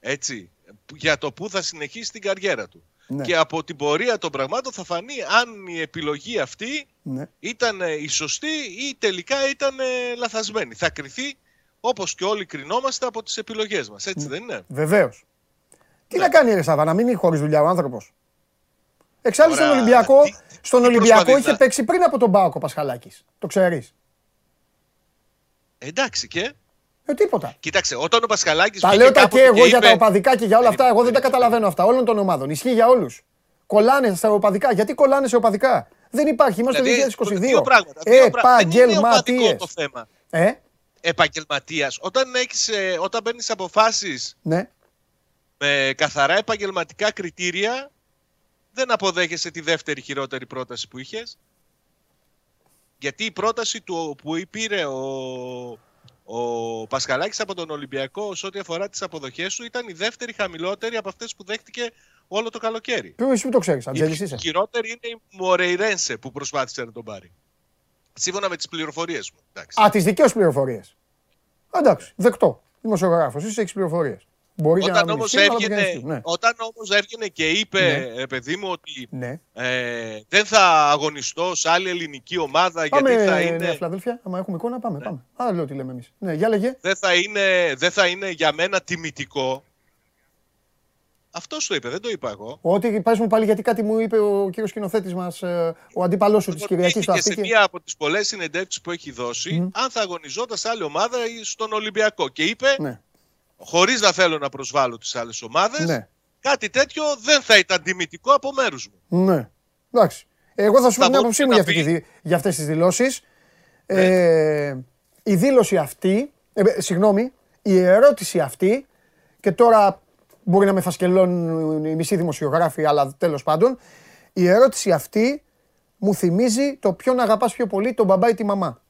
Έτσι. Για το πού θα συνεχίσει την καριέρα του. Ναι. Και από την πορεία των πραγμάτων θα φανεί αν η επιλογή αυτή ναι. ήταν η σωστή ή τελικά ήταν λαθασμένη. Θα κριθεί όπως και όλοι κρινόμαστε από τις επιλογές μας. Έτσι ναι. δεν είναι; Βεβαίως. Τι να κάνει η Σάβα, να μείνει χωρίς δουλειά ο άνθρωπος. Εξάλλου στον Ολυμπιακό, στον Ολυμπιακό είχε παίξει πριν από τον Πάοκο Πασχαλάκης. Το ξέρεις. Εντάξει και; Ε, τίποτα. Κοίταξε, όταν ο Πασχαλάκης. Τα λέω τα και εγώ για τα οπαδικά και για όλα αυτά. Εγώ δεν τα καταλαβαίνω αυτά όλων των ομάδων. Ισχύει για όλους. Κολλάνε στα οπαδικά. Γιατί κολλάνε σε οπαδικά; Δεν υπάρχει. Είμαστε το 2022. Επαγγελματίες. το θέμα. Ε; Επαγγελματίας. Όταν, έχεις, ε, όταν παίρνεις αποφάσεις ναι. με καθαρά επαγγελματικά κριτήρια, δεν αποδέχεσαι τη δεύτερη χειρότερη πρόταση που είχες. Γιατί η πρόταση του που πήρε ο, ο Πασχαλάκης από τον Ολυμπιακό σε ό,τι αφορά τις αποδοχές του ήταν η δεύτερη χαμηλότερη από αυτές που δέχτηκε όλο το καλοκαίρι. Ποιο εσύ το ξέρεις, αν Η χειρότερη είναι η Μορεϊρένσε που προσπάθησε να τον πάρει. Σύμφωνα με τις πληροφορίες μου. Εντάξει. Α, τις δικές πληροφορίες. Εντάξει, δεκτό. Δημοσιογράφος, είσαι έχεις πληροφορίες. Μπορεί όταν όμως έβγαινε, ναι. όταν όμως έβγαινε και είπε, ναι. ε, παιδί μου, ότι ναι. ε, δεν θα αγωνιστώ σε άλλη ελληνική ομάδα πάμε, γιατί θα είναι... Ναι, φιλαδέλφια, άμα έχουμε εικόνα πάμε, ναι. πάμε. Α, λέω τι λέμε εμείς. Ναι, για λέγε. Δεν θα, είναι, δεν θα είναι για μένα τιμητικό. Αυτό το είπε, δεν το είπα εγώ. Ότι πα μου πάλι γιατί κάτι μου είπε ο κύριος σκηνοθέτης μας, ε, ο αντίπαλό σου της Κυριακής στο αυτή. σε μία από τις πολλές συνεντεύξεις που έχει δώσει, αν θα αγωνιζόταν σε άλλη ομάδα ή στον Ολυμπιακό. Και είπε, ναι χωρίς να θέλω να προσβάλλω τις άλλες ομάδες, ναι. κάτι τέτοιο δεν θα ήταν τιμητικό από μέρους μου. Ναι, εντάξει. Εγώ θα σου πω την άποψή μου για, αυτή, για αυτές τις δηλώσεις. Ναι. Ε, η δήλωση αυτή, ε, συγγνώμη, η ερώτηση αυτή, και τώρα μπορεί να με φασκελώνουν οι μισοί δημοσιογράφοι, αλλά τέλος πάντων, η ερώτηση αυτή μου θυμίζει το ποιον αγαπάς πιο πολύ, τον μπαμπά ή τη μαμά.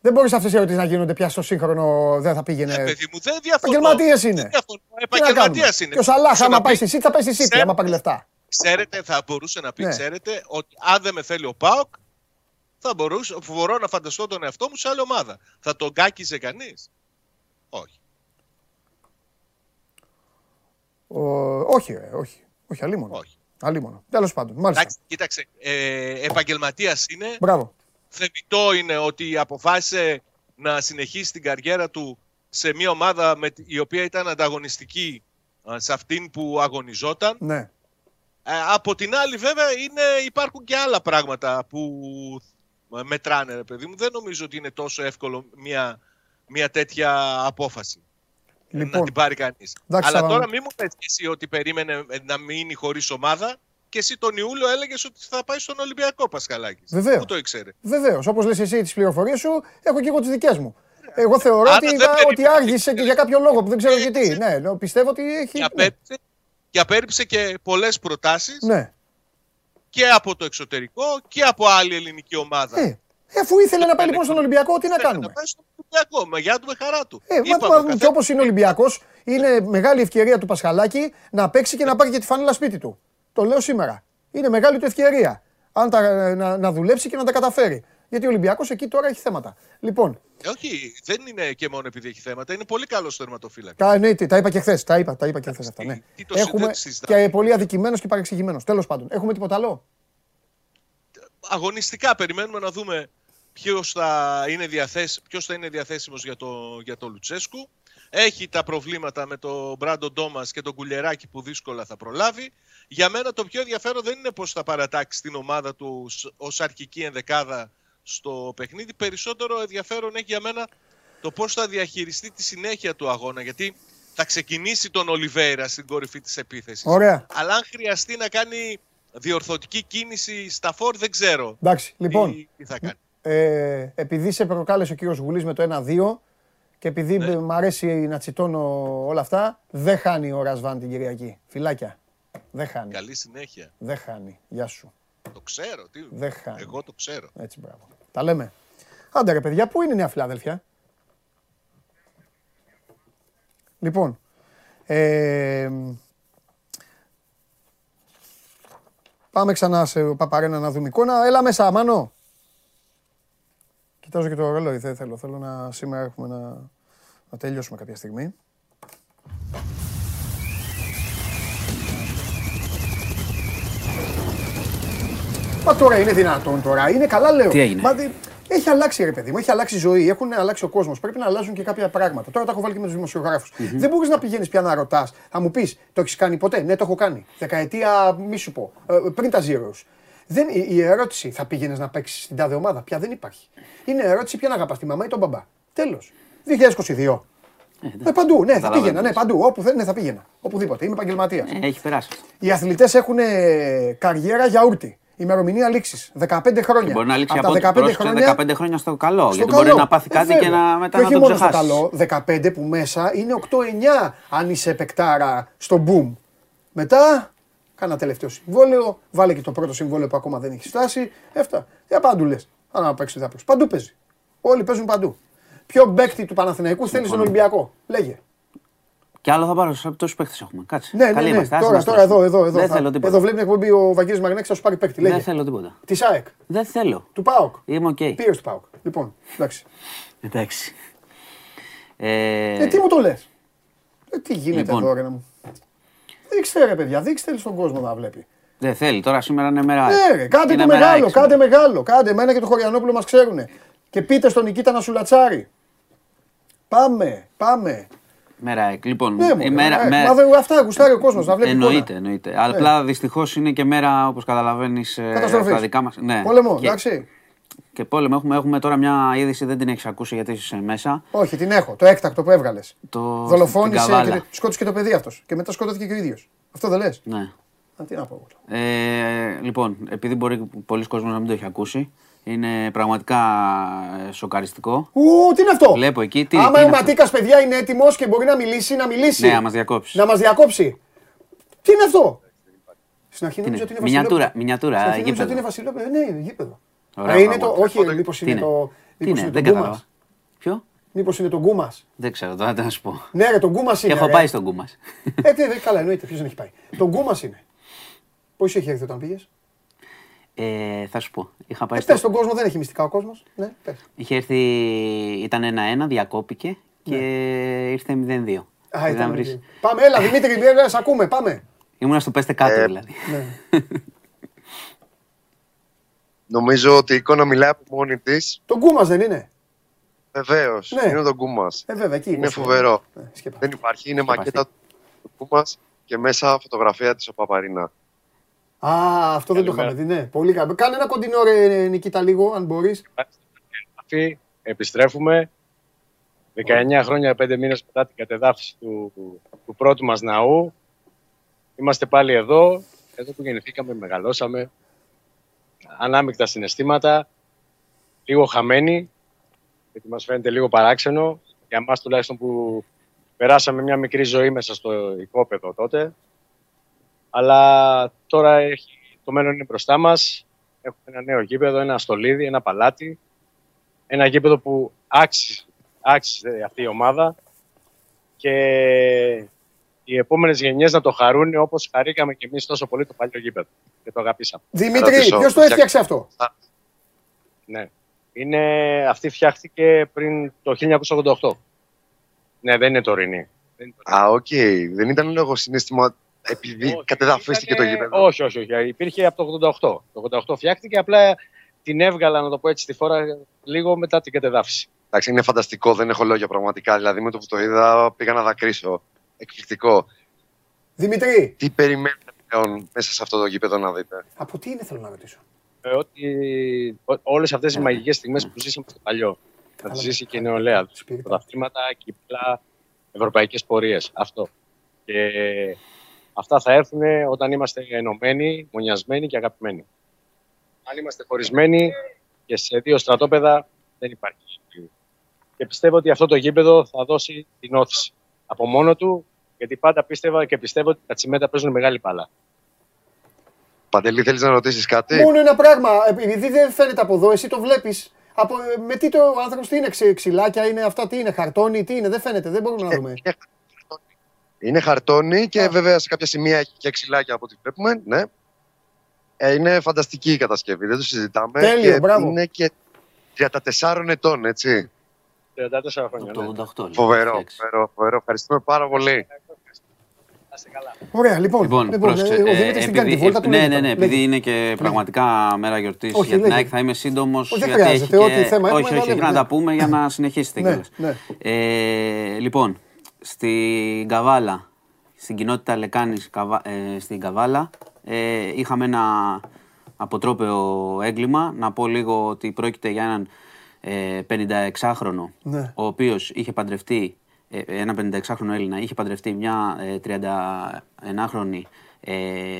Δεν μπορείς αυτές οι ερωτήσεις να γίνονται πια στο σύγχρονο, δεν θα πήγαινε. Ε, παιδί μου, δεν διαφωνώ. Επαγγελματίες είναι. Επαγγελματία είναι. Και ο Σαλάχ, άμα πάει στη ΣΥΤ, θα πάει στη ΣΥΤ, άμα πάρει λεφτά. Ξέρετε, θα μπορούσε να πει, ναι. ξέρετε, ότι αν δεν με θέλει ο Πάοκ, θα μπορούσε, μπορώ να φανταστώ τον εαυτό μου σε άλλη ομάδα. Θα τον κάκιζε κανείς; Όχι. Ο, όχι, ε, όχι. Όχι, αλίμονο. Όχι. Αλίμονο. Τέλος πάντων. Μάλιστα. Εντάξει, κοίταξε. Ε, Επαγγελματίας είναι. Μπράβο θεμητό είναι ότι αποφάσισε να συνεχίσει την καριέρα του σε μια ομάδα με, η οποία ήταν ανταγωνιστική σε αυτήν που αγωνιζόταν. Ναι. Ε, από την άλλη βέβαια είναι, υπάρχουν και άλλα πράγματα που μετράνε ρε παιδί μου. Δεν νομίζω ότι είναι τόσο εύκολο μια, μια τέτοια απόφαση. Λοιπόν, να την πάρει κανείς. Αλλά τώρα μην μου πες εσύ ότι περίμενε να μείνει χωρίς ομάδα και εσύ τον Ιούλιο έλεγες ότι θα πάει στον Ολυμπιακό Πασχαλάκης. Βεβαίως. Πού το ήξερε; Βεβαίως. Όπως λες εσύ τις πληροφορίες σου, έχω και εγώ τις δικές μου. Εγώ θεωρώ ότι, ότι άργησε και για κάποιο λόγο που δεν ξέρω γιατί. Ναι, πιστεύω ότι έχει. Και απέρριψε, και, απέρριψε και πολλές προτάσεις. Ναι. Και από το εξωτερικό και από άλλη ελληνική ομάδα. Ε, αφού ήθελε να πάει λοιπόν στον Ολυμπιακό, τι να κάνουμε. Να πάει στον Ολυμπιακό, με γεια του, με χαρά του. Ε, μα, και όπως είναι Ολυμπιακός, είναι μεγάλη ευκαιρία του Πασχαλάκη να παίξει και να πάρει και τη φανέλα σπίτι του. Το λέω σήμερα. Είναι μεγάλη του ευκαιρία. Αν τα, να, να δουλέψει και να τα καταφέρει. Γιατί ο Ολυμπιακός εκεί τώρα έχει θέματα. Λοιπόν. Ε, όχι, δεν είναι και μόνο επειδή έχει θέματα. Είναι πολύ καλό τερματοφύλακα. Τα, ναι, τα είπα και χθες. Τα είπα, τα είπα και χθες αυτά. Ναι. Τι, τι Έχουμε και πολύ αδικημένος και παρεξηγημένος. Τέλος πάντων. Έχουμε τίποτα άλλο; Αγωνιστικά περιμένουμε να δούμε ποιος θα είναι, διαθέσιμος για το, για το Λουτσέσκου. Έχει τα προβλήματα με τον Μπράντο Ντόμα και τον Κουλεράκη που δύσκολα θα προλάβει. Για μένα το πιο ενδιαφέρον δεν είναι πώς θα παρατάξει την ομάδα του ως αρχική ενδεκάδα στο παιχνίδι. Περισσότερο ενδιαφέρον έχει για μένα το πώς θα διαχειριστεί τη συνέχεια του αγώνα. Γιατί θα ξεκινήσει τον Ολιβέηρα στην κορυφή της επίθεσης. Ωραία. Αλλά αν χρειαστεί να κάνει διορθωτική κίνηση στα φόρ, δεν ξέρω. Εντάξει, λοιπόν. Τι, θα κάνει. Ε, επειδή σε προκάλεσε ο κύριος Γουλή με το 1-2 και επειδή ναι. μου αρέσει να τσιτώνω όλα αυτά, δεν χάνει ο Ρασβάν την Κυριακή. Φιλάκια. Δεν χάνει. Καλή συνέχεια. Δεν χάνει. Γεια σου. Το ξέρω. Τι... Δεν χάνει. Εγώ το ξέρω. Έτσι, μπράβο. Τα λέμε. Άντε ρε παιδιά, πού είναι η Νέα Φιλάδελφια; Λοιπόν, ε, πάμε ξανά σε Παπαρένα να δούμε εικόνα. Έλα μέσα, Μάνο. Κοιτάζω και το ρολόι, δεν θέλω. Θέλω να σήμερα έχουμε να, να τελειώσουμε κάποια στιγμή. Μα τώρα είναι δυνατόν τώρα. Είναι καλά λέω. Τι έγινε; Μα, έχει αλλάξει ρε παιδί μου, έχει αλλάξει η ζωή, έχουν αλλάξει ο κόσμος. Πρέπει να αλλάζουν και κάποια πράγματα. Τώρα τα έχω βάλει και με τους δημοσιογράφους. Mm-hmm. Δεν μπορείς να πηγαίνεις πια να ρωτάς. Θα μου πεις, το έχεις κάνει ποτέ; Ναι, το έχω κάνει. Δεκαετία, μη σου πω. Ε, πριν τα Zeros. Δεν, η, η ερώτηση, θα πήγαινες να παίξεις στην τάδε ομάδα, πια δεν υπάρχει. Είναι ερώτηση, ποια να αγαπάς τη μαμά ή τον μπαμπά; Τέλος. 2022. Ε, παντού, ναι, θα πήγαινα, ναι, παντού. Όπου δεν, ναι, θα πήγαινα. Οπουδήποτε. Είμαι επαγγελματίας. Ε, έχει περάσει. Οι αθλητές έχουν καριέρα γιαούρτι ημερομηνία λήξης. 15 χρόνια. Μπορεί να λήξει από, τα 15 χρόνια, 15 χρόνια στο καλό. Στο γιατί καλό. μπορεί να πάθει κάτι και να μετά και όχι να το μόνο στο καλό, 15 που μέσα είναι 8-9 αν είσαι επεκτάρα στο boom. Μετά, κάνα τελευταίο συμβόλαιο, βάλε και το πρώτο συμβόλαιο που ακόμα δεν έχει φτάσει. Έφτα. Για πάντου λες. Αν να παίξεις, θα παίξει. Παντού παίζει. Όλοι παίζουν παντού. Ποιο μπέκτη του Παναθηναϊκού θέλει στον Ολυμπιακό. Λέγε. Και άλλο θα πάρω από τόσους παίχτε έχουμε. Κάτσε. Ναι, ναι, ναι. Είμαστε, τώρα, τώρα εδώ, εδώ. εδώ, δεν θα... θέλω τίποτα. Εδώ βλέπεις την εκπομπή ο Βαγγέλης Μαγνέξ, θα σου πάρει παίκτη. Δεν θέλω τίποτα. Της ΣΑΕΚ. Δεν θέλω. Του ΠΑΟΚ. Είμαι οκ. Okay. Πήρε του ΠΑΟΚ. Λοιπόν, εντάξει. εντάξει. Ε... ε, τι μου το λες; Ε, τι γίνεται λοιπόν. εδώ, ρε μου; Δείξτε ρε παιδιά, δείξτε στον κόσμο να βλέπει. Δεν θέλει, τώρα σήμερα είναι μέρα. Ναι, ρε, κάντε το μεγάλο, κάντε μεγάλο. Κάντε εμένα και το Χωριανόπουλο μας ξέρουν. Και πείτε στον Νικήτα να σου λατσάρει. Πάμε, πάμε. Μέρα Λοιπόν, ναι, η μέρα, ε, μέρα... Μα αυτά γουστάρει ο κόσμος να βλέπει. Εννοείται, εννοείται. Ναι. Απλά δυστυχώς είναι και μέρα, όπως καταλαβαίνεις, ε, τα δικά μα. Ναι. Πόλεμο, και... εντάξει. Και πόλεμο. Έχουμε, έχουμε τώρα μια είδηση, δεν την έχεις ακούσει γιατί είσαι μέσα. Όχι, την έχω. Το έκτακτο που έβγαλες. Το... Δολοφόνησε και σκότωσε και το παιδί αυτός. Και μετά σκότωθηκε και ο ίδιος. Αυτό δεν λες; Ναι. Α, τι να πω. Ε, λοιπόν, επειδή μπορεί πολλοί κόσμοι να μην το έχει ακούσει, είναι πραγματικά ε, σοκαριστικό. Ου, τι είναι αυτό; Βλέπω εκεί. Τι, άμα ο Ματίκα, παιδιά, είναι έτοιμος και μπορεί να μιλήσει, να μιλήσει. Ναι, να μας διακόψει. Να μας διακόψει. Τι είναι αυτό; Στην αρχή νόμιζα ότι είναι Βασιλόπουλο. Μινιατούρα, Στην αρχή νόμιζα ότι είναι Βασιλόπουλο. Ναι, είναι γήπεδο. Ωραία, είναι το, όχι, μήπως είναι το. Μήπως είναι το Γκούμας. Ποιο; Μήπως είναι το Γκούμας. Δεν ξέρω, τώρα δεν να σου πω. Ναι, ρε, το Γκούμας είναι. Έχω πάει στον Γκούμας. Ε, καλά, εννοείται, ποιος δεν έχει πάει. Το Γκούμας είναι. Πώς είχε έρθει όταν πήγες; Ε, θα σου πω. Είχα πάει ε, στο... στον κόσμο, δεν έχει μυστικά ο κόσμος. Ναι, Είχε έρθει, ήταν 1-1, διακόπηκε και ναι. ήρθε 0-2. Α, ήταν βρεις... Πάμε, έλα Δημήτρη, σε ακούμε, πάμε. Ήμουνα στο πέστε κάτω ε, δηλαδή. Ναι. Νομίζω ότι η εικόνα μιλάει από μόνη της. Το Γκούμας δεν είναι; Βεβαίως. Ναι. Είναι το Γκούμας. Ε, βέβαια, εκεί είναι φοβερό. Ναι, δεν υπάρχει. Είναι μακέτα του Γκούμας και μέσα φωτογραφία της ο Παπαρίνα. Α, αυτό δεν το είχαμε δει, ναι. Πολύ καλό. Κάνε ένα κοντινό ρε Νικήτα λίγο, αν μπορείς. Επιστρέφουμε. 19 χρόνια, 5 μήνες μετά την κατεδάφιση του, του πρώτου μας ναού. Είμαστε πάλι εδώ. Εδώ που γεννηθήκαμε, μεγαλώσαμε. Ανάμεικτα συναισθήματα. Λίγο χαμένοι. Γιατί μας φαίνεται λίγο παράξενο. Για μας τουλάχιστον που περάσαμε μια μικρή ζωή μέσα στο οικόπεδο τότε. Αλλά τώρα έχει, το μέλλον είναι μπροστά μας. Έχουμε ένα νέο γήπεδο, ένα στολίδι, ένα παλάτι. Ένα γήπεδο που άξιζε, άξιζε αυτή η ομάδα και οι επόμενες γενιές να το χαρούν όπως χαρήκαμε και εμείς τόσο πολύ το παλιό γήπεδο και το αγαπήσαμε. Δημήτρη, ποιος το έφτιαξε αυτό; Ναι. Είναι, αυτή φτιάχτηκε πριν το 1988. Ναι, δεν είναι τωρινή. Α, okay. Okay. Δεν ήταν λόγω συναίσθημα επειδή κατεδαφίστηκε το γήπεδο; Όχι, όχι, όχι. Υπήρχε από το 88. Το 88 φτιάχτηκε, απλά την έβγαλα, να το πω έτσι, τη φορά λίγο μετά την κατεδάφιση. Εντάξει, είναι φανταστικό, δεν έχω λόγια πραγματικά. Δηλαδή με το που το είδα πήγα να δακρύσω. Εκπληκτικό. Δημητρή. Τι περιμένετε πλέον μέσα σε αυτό το γήπεδο να δείτε; Από τι είναι θέλω να ρωτήσω. Ε, ότι όλες αυτές οι μαγικές στιγμές που ζήσαμε στο παλιό. Θα τις ζήσει και η νεολαία. Πρωταθλήματα, κύπλα, ευρωπαϊκές πορείες. Αυτό. Και αυτά θα έρθουν όταν είμαστε ενωμένοι, μονιασμένοι και αγαπημένοι. Αν είμαστε χωρισμένοι και σε δύο στρατόπεδα δεν υπάρχει. Και πιστεύω ότι αυτό το γήπεδο θα δώσει την όθηση από μόνο του, γιατί πάντα πίστευα και πιστεύω ότι τα τσιμέντα παίζουν μεγάλη μπάλα. Παντελή, θέλεις να ρωτήσεις κάτι; Μόνο ένα πράγμα. Επειδή δεν φαίνεται από εδώ, εσύ το βλέπεις. Από, με τι το άνθρωπος, τι είναι, ξε, ξυλάκια, είναι αυτά, τι είναι, χαρτόνι, τι είναι, δεν φαίνεται, δεν μπορούμε να δούμε. Είναι χαρτόνι και βέβαια σε κάποια σημεία έχει και ξυλάκια από ό,τι βλέπουμε. Ναι. Ε, είναι φανταστική η κατασκευή, δεν το συζητάμε. Τέλειο, και μπράβο. Είναι και 34 ετών, έτσι. 34 χρόνια. Το ναι. 88. λοιπόν, Φοβερό, εντάξει. φοβερό, φοβερό. Ευχαριστούμε πάρα πολύ. Να είστε καλά. Ωραία, λοιπόν. Λοιπόν, λοιπόν πρόσεξε, ε, ο ε, Δημήτρης την κάνει τη επειδή- βόλτα του. ναι, λέγε ναι, τώρα, ναι, λέγε. επειδή είναι και πραγματικά μέρα γιορτής Όχι, για την λέγε. ΑΕΚ, θα είμαι σύντομος. Όχι, δεν χρειάζεται, ό,τι θέμα έχουμε, Όχι, να όχι, λέμε, να ναι. τα πούμε για να συνεχίσετε Ναι, κιόλας. ναι. Ε, λοιπόν, στην Καβάλα, στην κοινότητα Λεκάνης Καβα- ε, στην Καβάλα, ε, είχαμε ένα αποτρόπαιο έγκλημα. Να πω λίγο ότι πρόκειται για έναν ε, 56χρονο, Ναι. ο οποίος είχε παντρευτεί, ε, ένα 56χρονο Έλληνα, είχε παντρευτεί μια ε, 31χρονη ε,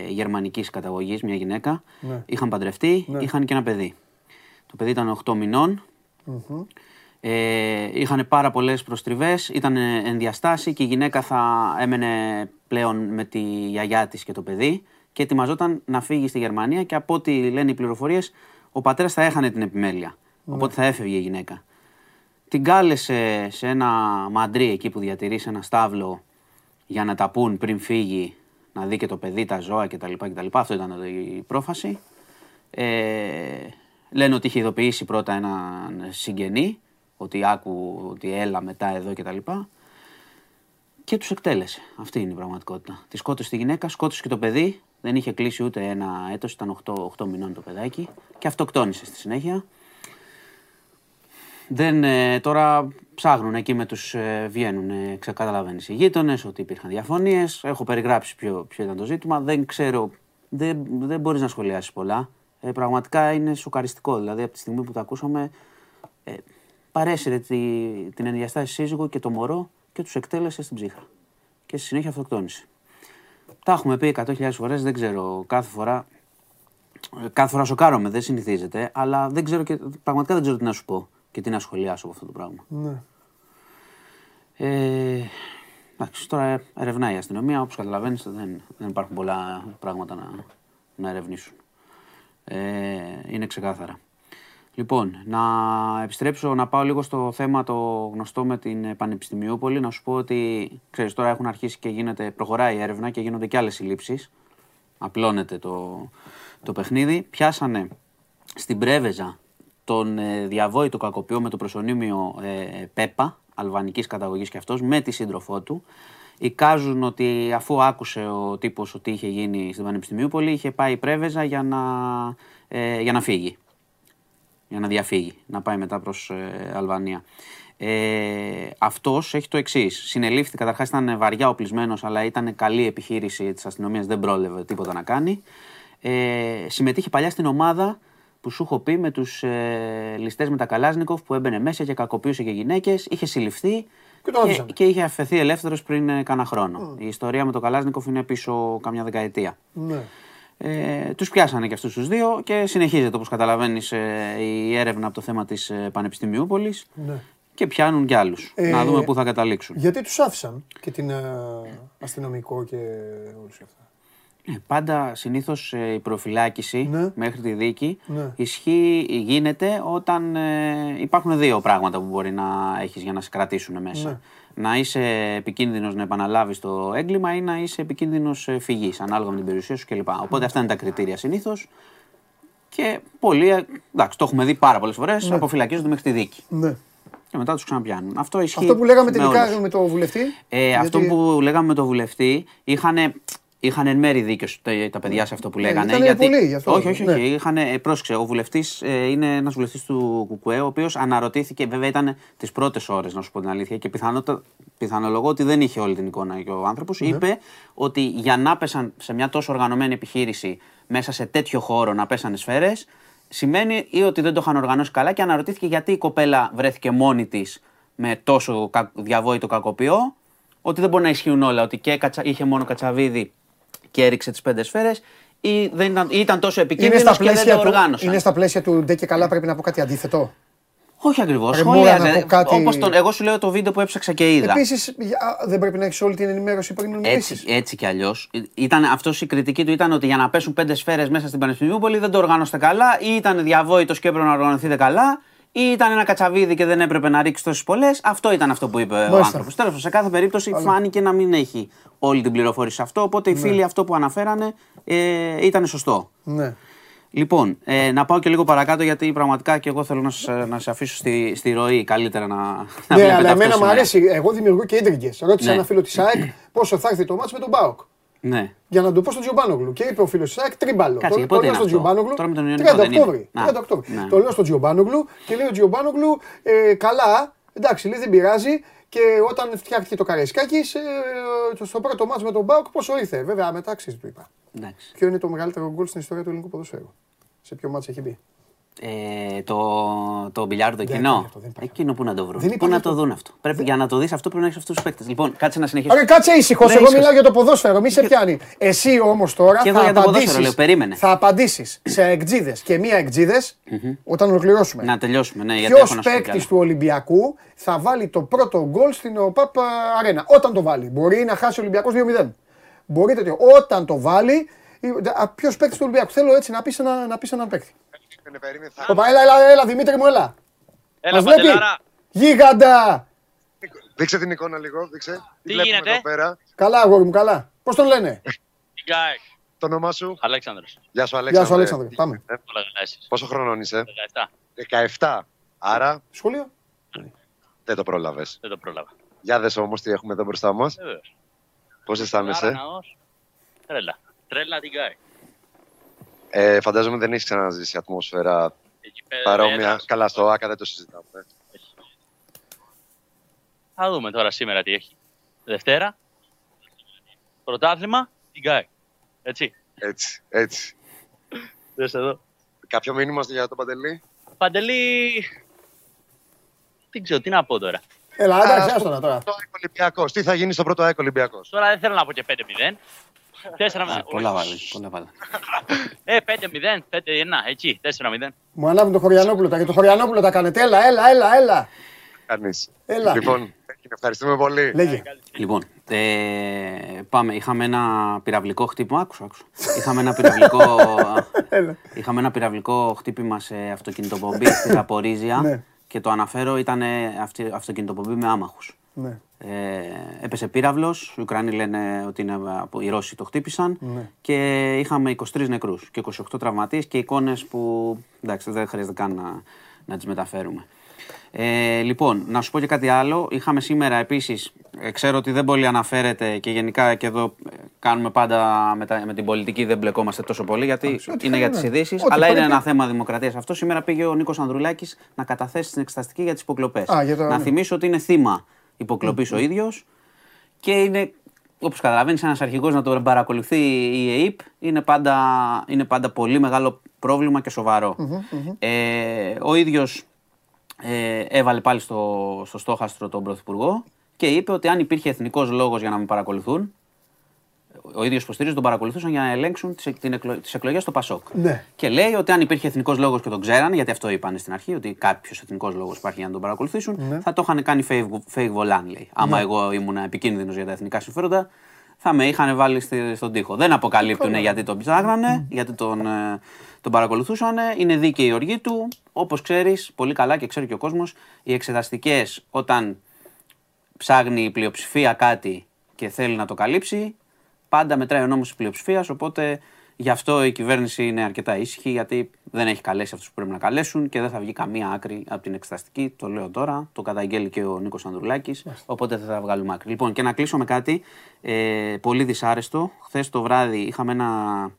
γερμανικής καταγωγής, μια γυναίκα. Ναι. Είχαν παντρευτεί, είχαν και ένα παιδί. Το παιδί ήταν 8 μηνών. Ε, είχαν πάρα πολλές προστριβές, ήταν ενδιαστάσει και η γυναίκα θα έμενε πλέον με τη γιαγιά της και το παιδί και ετοιμαζόταν να φύγει στη Γερμανία και από ό,τι λένε οι πληροφορίες, ο πατέρας θα έχανε την επιμέλεια. Οπότε θα έφευγε η γυναίκα. Την κάλεσε σε ένα μαντρί εκεί που διατηρείς σε ένα στάβλο για να τα πούν πριν φύγει, να δει και το παιδί, τα ζώα κτλ. κτλ. Αυτό ήταν η πρόφαση. Ε, λένε ότι είχε ειδοποιήσει πρώτα έναν συγγενή, ότι άκου ότι έλα μετά εδώ κτλ. Και τους εκτέλεσε. Αυτή είναι η πραγματικότητα. Τη σκότωσε τη γυναίκα, σκότωσε και το παιδί. Δεν είχε κλείσει ούτε ένα έτος, ήταν 8, 8 μηνών το παιδάκι. Και αυτοκτόνησε στη συνέχεια. Δεν, ε, τώρα ψάχνουν εκεί με τους ε, βγαίνουν, ε, ξεκαταλαβαίνεις οι γείτονες ότι υπήρχαν διαφωνίες. Έχω περιγράψει ποιο, ποιο ήταν το ζήτημα. Δεν ξέρω, δεν, δεν μπορείς να σχολιάσεις πολλά. Ε, πραγματικά είναι σοκαριστικό. Δηλαδή από τη στιγμή που το ακούσαμε ε, παρέσυρε τη, την ενδιαστάση σύζυγο και το μωρό και τους εκτέλεσε στην ψύχρα. Και στη συνέχεια αυτοκτόνησε. Τα έχουμε πει 100.000 φορές, δεν ξέρω, κάθε φορά ε, Κάθε φορά σοκάρομαι, δεν συνηθίζεται, αλλά δεν ξέρω και, πραγματικά δεν ξέρω τι να σου πω και τι να σχολιάσω από αυτό το πράγμα. Ναι. Ε, εντάξει, τώρα ερευνάει η αστυνομία, όπως καταλαβαίνεις δεν, δεν υπάρχουν πολλά πράγματα να, να ερευνήσουν. Ε, είναι ξεκάθαρα. Λοιπόν, να επιστρέψω να πάω λίγο στο θέμα το γνωστό με την Πανεπιστημιούπολη. Να σου πω ότι, ξέρεις, τώρα έχουν αρχίσει και γίνεται, προχωράει η έρευνα και γίνονται και άλλες συλλήψεις. Απλώνεται το, το παιχνίδι. Πιάσανε στην Πρέβεζα τον ε, διαβόητο κακοποιό με το προσωνύμιο ε, Πέπα, αλβανικής καταγωγής και αυτός, με τη σύντροφό του. Εικάζουν ότι αφού άκουσε ο τύπος ότι είχε γίνει στην Πανεπιστημιούπολη, είχε πάει η Πρέβεζα για να, ε, για να φύγει. Για να διαφύγει, να πάει μετά προς ε, Αλβανία. Ε, αυτός έχει το εξής. Συνελήφθη, καταρχάς ήταν βαριά οπλισμένος, αλλά ήταν καλή επιχείρηση της αστυνομίας, δεν πρόλευε τίποτα να κάνει. Ε, συμμετείχε παλιά στην ομάδα που σου έχω πει με τους ε, ληστές με τα Καλάζνικοφ που έμπαινε μέσα και κακοποιούσε και γυναίκες, είχε συλληφθεί Και τον και, άφησαν. και είχε αφαιθεί ελεύθερος πριν ε, κάνα χρόνο. Η ιστορία με τον Καλάζνικοφ είναι πίσω καμιά δεκαετία. Ναι. Ε, τους πιάσανε και αυτούς τους δύο και συνεχίζεται όπως καταλαβαίνεις ε, η έρευνα από το θέμα της ε, Πανεπιστημιούπολης Ναι. και πιάνουν κι άλλους. Ε, να δούμε πού θα καταλήξουν. Γιατί τους άφησαν και την ε, αστυνομικό και όλους αυτά. Ε, πάντα συνήθως ε, η προφυλάκηση Ναι. μέχρι τη δίκη Ναι. ισχύει, γίνεται όταν ε, υπάρχουν δύο πράγματα που μπορεί να έχεις για να σε κρατήσουν μέσα. Ναι. Να είσαι επικίνδυνος να επαναλάβεις το έγκλημα ή να είσαι επικίνδυνος ε, φυγής, ανάλογα με την περιουσία σου κλπ. Οπότε αυτά είναι τα κριτήρια συνήθως. Και πολλοί, ε, εντάξει, το έχουμε δει πάρα πολλές φορές, αποφυλακίζονται μέχρι τη δίκη. Ναι. Και μετά τους ξαναπιάνουν. Αυτό ισχύει Αυτό που λέγαμε με τελικά όλους. με το βουλευτή. Ε, Αυτό γιατί- που λέγαμε με τον βουλευτή, είχαν Είχαν εν μέρη δίκιο τα παιδιά σε αυτό που Ναι, λέγανε. ήτανε γιατί... πολλοί γι' αυτό. Όχι, όχι. Ναι. όχι. Είχαν, ε, πρόσεξε, ο βουλευτής είναι ένας βουλευτής του Κουκουέ, ο οποίος αναρωτήθηκε, βέβαια ήταν τις πρώτες ώρες, να σου πω την αλήθεια, και πιθανότα, πιθανολογώ ότι δεν είχε όλη την εικόνα και ο άνθρωπος. Ναι. Είπε ότι για να πέσαν σε μια τόσο οργανωμένη επιχείρηση μέσα σε τέτοιο χώρο να πέσανε σφαίρες, σημαίνει ή ότι δεν το είχαν οργανώσει καλά και αναρωτήθηκε γιατί η κοπέλα βρέθηκε μόνη της με τόσο κα- διαβόητο κακοποιό, ότι δεν μπορεί να ισχύουν όλα, ότι και κατσα- είχε μόνο κατσαβίδι και έριξε τις πέντε σφαίρες, ή, δεν ήταν, ή ήταν τόσο Είναι επικίνδυνος στα, και δεν πλαίσια το του, οργάνωσαν; είναι στα πλαίσια του ντε και καλά πρέπει να πω κάτι αντίθετο; Όχι ακριβώς. Ρε, μπορώ να Σχολίαζε. πω κάτι- Όπως τον, εγώ σου λέω το βίντεο που έψαξα και είδα. Επίσης, δεν πρέπει να έχεις όλη την ενημέρωση πριν να Έτσι, μιλήσεις. έτσι κι αλλιώς. Αυτός η κριτική του ήταν ότι για να πέσουν πέντε σφαίρες μέσα στην Πανεπιστημιούπολη δεν το οργάνωσετε καλά, ή ήταν διαβόητος και έπρεπε να οργανωθείτε καλά, ή ήταν ένα κατσαβίδι και δεν έπρεπε να ρίξει τόσες πολλές. Αυτό ήταν αυτό που είπε ο Μάλιστα. άνθρωπος. Τέλος πάντων, σε κάθε περίπτωση φάνηκε να μην έχει όλη την πληροφόρηση σε αυτό. Οπότε οι φίλοι αυτό που αναφέρανε ε, ήταν σωστό. Ναι. Λοιπόν, ε, να πάω και λίγο παρακάτω γιατί πραγματικά και εγώ θέλω να σε, να σε αφήσω στη, στη ροή καλύτερα να, να Ναι, βλέπετε αλλά αυτός εμένα μου σήμερα. αρέσει. Εγώ δημιουργώ και ίντριγκες. Ρώτησα Ναι. ένα φίλο της ΑΕΚ πόσο θα έρθει το μάτς με τον Μπάουκ. Ναι. Για να το πω στον Τζιομπάνογλου. Και είπε ο φίλος τη ΑΕΚ τρίμπαλο. Κάτσε, το, πότε το λέω είναι στον αυτό; Τζιομπάνογλου. Τώρα με τον Ιωνικό 30 δεν είναι. Οκτώβρη. Να. 30 Οκτώβρη. Ναι. Το λέω στον Τζιομπάνογλου και λέει ο Τζιομπάνογλου ε, καλά. Εντάξει, λέει δεν πειράζει. Και όταν φτιάχτηκε το Καραϊσκάκης, ε, στο πρώτο μάτς με τον Μπάουκ, πόσο ήρθε. Βέβαια, μετά αξίζει του είπα. Εντάξει. Ποιο είναι το μεγαλύτερο γκολ στην ιστορία του ελληνικού ποδοσφαίρου. Σε ποιο μάτς έχει μπει. Ε, το, το μπιλιάρδο Δεν εκείνο. υπάρχει αυτό, δεν υπάρχει Εκείνο που να το βρουν. Δεν Πού υπάρχει να το αυτό. δουν αυτό. Πρέπει, για να το δεις αυτό πρέπει να έχεις αυτούς τους παίκτες. Λοιπόν, κάτσε να συνεχίσω. Ωραία, κάτσε ήσυχος. Ναι, Εγώ ήσυχος. μιλάω για το ποδόσφαιρο. Μη σε πιάνει. Εσύ όμως τώρα Και εγώ θα για το ποδόσφαιρο απαντήσεις- λέω, περίμενε. Θα απαντήσεις σε εκτζίδες και μία εκτζίδες όταν ολοκληρώσουμε. Να τελειώσουμε. Ναι, γιατί Ποιος έχω να σου πω κι παίκτης άλλα. του Ολυμπιακού θα βάλει το πρώτο γκολ στην ΟΠΑΠ Αρένα. Όταν το βάλει. Μπορεί να χάσει ο Ολυμπιακός 2-0. Μπορεί τέτοιο. Όταν το βάλει. Ποιος παίκτης του Ολυμπιακού. Θέλω έτσι να πεις ένα, να πεις έναν παίκτη. Περίμενε, περίμενε, θα- Οπα, έλα, έλα, έλα, Δημήτρη μου, έλα. Έλα, Μας βλέπει; Παντελάρα. Γίγαντα. Δείξε την εικόνα λίγο, δείξε. Τι βλέπουμε γίνεται; εδώ πέρα. Καλά, αγόρι μου, καλά. Πώς τον λένε; Τι κάνει, Το όνομά σου; Αλέξανδρος. Γεια σου, Αλέξανδρε. Γεια σου, Αλέξανδρε. Πάμε. Ε, Όλα καλά εσείς. Πόσο χρονών είσαι; 17. 17. Άρα; Σχολείο; δεν το πρόλαβες. Δεν το πρόλαβα. Για δες όμως τι έχουμε εδώ μπροστά μας. Βεβαίως. Πώς αισθάνεσαι; Άρα, ναός. Τρέλα. Τρέλα την κάνει. Ε, φαντάζομαι δεν έχεις ξαναζήσει ατμόσφαιρα Εκεί πέρα παρόμοια. έδρας. Καλά, στο ΆΚΑ δεν το συζητάμε. Θα δούμε τώρα σήμερα τι έχει. Δευτέρα. Πρωτάθλημα. Την κάνει. Έτσι. Έτσι, έτσι. Δες εδώ. Κάποιο μήνυμα για τον Παντελή; Παντελή. Δεν ξέρω τι να πω τώρα. Έλα, Α, εντάξει, στο άστο να τώρα. πρώτο ΑΕΚ Ολυμπιακός. Τι θα γίνει στο πρώτο ΑΕΚ Ολυμπιακός; Τώρα δεν θέλω να πω και 5-0. 4-0. Πολλά βάλες. Πολλά βάλες. Ε, 5-0, 5-1, έτσι, 4-0. Μου ανάβουν το Χωριανόπουλο. Τα και το Χωριανόπουλο τα κάνετε. Έλα, έλα, έλα, έλα. Κανείς. Έλα. Λοιπόν, ευχαριστούμε πολύ. Λέγε. Λοιπόν, ε, πάμε. Είχαμε ένα πυραυλικό χτύπημα. Άκουσα, άκουσα. Είχαμε ένα πυραυλικό, Έλα. είχαμε ένα πυραυλικό χτύπημα σε αυτοκινητοπομπή στη Ζαπορίζια Ναι. και το αναφέρω ήταν αυτή, αυτοκινητοπομπή με άμαχους. Ναι. Ε, έπεσε πύραυλος. Οι Ουκρανοί λένε ότι είναι από οι Ρώσοι το χτύπησαν. Ναι. Και είχαμε 23 νεκρούς και 28 τραυματίες και εικόνες που εντάξει, δεν χρειάζεται καν να, να τις μεταφέρουμε. Ε, λοιπόν, να σου πω και κάτι άλλο. Είχαμε σήμερα επίσης, ξέρω ότι δεν πολύ αναφέρεται και γενικά και εδώ ε, κάνουμε πάντα με, τα- με την πολιτική, δεν μπλεκόμαστε τόσο πολύ γιατί ό,τι είναι για τις θέλουμε. ειδήσεις. Ό,τι Αλλά είναι πρέπει. ένα θέμα δημοκρατίας αυτό. Σήμερα πήγε ο Νίκος Ανδρουλάκης να καταθέσει την εξεταστική για τις υποκλοπές. Α, για το- Να ναι. θυμίσω ότι είναι θύμα υποκλοπής ο ίδιος και είναι, όπως καταλαβαίνεις, ένας αρχηγός να τον παρακολουθεί η ΕΕΠ είναι πάντα, είναι πάντα πολύ μεγάλο πρόβλημα και σοβαρο Ε, ο ίδιος ε, έβαλε πάλι στο, στο στόχαστρο τον Πρωθυπουργό και είπε ότι αν υπήρχε εθνικός λόγος για να με παρακολουθούν, ο ίδιος υποστηρίζει τον παρακολουθούσαν για να ελέγξουν τις εκλο, τις εκλογές στο Πασόκ. Ναι. Και λέει ότι αν υπήρχε εθνικός λόγος και τον ξέρανε, γιατί αυτό είπαν στην αρχή, ότι κάποιος εθνικός λόγος υπάρχει για να τον παρακολουθήσουν, Ναι. θα το είχαν κάνει fake, fake volant, λέει. Άμα εγώ ήμουν επικίνδυνος για τα εθνικά συμφέροντα, θα με είχαν βάλει στη- στον τοίχο. Δεν αποκαλύπτουν γιατί τον ψάχνανε, γιατί τον, ε, τον παρακολουθούσαν. Είναι δίκαιη η οργή του. Όπως ξέρεις πολύ καλά και ξέρει και ο κόσμος, οι εξεταστικές όταν ψάχνει η πλειοψηφία κάτι και θέλει να το καλύψει, πάντα μετράει ο νόμος της πλειοψηφίας, οπότε γι' αυτό η κυβέρνηση είναι αρκετά ήσυχη, γιατί δεν έχει καλέσει αυτούς που πρέπει να καλέσουν και δεν θα βγει καμία άκρη από την εξεταστική. Το λέω τώρα. Το καταγγέλει και ο Νίκος Ανδρουλάκης. Οπότε δεν θα βγάλουμε άκρη. Λοιπόν, και να κλείσω με κάτι ε, πολύ δυσάρεστο. Χθες το βράδυ είχαμε ένα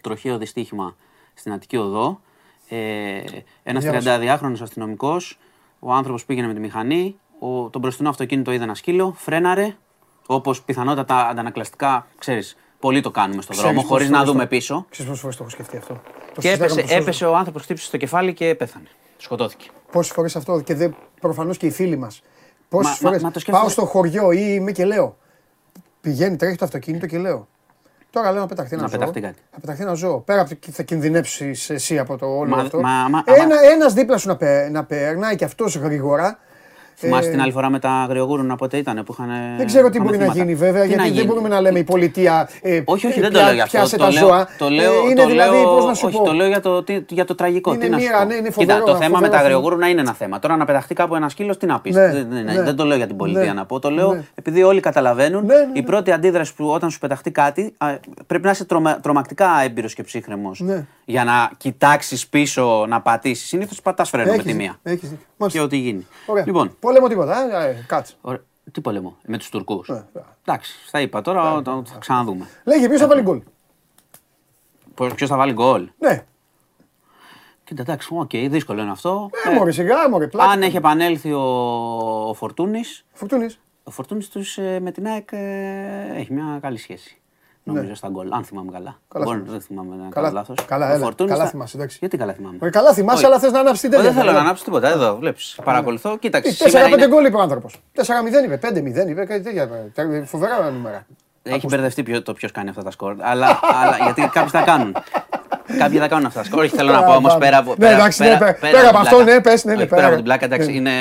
τροχαίο δυστύχημα στην Αττική Οδό. Ε, ένας 32χρονο αστυνομικός, ο άνθρωπος πήγαινε με τη μηχανή, ο, το μπροστινό αυτοκίνητο είδε ένα σκύλο, φρέναρε, όπως πιθανότατα αντανακλαστικά, ξέρεις, Πολύ το κάνουμε στον δρόμο, χωρίς να δούμε πίσω. Ξέρεις πόσες φορές το έχω σκεφτεί αυτό. Και έπεσε, έπεσε ο άνθρωπος, χτύπησε στο κεφάλι και πέθανε. Σκοτώθηκε. Πόσες φορές αυτό και δεν προφανώς και οι φίλοι μας. Πόσες φορές πάω στο χωριό ή είμαι και λέω. Πηγαίνει, τρέχει το αυτοκίνητο και λέω. Τώρα λέω να πεταχτεί ένα να ζώο. Πεταχτεί κάτι. Να πεταχτεί ένα ζώο. Πέρα από το θα κινδυνεύσει εσύ από το όλο μα, αυτό. Μα, μα, ένα ένας δίπλα σου να, να περνάει και αυτός γρήγορα Θυμάσαι ε... την άλλη φορά με τα αγριογούρουνα πότε ήταν που είχαν. Δεν ξέρω τι μπορεί να γίνει βέβαια, γιατί δεν μπορούμε να λέμε η πολιτεία. Ε, όχι, όχι, δεν το λέω για αυτό. Πιάσε τα ζώα. Το λέω, ε, είναι δηλαδή, πώς να σου όχι, πω; το λέω για το, για το τραγικό. Είναι τι μία, να ναι, είναι Κοίτα, φοβερό, το θέμα με τα αγριογούρουνα είναι ένα θέμα. Τώρα να πεταχτεί κάπου ένας σκύλος, τι να πεις; Ναι, δεν, ναι, δεν το λέω για την πολιτεία ναι, να πω. Το λέω ναι. επειδή όλοι καταλαβαίνουν. Ναι, ναι, ναι. Η πρώτη αντίδραση που όταν σου πεταχτεί κάτι πρέπει να είσαι τρομακτικά έμπειρος και ψύχρεμος Ναι. για να κοιτάξεις πίσω να πατήσεις. Συνήθως πατάς φρένο με τη μία. Και ό,τι γίνει. Λοιπόν, Πόλεμο τίποτα. ε, Κάτσε. Ωραία. Τι πολεμό, με τους Τουρκούς. Ναι, Εντάξει, θα είπα τώρα, θα ξαναδούμε. Λέγε, ποιος θα βάλει γκολ; Ποιος θα βάλει γκολ; Ναι. Κοίτα, εντάξει, οκ, δύσκολο είναι αυτό. Ε, μωρέ, σιγά, μωρέ, πλάκα. Αν έχει επανέλθει ο, ο Φορτούνης. Φορτούνης. Ο Φορτούνης με την ΑΕΚ ε, έχει μια καλή σχέση. Νομίζω στα γκολ, αν θυμάμαι καλά. Καλά Μπορεί, θυμάσαι. δεν θυμάμαι να Καλά, κάνω λάθος. καλά, έλα, καλά θυμάσαι, εντάξει. Γιατί καλά θυμάμαι; Μωρέ, καλά θυμάσαι, αλλά θες να ανάψεις την τέτοια. Δεν θέλω να ανάψω τίποτα. Εδώ βλέπεις. Παρακολουθώ. Κοίταξε. 4-5 γκολ είπε ο άνθρωπος. 4-0 είπε, 5-0 είπε, κάτι τέτοια. Φοβερά νούμερα. Έχει μπερδευτεί το ποιος κάνει αυτά τα σκορ. αλλά, αλλά γιατί κάποιοι τα κάνουν. Κάποιοι θα κάνουν αυτά τα σκορ. Όχι, θέλω να πω όμως πέρα από. Ναι, εντάξει, ναι, πέρα από αυτό, ναι, πες. Ναι, πέρα από την πλάκα, εντάξει, είναι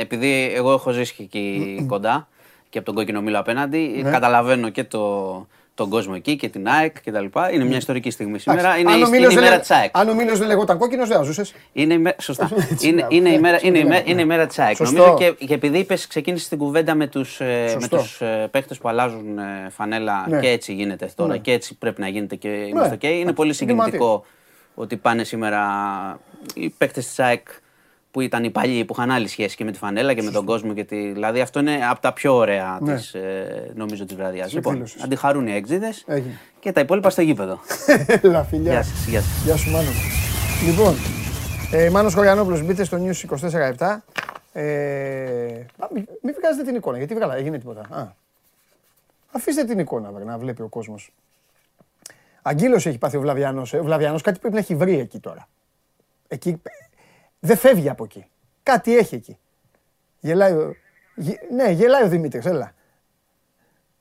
επειδή εγώ έχω ζήσει εκεί κοντά και από τον κόκκινο μήλο απέναντι. Καταλαβαίνω και το, τον κόσμο εκεί και την ΑΕΚ και τα λοιπά. Είναι μια ιστορική στιγμή σήμερα. Είναι, είναι η μέρα της ΑΕΚ. Αν ο Μήλο δεν λεγόταν κόκκινος, δεν ζούσες; Είναι, η μέρα, σωστά. είναι, είναι, η μέρα, είναι, η μέρα, είναι η μέρα της ΑΕΚ. Νομίζω και, και επειδή είπες, ξεκίνησες την κουβέντα με τους με τους, ε, παίχτες που αλλάζουν ε, φανέλα Ναι. και έτσι γίνεται τώρα Ναι. και έτσι πρέπει να γίνεται και είμαστε OK. Είναι πολύ συγκινητικό ότι πάνε σήμερα οι παίχτες της ΑΕΚ που ήταν οι παλιοί που είχαν άλλη σχέση και με τη φανέλα και με τον κόσμο. Και τη... Δηλαδή αυτό είναι από τα πιο ωραία Ναι. της, ε, νομίζω της βραδιάς. Σε Λοιπόν, εκδήλωσης. αντιχαρούν οι έξιδες Έγινε. και τα υπόλοιπα στο γήπεδο. Έλα, φιλιά. Γεια σας, γεια σας. Γεια σου, Μάνο. Λοιπόν, ε, Μάνος Χωριανόπουλος, μπείτε στο News 24-7. Ε, α, μην, μην βγάζετε την εικόνα, γιατί βγάλα, έγινε τίποτα. Α. Αφήστε την εικόνα, βρε, να βλέπει ο κόσμος. Αγγείλος έχει πάθει ο Βλαβιανός. Ε. Ο Βλαβιανός κάτι πρέπει να έχει βρει εκεί τώρα. Εκεί, ε, δεν φεύγει από εκεί. Κάτι έχει εκεί. Γελάει ο, γε- ναι, γελάει ο Δημήτρης, έλα.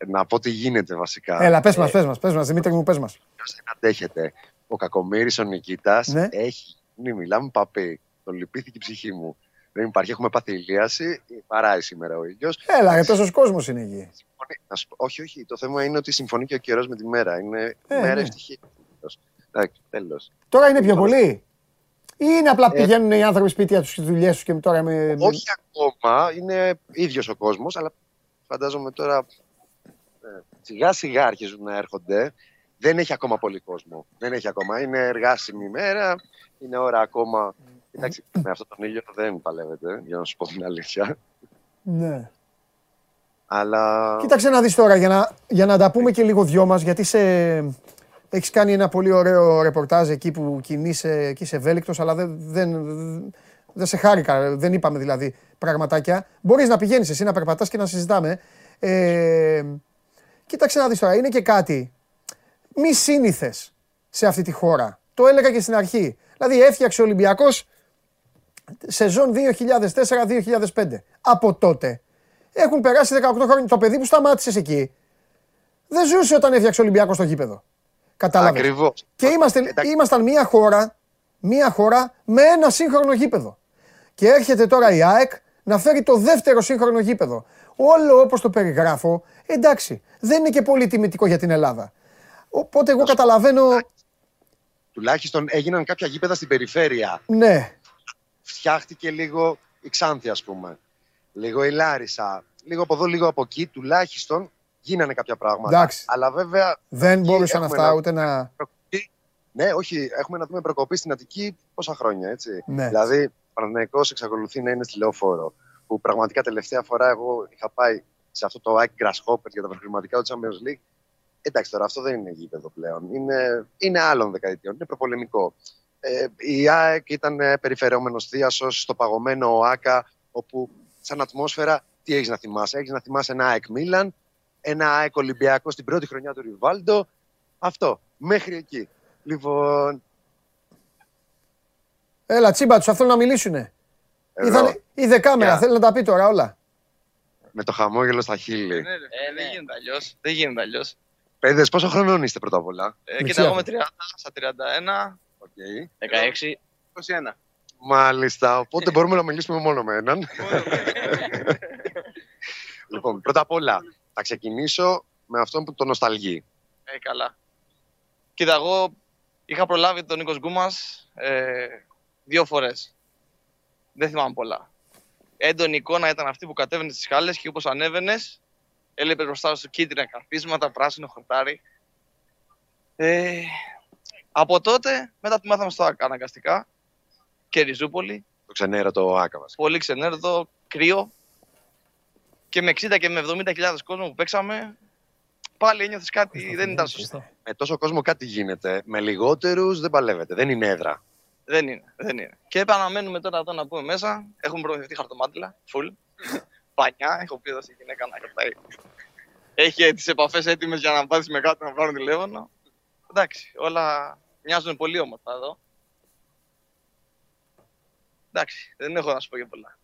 Να πω τι γίνεται βασικά. Έλα, πες μας, Ε, πες μας, πες μας, Δημήτρη μου, πες μας. ποιος δεν αντέχεται. Ο Κακομήρης, ο Νικήτας, Ναι. έχει. Ναι, μιλάμε παπί. Τον λυπήθηκε η ψυχή μου. Δεν υπάρχει, έχουμε πάθει ηλίαση. Παράει σήμερα ο ήλιος. Έλα, ρε, τόσος κόσμος είναι εκεί. Όχι, όχι. Το θέμα είναι ότι συμφωνεί και ο καιρός με τη μέρα. Είναι Ε, μέρα ναι. ευτυχία. Εντάξει, τέλος. Τώρα είναι πιο πολύ. Ή είναι απλά Ε, πηγαίνουν οι άνθρωποι σπίτια τους και τις δουλειές τους και τώρα με. με- Όχι ακόμα, είναι ίδιος ο κόσμος, αλλά φαντάζομαι τώρα ε, σιγά σιγά αρχίζουν να έρχονται. Δεν έχει ακόμα πολύ κόσμο. Δεν έχει ακόμα. Είναι εργάσιμη ημέρα, είναι ώρα ακόμα. Εντάξει, με αυτόν τον ήλιο δεν παλεύετε, για να σου πω την αλήθεια. Ναι. Αλλά Κοίταξε να δεις τώρα για να, για να τα πούμε και λίγο δυο μας γιατί σε, έχεις κάνει ένα πολύ ωραίο ρεπορτάζ εκεί που κινείσαι, εκεί είσαι ευέλικτος αλλά δεν, δεν, δεν σε χάρηκα, δεν είπαμε δηλαδή πραγματάκια. Μπορείς να πηγαίνεις εσύ να περπατάς και να συζητάμε. Ε, κοίταξε να δεις τώρα, είναι και κάτι μη σύνηθες σε αυτή τη χώρα. Το έλεγα και στην αρχή. Δηλαδή έφτιαξε ο Ολυμπιακός σεζόν 2004-2005. Από τότε έχουν περάσει 18 χρόνια. Το παιδί που σταμάτησες εκεί δεν ζούσε όταν έφτιαξε ο Ολυμπιακός στο γήπεδο. Κατάλαβες. Ακριβώς. Και είμαστε, ήμασταν μια χώρα, μια χώρα με ένα σύγχρονο γήπεδο. Και έρχεται τώρα η ΑΕΚ να φέρει το δεύτερο σύγχρονο γήπεδο. Όλο όπως το περιγράφω, εντάξει, δεν είναι και πολύ τιμητικό για την Ελλάδα. Οπότε εγώ καταλαβαίνω, τουλάχιστον έγιναν κάποια γήπεδα στην περιφέρεια. ναι, Φτιάχτηκε λίγο η Ξάνθη, ας πούμε. Λίγο η Λάρισα. Λίγο από εδώ, λίγο από εκεί. Τουλάχιστον γίνανε κάποια πράγματα. Εντάξει. Αλλά βέβαια δεν εκεί μπορούσαν έχουμε αυτά ένα- ούτε να... Ναι, όχι, έχουμε να δούμε προκοπή στην Αττική πόσα χρόνια, έτσι. Ναι. Δηλαδή, ο Παναθηναϊκός εξακολουθεί να είναι στη λεωφόρο. Που πραγματικά τελευταία φορά εγώ είχα πάει σε αυτό το Ike Grasshopper για τα προχρηματικά του Champions League. Εντάξει τώρα, αυτό δεν είναι γήπεδο πλέον. Είναι, είναι άλλων δεκαετιών, είναι προπολεμικό. Ε, η ΑΕΚ ήταν ε, περιφερόμενο θίασο στο παγωμένο ΟΑΚΑ, όπου σαν ατμόσφαιρα τι έχεις να θυμάσαι; Έχεις να θυμάσαι ένα ΑΕΚ Μίλαν, ένα ΑΕΚ Ολυμπιακό στην πρώτη χρονιά του Ριβάλντο. Αυτό. Μέχρι εκεί. Λοιπόν. Έλα, τσίμπα τους, αυτό να μιλήσουνε. Εδώ. Είδε κάμερα, θέλει να τα πει τώρα όλα. Με το χαμόγελο στα χείλη. Ε, δεν γίνεται αλλιώς. Δεν γίνεται αλλιώς. Παιδες, πόσο χρονών είστε πρώτα απ' όλα; Ε, κοίτα, εγώ με 30, στα 31, Okay. 16, 21. Μάλιστα. Οπότε μπορούμε να μιλήσουμε μόνο με έναν. λοιπόν, πρώτα απ' όλα, θα ξεκινήσω με αυτόν που το νοσταλγεί. Ε, καλά. Κοίτα, εγώ είχα προλάβει τον Νίκος Γκούμας ε, δύο φορές. Δεν θυμάμαι πολλά. Έντονη εικόνα ήταν αυτή που κατέβαινε στις χάλες και όπως ανέβαινες, έλεπε μπροστά σου κίτρινα καθίσματα, πράσινο χορτάρι. Ε, από τότε, μετά τη μάθαμε στο ΑΚΑ αναγκαστικά και Ριζούπολη. Το ξενέρωτο Άκα βασικά. Πολύ ξενέρωτο, κρύο. Και με 60 και με 70.000 κόσμο που παίξαμε, πάλι ένιωθες κάτι δεν ήταν σωστό. Με τόσο κόσμο κάτι γίνεται. Με λιγότερους δεν παλεύετε. Δεν είναι έδρα. Δεν είναι, δεν είναι. Και επαναμένουμε τώρα εδώ να πούμε μέσα. Έχουμε προμηθευτεί χαρτομάτιλα, full. Πανιά, έχω πει εδώ στη γυναίκα να κρατάει. Έχει τις επαφές έτοιμες για να πάθεις με κάτω να πάρουν τηλέφωνο. Εντάξει, όλα μοιάζουν πολύ όμορφα εδώ. Εντάξει, δεν έχω να σου πω για πολλά.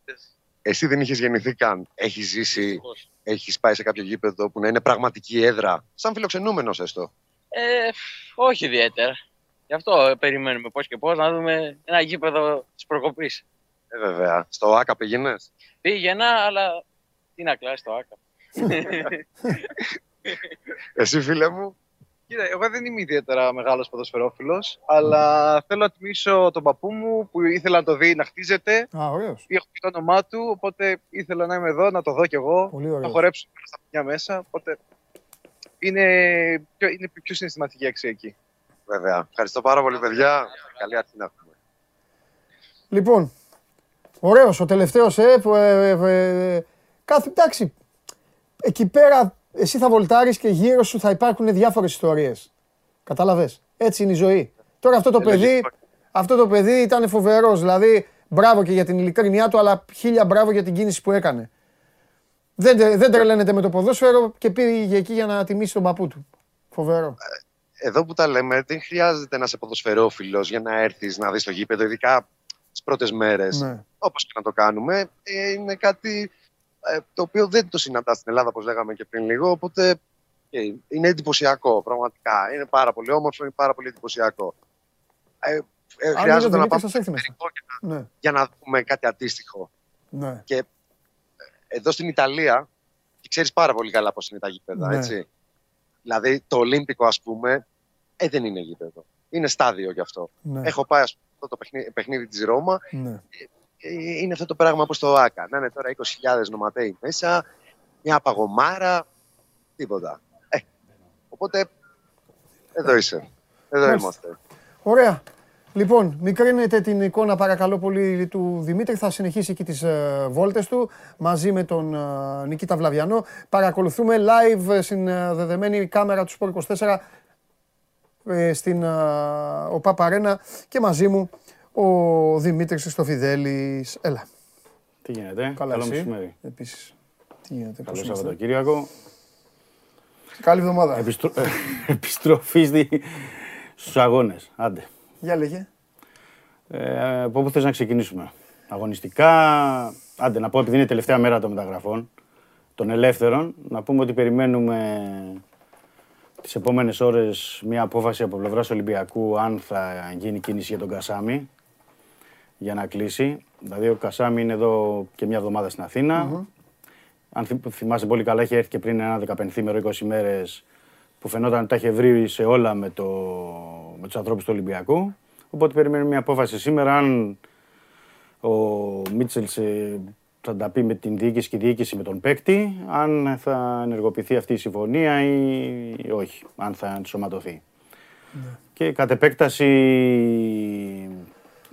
Εσύ δεν είχες γεννηθεί καν. Έχεις ζήσει, έχεις πάει σε κάποιο γήπεδο που να είναι πραγματική έδρα, σαν φιλοξενούμενος έστω. Ε, όχι ιδιαίτερα. Γι' αυτό περιμένουμε πώς και πώς να δούμε ένα γήπεδο της προκοπής. Ε, βέβαια. Στο ΑΚΑ πήγαινες; Πήγαινα, αλλά τι να κλάσεις το ΑΚΑ. Εσύ, φίλε μου; Κοίτα, εγώ δεν είμαι ιδιαίτερα μεγάλος ποδοσφαιρόφιλος, αλλά θέλω να τιμήσω τον παππού μου που ήθελα να το δει να χτίζεται. Α, ωραίος. Έχω πει το όνομά του, οπότε ήθελα να είμαι εδώ, να το δω κι εγώ. Πολύ να ωραίος. χορέψω στα παιδιά μέσα. Οπότε είναι πιο, είναι πιο συναισθηματική αξία εκεί. Βέβαια. Ευχαριστώ πάρα πολύ, παιδιά. Καλή αρχή να έχουμε. Λοιπόν, ωραίος ο τελευταίος, ε, που, ε, ε, ε, κάθε, εντάξει, εκεί πέρα εσύ θα βολτάρεις και γύρω σου θα υπάρχουν διάφορες ιστορίες. Κατάλαβες, έτσι είναι η ζωή. Τώρα αυτό το Ε, παιδί, λογικό. αυτό το παιδί ήταν φοβερός, δηλαδή μπράβο και για την ειλικρινιά του, αλλά χίλια μπράβο για την κίνηση που έκανε. Δεν, τε- δεν τρελαίνεται με το ποδόσφαιρο και πήγε εκεί για να τιμήσει τον παππού του. Φοβερό. Εδώ που τα λέμε, δεν χρειάζεται να είσαι ποδοσφαιρόφιλος για να έρθεις να δεις το γήπεδο, ειδικά τι πρώτες μέρες. Ναι. Όπως και να το κάνουμε. Ε, είναι κάτι ε, το οποίο δεν το συναντά στην Ελλάδα, όπως λέγαμε και πριν λίγο. Οπότε ε, είναι εντυπωσιακό, πραγματικά. Είναι πάρα πολύ όμορφο, είναι πάρα πολύ εντυπωσιακό. Ε, ε, Αν χρειάζεται είναι να Δημήτρης, πάμε θα σε έρθει μέσα. Ναι, για να δούμε κάτι αντίστοιχο. ναι. Και ε, εδώ στην Ιταλία, και ξέρεις πάρα πολύ καλά πώς είναι τα γήπεδα, Ναι. έτσι. Δηλαδή το Ολύμπικο, ας πούμε, ε, δεν είναι γήπεδο. Είναι στάδιο γι' αυτό. Ναι. Έχω πάει ας πούμε, αυτό το παιχνίδι, παιχνίδι της Ρώμα. Ναι. Ε, είναι αυτό το πράγμα όπως το ΆΚΑ. Να είναι τώρα 20.000 νοματέοι μέσα, μια παγωμάρα, τίποτα. Ε, οπότε, εδώ είσαι. Εδώ Μάλιστα. είμαστε. Ωραία. Λοιπόν, μικρύνετε την εικόνα παρακαλώ πολύ του Δημήτρη. Θα συνεχίσει εκεί τις ε, βόλτες του μαζί με τον ε, Νικήτα Βλαβιανό. Παρακολουθούμε live ε, στην ε, δεδεμένη κάμερα του Σπορ 24 ε, στην ε, ΟΠΑ Παρένα και μαζί μου ο Δημήτρης Χριστοφιδέλης. Έλα. Τι γίνεται, Καλά καλό εσύ; μεσημέρι. Επίσης. Τι γίνεται, Καλό πώς είμαστε; Σαββατοκύριακο. Καλή εβδομάδα. Επιστρο... Επιστροφή στη... στους αγώνες. Άντε. Για λέγε. Ε, από πού θες να ξεκινήσουμε; Αγωνιστικά, άντε να πω επειδή είναι η τελευταία μέρα των μεταγραφών, των ελεύθερων, να πούμε ότι περιμένουμε τις επόμενες ώρες μια απόφαση από πλευράς Ολυμπιακού αν θα γίνει κίνηση για τον Κασάμι για να κλείσει. Δηλαδή ο Κασάμι είναι εδώ και μια εβδομάδα στην αθηνα Αν θυμ- θυμάσαι πολύ καλά, είχε έρθει και πριν ένα 15 20 μέρες που φαινόταν ότι τα είχε βρει σε όλα με, το, με τους ανθρώπους του Ολυμπιακού. Οπότε περιμένουμε μια απόφαση σήμερα αν ο Μίτσελ σε- θα τα πει με την διοίκηση και η διοίκηση με τον παίκτη, αν θα ενεργοποιηθεί αυτή η συμφωνία ή όχι, αν θα ενσωματωθεί. Και Και κατ' επέκταση,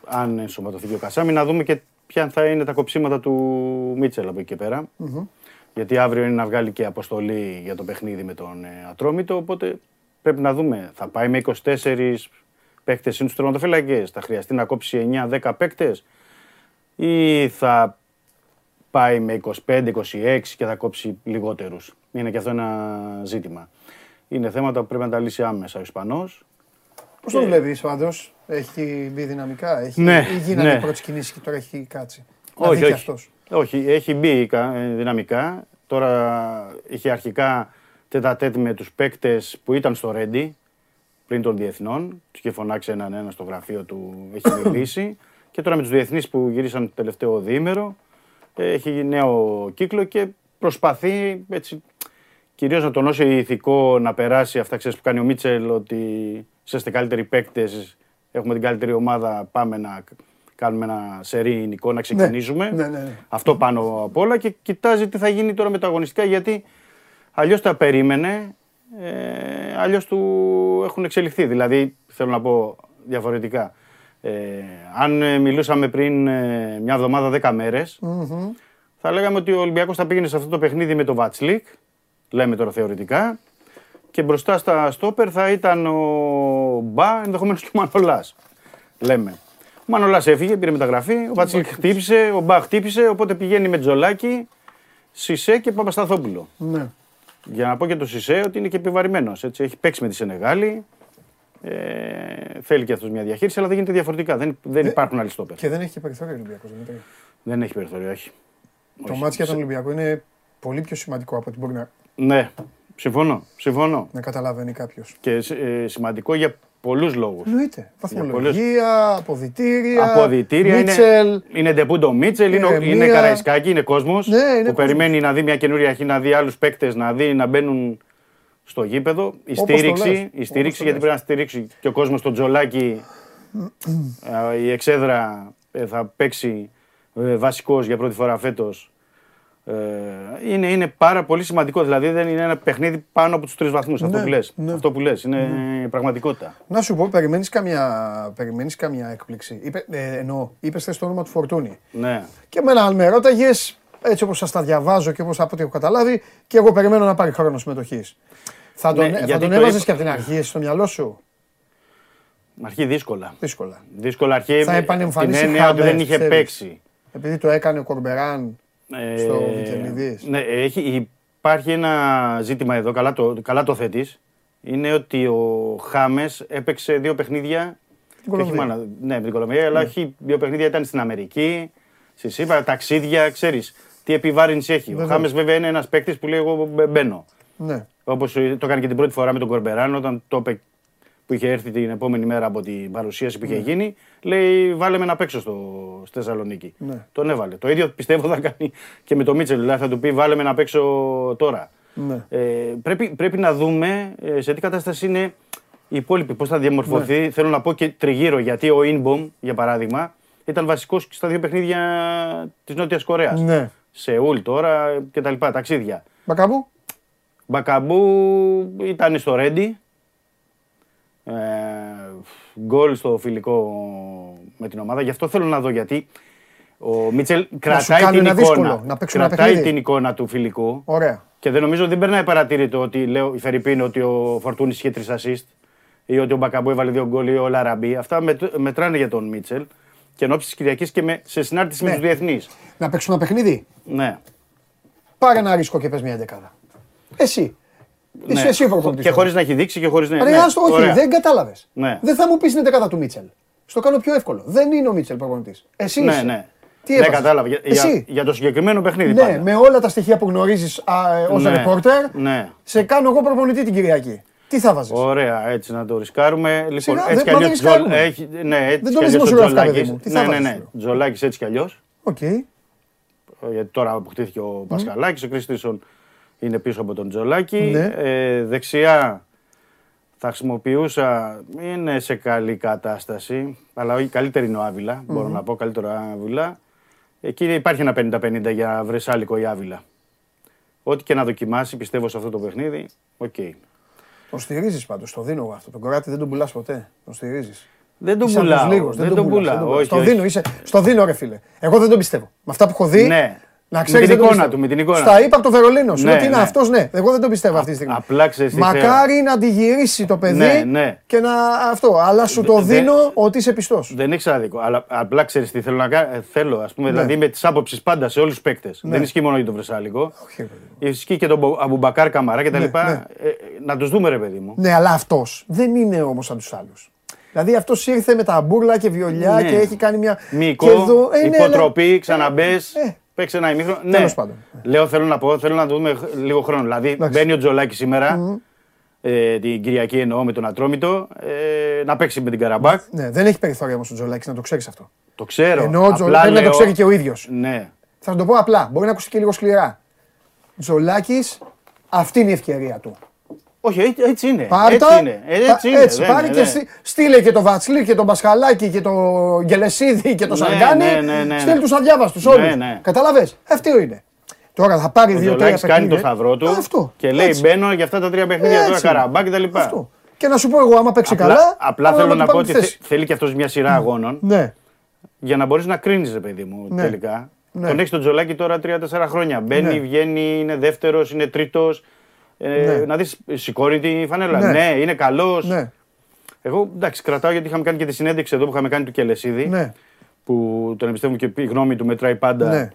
αν ενσωματωθεί και ο Κασάμι, να δούμε και ποια θα είναι τα κοψίματα του Μίτσελ από εκεί και πέρα. Γιατί αύριο είναι να βγάλει και αποστολή για το παιχνίδι με τον ε, Ατρόμητο. Οπότε πρέπει να δούμε. Θα πάει με 24 παίκτες είναι στου τερματοφυλακέ. Θα χρειαστεί να κόψει 9-10 παίκτες. Ή θα πάει με 25-26 και θα κόψει λιγότερους. Είναι και αυτό ένα ζήτημα. Είναι θέματα που πρέπει να τα λύσει άμεσα ο Ισπανός. Πώς το βλέπεις πάντω, έχει μπει δυναμικά, έχει Ναι, ή γίνανε ναι. οι πρώτες κινήσεις και τώρα έχει κάτσει. Να Όχι, δει και όχι. αυτός. όχι, έχει μπει κα- ε, δυναμικά. Τώρα είχε αρχικά τέτα τέτ με τους παίκτες που ήταν στο Ρέντι πριν των διεθνών. Τους είχε φωνάξει έναν ένα στο γραφείο του, έχει μιλήσει. και τώρα με τους διεθνείς που γύρισαν το τελευταίο διήμερο ε, έχει νέο κύκλο και προσπαθεί έτσι κυρίως να τονώσει ηθικό να περάσει αυτά ξέρεις, που κάνει ο Μίτσελ ότι είσαστε καλύτεροι παίκτες, έχουμε την καλύτερη ομάδα, πάμε να κάνουμε ένα σερί υλικό, να ξεκινήσουμε. Ναι, ναι, ναι. Αυτό πάνω απ' όλα και κοιτάζει τι θα γίνει τώρα με τα αγωνιστικά γιατί αλλιώς τα περίμενε, ε, αλλιώς του έχουν εξελιχθεί. Δηλαδή, θέλω να πω διαφορετικά. Ε, αν ε, μιλούσαμε πριν ε, μια εβδομάδα, δέκα μέρες, Μμμ. θα λέγαμε ότι ο Ολυμπιακός θα πήγαινε σε αυτό το παιχνίδι με το Βατσλίκ, λέμε τώρα θεωρητικά, και μπροστά στα στόπερ θα ήταν ο Μπα, ενδεχομένως και ο Μανολάς, λέμε. Ο Μανολάς έφυγε, πήρε μεταγραφή, ο Βατσλίκ χτύπησε, ο Μπα χτύπησε, οπότε πηγαίνει με Τζολάκι, Σισε και Παπασταθόπουλο. Ναι. Για να πω και το Σισε ότι είναι και επιβαρημένος. Έχει παίξει με τη Σενεγάλη. Ε, θέλει και αυτός μια διαχείριση, αλλά δεν γίνεται διαφορετικά. Δεν, δεν υπάρχουν άλλοι στόπερ. Και δεν έχει και περιθώριο ο Ολυμπιακός. Δεν έχει περιθώριο, όχι. Το Όχι. μάτι για τον Ολυμπιακό είναι πολύ πιο σημαντικό από ό,τι μπορεί να, Ναι, συμφωνώ. συμφωνώ. να καταλαβαίνει κάποιος. Και ε, σημαντικό για πολλούς λόγους. Εννοείται. πολλές- Βαθμολογία, αποδητήρια. Αποδητήρια Μίτσελ. είναι, είναι ντεπούντο Μίτσελ, είναι, Ηρεμία. είναι Καραϊσκάκη, είναι κόσμος Ναι, είναι που κόσμος. περιμένει να δει μια καινούρια αρχή, να δει άλλους παίκτες, να δει να μπαίνουν στο γήπεδο. Η Όπως το στήριξη, λες. η Όπως στήριξη το γιατί λες. πρέπει να στηρίξει και ο κόσμος στο τζολάκι. Ε, η εξέδρα ε, θα παίξει ε, βασικός για πρώτη φορά φέτος. Ε, είναι, είναι πάρα πολύ σημαντικό. Δηλαδή δεν είναι ένα παιχνίδι πάνω από τους τρεις βαθμούς. αυτό, Ναι, που λες. ναι. αυτό που λες. Είναι πραγματικότητα. Να σου πω, περιμένεις καμιά, περιμένεις καμιά έκπληξη. Είπε, ε, εννοώ, είπες το όνομα του Φορτούνη. Ναι. Και εμένα, αν με ρώταγε, έτσι όπως σας τα διαβάζω και όπως από ό,τι έχω καταλάβει, και εγώ περιμένω να πάρει χρόνο συμμετοχής. Θα τον, Ναι, θα γιατί τον το έβαζες είπα- και από την αρχή εσύ στο μυαλό σου; Αρχή δύσκολα. Δύσκολα. Δύσκολα αρχή. Θα την επανεμφανίσει έννοια ότι Χάμες, δεν είχε ξέρεις. παίξει. Επειδή το έκανε ο Κορμπεράν Ε, στο Βικελιδής. Ναι, έχει, υπάρχει ένα ζήτημα εδώ, καλά το, καλά το θέτεις. Είναι ότι ο Χάμες έπαιξε δύο παιχνίδια. Την και όχι Κολομβία. μόνο- ναι, με την Κολομβία, αλλά όχι δύο παιχνίδια ήταν στην Αμερική, στη ΣΥΠΑ, ταξίδια, ξέρεις τι επιβάρυνση έχει. Ο Βεβαίως. Χάμες βέβαια είναι ένας παίκτης που λέει εγώ μπε- μπαίνω. Ναι. Όπως το έκανε και την πρώτη φορά με τον Κορμπεράν όταν το είπε που είχε έρθει την επόμενη μέρα από την παρουσίαση που είχε Ναι. γίνει, λέει βάλε με να παίξω στο, στη Θεσσαλονίκη. Ναι. Τον έβαλε. Το ίδιο πιστεύω θα κάνει και με το Μίτσελ. Δηλαδή θα του πει βάλε με να παίξω τώρα. Ναι. Ε, πρέπει, πρέπει να δούμε ε, σε τι κατάσταση είναι οι υπόλοιποι, πώς θα διαμορφωθεί. Ναι. Θέλω να πω και τριγύρω, γιατί ο Ινμπομ, για παράδειγμα, ήταν βασικός στα δύο παιχνίδια της Νότιας Κορέας. Ναι. Σεούλ τώρα κτλ. Ταξίδια. Μπακαμπού. Μπακαμπού ήταν στο Ρέντι. Ε, γκολ στο φιλικό με την ομάδα. Γι' αυτό θέλω να δω γιατί ο Μίτσελ κρατάει κάνει την ένα εικόνα. δύσκολο, να παίξουν ένα κρατάει παιχνίδι. την εικόνα του φιλικού. Ωραία. Και δεν νομίζω δεν περνάει παρατήρητο ότι λέω η Φερρυπίν ότι ο Φορτούνης είχε τρεις assist ή ότι ο Μπακαμπού έβαλε δύο γκολ ή ο Λαραμπή. Αυτά μετ- μετράνε για τον Μίτσελ. Και εν ώψη της Κυριακής και με, σε συνάρτηση με Ναι. τους διεθνείς. Να παίξουν ένα παιχνίδι; Ναι. Πάρε ένα ρίσκο και πες μια δεκάδα. Εσύ. Είσαι Ναι. εσύ ο προπονητής Και τώρα. χωρίς να έχει δείξει και χωρίς να. Ρε, ναι. άστο, όχι, Ωραία. δεν κατάλαβες. Ναι. Δεν θα μου πεις την δεκάδα του Μίτσελ. Στο κάνω πιο εύκολο. Δεν είναι ο Μίτσελ προπονητής. Εσύ Ναι, είσαι. ναι. Τι ναι, έβαζες; κατάλαβα. Για, Εσύ. για, για το συγκεκριμένο παιχνίδι. Ναι, πάντα. με όλα τα στοιχεία που γνωρίζεις ως Ναι, ρεπόρτερ, Ναι. σε κάνω εγώ προπονητή την Κυριακή. Τι θα βάζεις; Ωραία, έτσι να το ρισκάρουμε. Λοιπόν, Σιγά, έτσι δεν- κι μα αλλιώς. δεν ρισκάρουμε. Έχει, ναι, έτσι Δεν κι το λες αλλιώς ο δημοσιογραφικά, παιδί Τζολάκης- μου. Τι θα Ναι, ναι, βάζεις, ναι. λέω. Τζολάκης έτσι κι αλλιώς. Οκ. Γιατί τώρα αποκτήθηκε ο Πασχαλάκης, ο Κρίστισον είναι πίσω από τον Τζολάκη. Ναι. Ε, δεξιά θα χρησιμοποιούσα, είναι σε καλή κατάσταση, αλλά όχι καλύτερη είναι ο Άβυλα, μπορώ να πω καλύτερο Άβυλα. Εκεί υπάρχει ένα 50-50 για Βρσάλικο ή Άβιλα. Ό,τι και να δοκιμάσει, πιστεύω σε αυτό το παιχνίδι, οκ. Τον στηρίζεις πάντως, το δίνω εγώ αυτό. Τον κοράτη δεν τον πουλάς ποτέ. Τον στηρίζεις. Δεν τον πουλάω. Δεν τον πουλάω. Στο δίνω, είσαι, στο δίνω, ρε φίλε. Εγώ δεν τον πιστεύω. Με αυτά που έχω δει. Ναι. Να ξέρεις την εικόνα του, με την εικόνα. Στα είπα από το Βερολίνο. Σου ναι, ότι είναι ναι. αυτός, ναι. Εγώ δεν τον πιστεύω αυτή τη στιγμή. Απλά ξέρεις. Μακάρι να αντιγυρίσει το παιδί ναι, ναι. και να. Αυτό. Αλλά σου το δίνω ότι είσαι πιστός. Δεν έχει άδικο. Αλλά απλά ξέρεις τι θέλω να κάνω. Θέλω, ας πούμε, δηλαδή με τις άποψεις πάντα σε όλους τους παίκτες. Δεν ισχύει μόνο για τον Βρεσάλικο. Ισχύει και τον Αμπουμπακάρ Καμαρά κτλ. Ε, να τους δούμε, ρε παιδί μου. Ναι, αλλά αυτός δεν είναι όμως σαν τους άλλους. Δηλαδή αυτός ήρθε με τα μπουρλα και βιολιά και έχει κάνει μια. Μικό, υποτροπή, ξαναμπες. Παίξει ένα ημίχρονο. Ναι, πάντων. Λέω, θέλω να πω, θέλω να το δούμε λίγο χρόνο. Δηλαδή, μπαίνει ο Τζολάκης σήμερα, ε, την Κυριακή εννοώ με τον Ατρόμητο, ε, να παίξει με την Καραμπάκ. Ναι, δεν έχει περιθώρια όμως ο Τζολάκης, να το ξέρεις αυτό. Το ξέρω. Ενώ ο Τζολάκη να το ξέρει και ο ίδιος. Ναι. Θα το πω απλά, μπορεί να ακούσει και λίγο σκληρά. Τζολάκης, αυτή είναι η ευκαιρία του. Όχι, έτσι είναι. Πάρτα, έτσι είναι. Έτσι, είναι. έτσι πάρε και στείλε και το Βατσλί και τον Πασχαλάκη και το Γελεσίδη και το ναι, Σαργάνη. Ναι, ναι, ναι, Στείλ τους αδιάβαστους όλους. Ναι, ναι. Καταλαβέ. Αυτό είναι. Τώρα θα πάρει δύο-τρία παιχνίδια. κάνει το σταυρό του αυτό, και λέει έτσι. μπαίνω για αυτά τα τρία παιχνίδια τώρα καραμπά και τα λοιπά. Αυτό. Και να σου πω εγώ, άμα παίξει απλά, καλά. Απλά θέλω να πω ότι θέλει και αυτός μια σειρά αγώνων. Ναι. Για να μπορείς να κρίνεις, παιδί μου, τελικά. Τον έχεις τον Τζολάκι τώρα 3-4 χρόνια. Μπαίνει, βγαίνει, είναι δεύτερος, είναι τρίτος. Ε, ναι. Να δεις, σηκώνει τη φανέλα. Ναι, ναι είναι καλός. Ναι. Εγώ εντάξει, κρατάω γιατί είχαμε κάνει και τη συνέντευξη εδώ που είχαμε κάνει του Κελεσίδη. Ναι. Που τον εμπιστεύουμε και η γνώμη του μετράει πάντα. Ναι.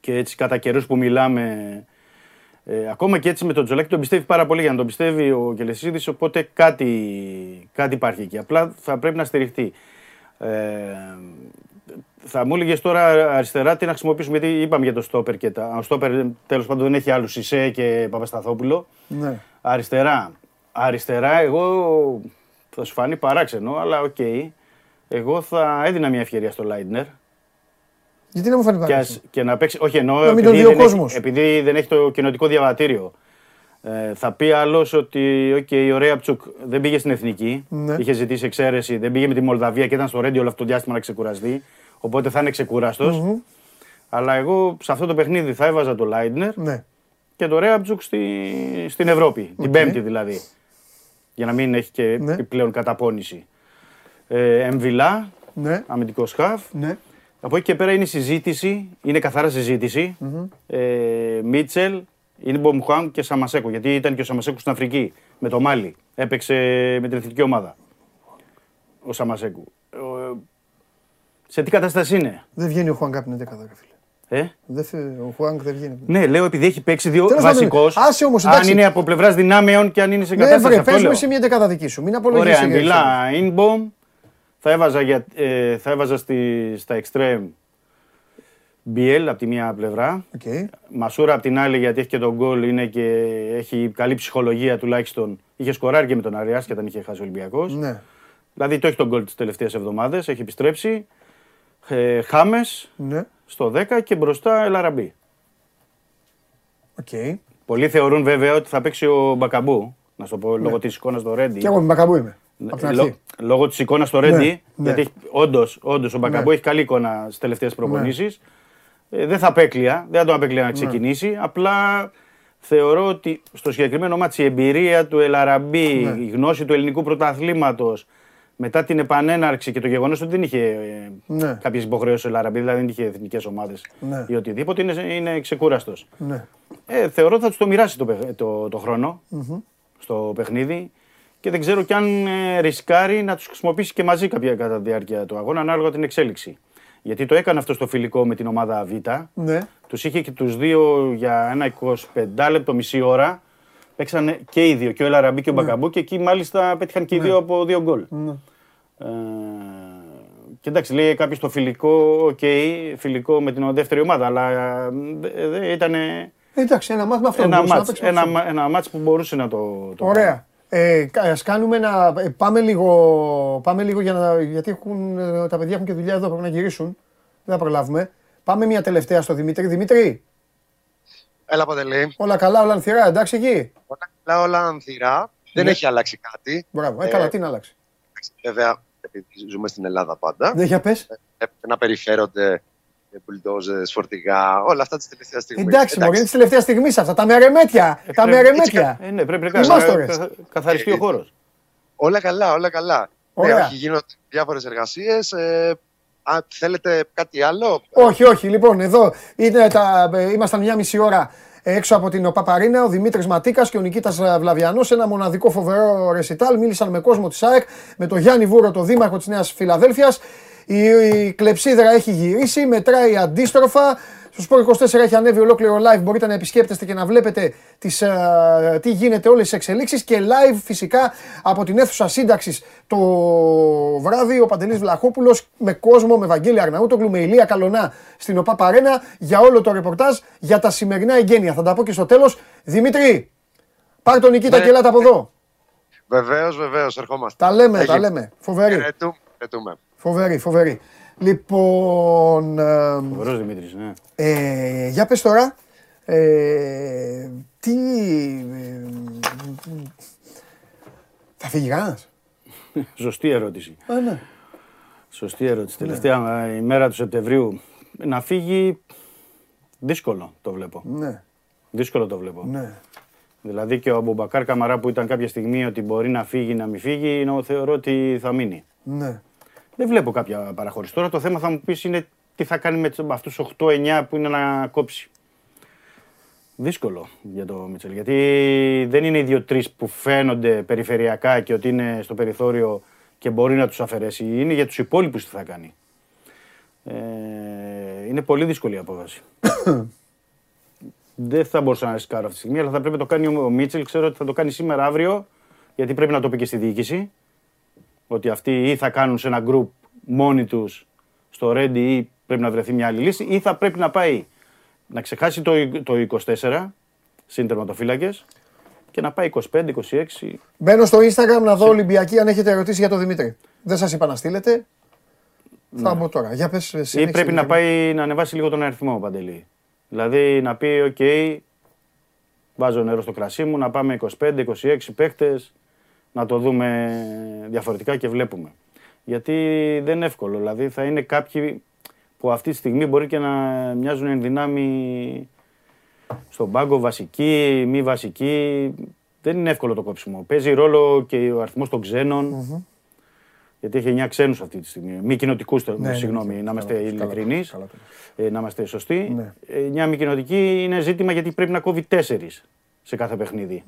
Και έτσι κατά καιρούς που μιλάμε. Ε, ακόμα και έτσι με τον Τζολάκη τον πιστεύει πάρα πολύ για να τον πιστεύει ο Κελεσίδης. Οπότε κάτι, κάτι υπάρχει εκεί. Απλά θα πρέπει να στηριχτεί. Ε, θα μου έλεγες τώρα αριστερά τι να χρησιμοποιήσουμε, γιατί είπαμε για το στόπερ και τα. Ο στόπερ τέλος πάντων δεν έχει άλλου Σισε και Παπασταθόπουλο. Ναι. Αριστερά. Αριστερά, εγώ θα σου φανεί παράξενο, αλλά OK. Okay. Εγώ θα έδινα μια ευκαιρία στο Λάιντνερ. Γιατί να μου φανεί παράξενο; Και, και να παίξει. Όχι, εννοώ επειδή, δεν έχει, επειδή δεν έχει το κοινοτικό διαβατήριο. Ε, θα πει άλλος ότι okay, ο Ρεάμπτσουκ δεν πήγε στην εθνική. Ναι. Είχε ζητήσει εξαίρεση, δεν πήγε με τη Μολδαβία και ήταν στο Ρέντη όλο αυτό το διάστημα να ξεκουραστεί. Οπότε θα είναι ξεκουραστό. Αλλά εγώ σε αυτό το παιχνίδι θα έβαζα το Λάιντνερ ναι. και το Ρεάμπτσουκ στη, στην Ευρώπη. Την Πέμπτη δηλαδή. Για να μην έχει και ναι. πλέον καταπώνηση. Ε, Εμβιλά, ναι. αμυντικός χαφ. Ναι. Από εκεί και πέρα είναι συζήτηση, είναι καθαρά συζήτηση. Ε, Μίτσελ, είναι Μπομχουάν και Σαμασέκο. Γιατί ήταν και ο Σαμασέκο στην Αφρική με το Μάλι. Έπαιξε με την εθνική ομάδα. Ο Σαμασέκου. Σε τι κατάσταση είναι; Δεν βγαίνει ο Χουάνκ από την 11 φίλε. Ε; Δεν, ο Χουάνκ δεν βγαίνει. Ναι, λέω επειδή έχει παίξει δύο βασικός. Αν είναι από πλευράς δυνάμεων και αν είναι σε ναι, κατάσταση. Ναι, βρε, σε μια δεκάδα δική σου. Μην απολογίσει. Ωραία, μιλά. Inbom. Θα έβαζα, για, ε, θα έβαζα στη, στα extreme BL από τη μία πλευρά. Okay. Μασούρα από την άλλη γιατί έχει και τον γκολ είναι και έχει καλή ψυχολογία τουλάχιστον. Είχε σκοράρει και με τον Αριά και όταν είχε χάσει ο Ολυμπιακός. Ναι. Δηλαδή το έχει τον γκολ τις τελευταίες εβδομάδες, έχει επιστρέψει. Ε, Χάμες ναι. στο 10 και μπροστά Ελαραμπή. Okay. Πολλοί θεωρούν βέβαια ότι θα παίξει ο Μπακαμπού. Να σου πω ναι. λόγω της εικόνας στο Ρέντι. Και εγώ με Μπακαμπού είμαι. Λό, λόγω της εικόνας στο Ρέντι. Ναι, γιατί όντως όντως, ο Μπακαμπού ναι. έχει καλή εικόνα στις τελευταίες προπονήσεις. Ε, δεν θα απέκλεια, δεν θα τον απέκλεια να ξεκινήσει. Απλά θεωρώ ότι στο συγκεκριμένο μάτι η εμπειρία του Ελαραμπή, η γνώση του ελληνικού πρωταθλήματος, μετά την επανέναρξη και το γεγονός ότι δεν είχε ε, ναι. κάποιες υποχρεώσεις ο Λαραμπή, δηλαδή δεν είχε εθνικές ομάδες ναι. ή οτιδήποτε, είναι, είναι ξεκούραστος. Ναι. Ε, θεωρώ ότι θα τους το μοιράσει το, το, το χρονο στο παιχνίδι και δεν ξέρω κι αν ε, ρισκάρει να τους χρησιμοποιήσει και μαζί κάποια κατά τη διάρκεια του αγώνα, ανάλογα την εξέλιξη. Γιατί το έκανε αυτό στο φιλικό με την ομάδα Β. Ναι. Τους είχε και τους δύο για ένα 25 λεπτό, μισή ώρα. Παίξαν και οι δύο, και ο Ελ Αραμπί και ο ναι. Μπακαμπού, και εκεί μάλιστα πέτυχαν και οι ναι. δύο από δύο γκολ. Ναι. Ε, και εντάξει, λέει κάποιος το φιλικό, OK, okay, φιλικό με την δεύτερη ομάδα, αλλά ε, ήταν. Εντάξει, ένα ματς με αυτό. Ένα ματς, ένα, ένα ματς που μπορούσε να το. το Ωραία. Ε, ας κάνουμε ένα, ε, πάμε λίγο, πάμε λίγο για να, γιατί έχουν, ε, τα παιδιά έχουν και δουλειά εδώ, πρέπει να γυρίσουν. Δεν θα προλάβουμε. Πάμε μια τελευταία στο Δημήτρη. Δημήτρη. Έλα, Παντελή. Όλα καλά, όλα ανθυρά, εντάξει εκεί; Όλα καλά, όλα ανθυρά. Δεν ναι. έχει αλλάξει κάτι. Μπράβο, ε, καλά, τι να αλλάξει. Βέβαια, επειδή ζούμε στην Ελλάδα πάντα. Δεν για πες. Ε, να περιφέρονται μπουλντόζες, φορτηγά, όλα αυτά της τελευταίας στιγμής. Εντάξει, μωρέ, είναι της τελευταίας στιγμής αυτά. Τα μερεμέτια. τα μερεμέτια. Ε, ναι, πρέπει να καθαριστεί ο χώρος. Όλα καλά, όλα καλά. Ναι, όχι, γίνονται διάφορες εργασίες. Ε, αν θέλετε κάτι άλλο. Όχι, όχι. Λοιπόν, εδώ είναι τα, ήμασταν μια μισή ώρα έξω από την Παπαρίνα, ο Δημήτρης Ματίκας και ο Νικήτας Βλαβιανός. Ένα μοναδικό φοβερό ρεσιτάλ. Μίλησαν με κόσμο της ΑΕΚ, με τον Γιάννη Βούρο, τον δήμαρχο της Νέας Φιλαδέλφιας. Η, η κλεψίδρα έχει γυρίσει, μετράει αντίστροφα. Στο Sport 24 έχει ανέβει ολόκληρο live. Μπορείτε να επισκέπτεστε και να βλέπετε τις, uh, τι γίνεται, όλες τις εξελίξεις και live φυσικά από την αίθουσα σύνταξης το βράδυ ο Παντελής Βλαχόπουλος με κόσμο, με Βαγγέλη Αρναούτογλου, με Ηλία Καλονά στην ΟΠΑ Παρένα για όλο το ρεπορτάζ για τα σημερινά εγγένεια. Θα τα πω και στο τέλος. Δημήτρη, πάρ' τον Νικήτα ναι. και ελάτε από εδώ. Βεβαίως, βεβαίως, ερχόμαστε. Τα λέμε, τα λέμε. Φοβερή. Φοβερή, φοβερή. Λοιπόν. Φοβερός Δημήτρης, ναι. Ε, για πες τώρα. Ε, τι. Ε, θα φύγει κανένας; Σωστή ερώτηση. Α, ναι. Σωστή ερώτηση. Ναι. Τελευταία ημέρα του Σεπτεμβρίου να φύγει. Δύσκολο το βλέπω. Ναι. Δύσκολο το βλέπω. Ναι. Δηλαδή και ο Αμπουμπακάρ Καμαρά που ήταν κάποια στιγμή ότι μπορεί να φύγει, να μην φύγει, θεωρώ ότι θα μείνει. Ναι. Δεν βλέπω κάποια παραχώρηση. Τώρα το θέμα θα μου πεις είναι τι θα κάνει με αυτούς του 8-9 που είναι να κόψει. Δύσκολο για το Μίτσελ. Γιατί δεν είναι οι δύο-τρει που φαίνονται περιφερειακά και ότι είναι στο περιθώριο και μπορεί να τους αφαιρέσει. Είναι για τους υπόλοιπους τι θα κάνει. Ε, είναι πολύ δύσκολη η απόφαση. δεν θα μπορούσα να ρισκάρω αυτή τη στιγμή, αλλά θα πρέπει να το κάνει ο Μίτσελ. Ξέρω ότι θα το κάνει σήμερα, αύριο, γιατί πρέπει να το πει και στη διοίκηση ότι αυτοί ή θα κάνουν σε ένα γκρουπ μόνοι τους στο Ready ή πρέπει να βρεθεί μια άλλη λύση ή θα πρέπει να πάει να ξεχάσει το, το 24 συν τερματοφύλακες και να πάει 25-26. Μπαίνω στο Instagram να δω Ολυμπιακή αν έχετε ερωτήσει για τον Δημήτρη. Δεν σας είπα να στείλετε. Ναι. Θα μπω τώρα. Για πες, ή πρέπει να πάει να ανεβάσει λίγο τον αριθμό, Παντελή. Δηλαδή να πει, οκ, βάζω νερό στο κρασί μου, να πάμε 25-26 παίκτες, να το δούμε διαφορετικά και βλέπουμε. Γιατί δεν είναι εύκολο. Δηλαδή θα είναι κάποιοι που αυτή τη στιγμή μπορεί και να μοιάζουν εν δυνάμει στον πάγκο βασική, μη βασική. Δεν είναι εύκολο το κόψιμο. Παίζει ρόλο και ο αριθμός των ξενων Γιατί έχει 9 ξένους αυτή τη στιγμή. Μη κοινοτικούς, ναι, ναι, συγγνώμη, ναι, να είμαστε ειλικρινείς, ε, να είμαστε σωστοί. Ναι. 9 μη κοινοτικοί είναι ζήτημα γιατί πρέπει να κόβει 4 σε κάθε παιχνίδι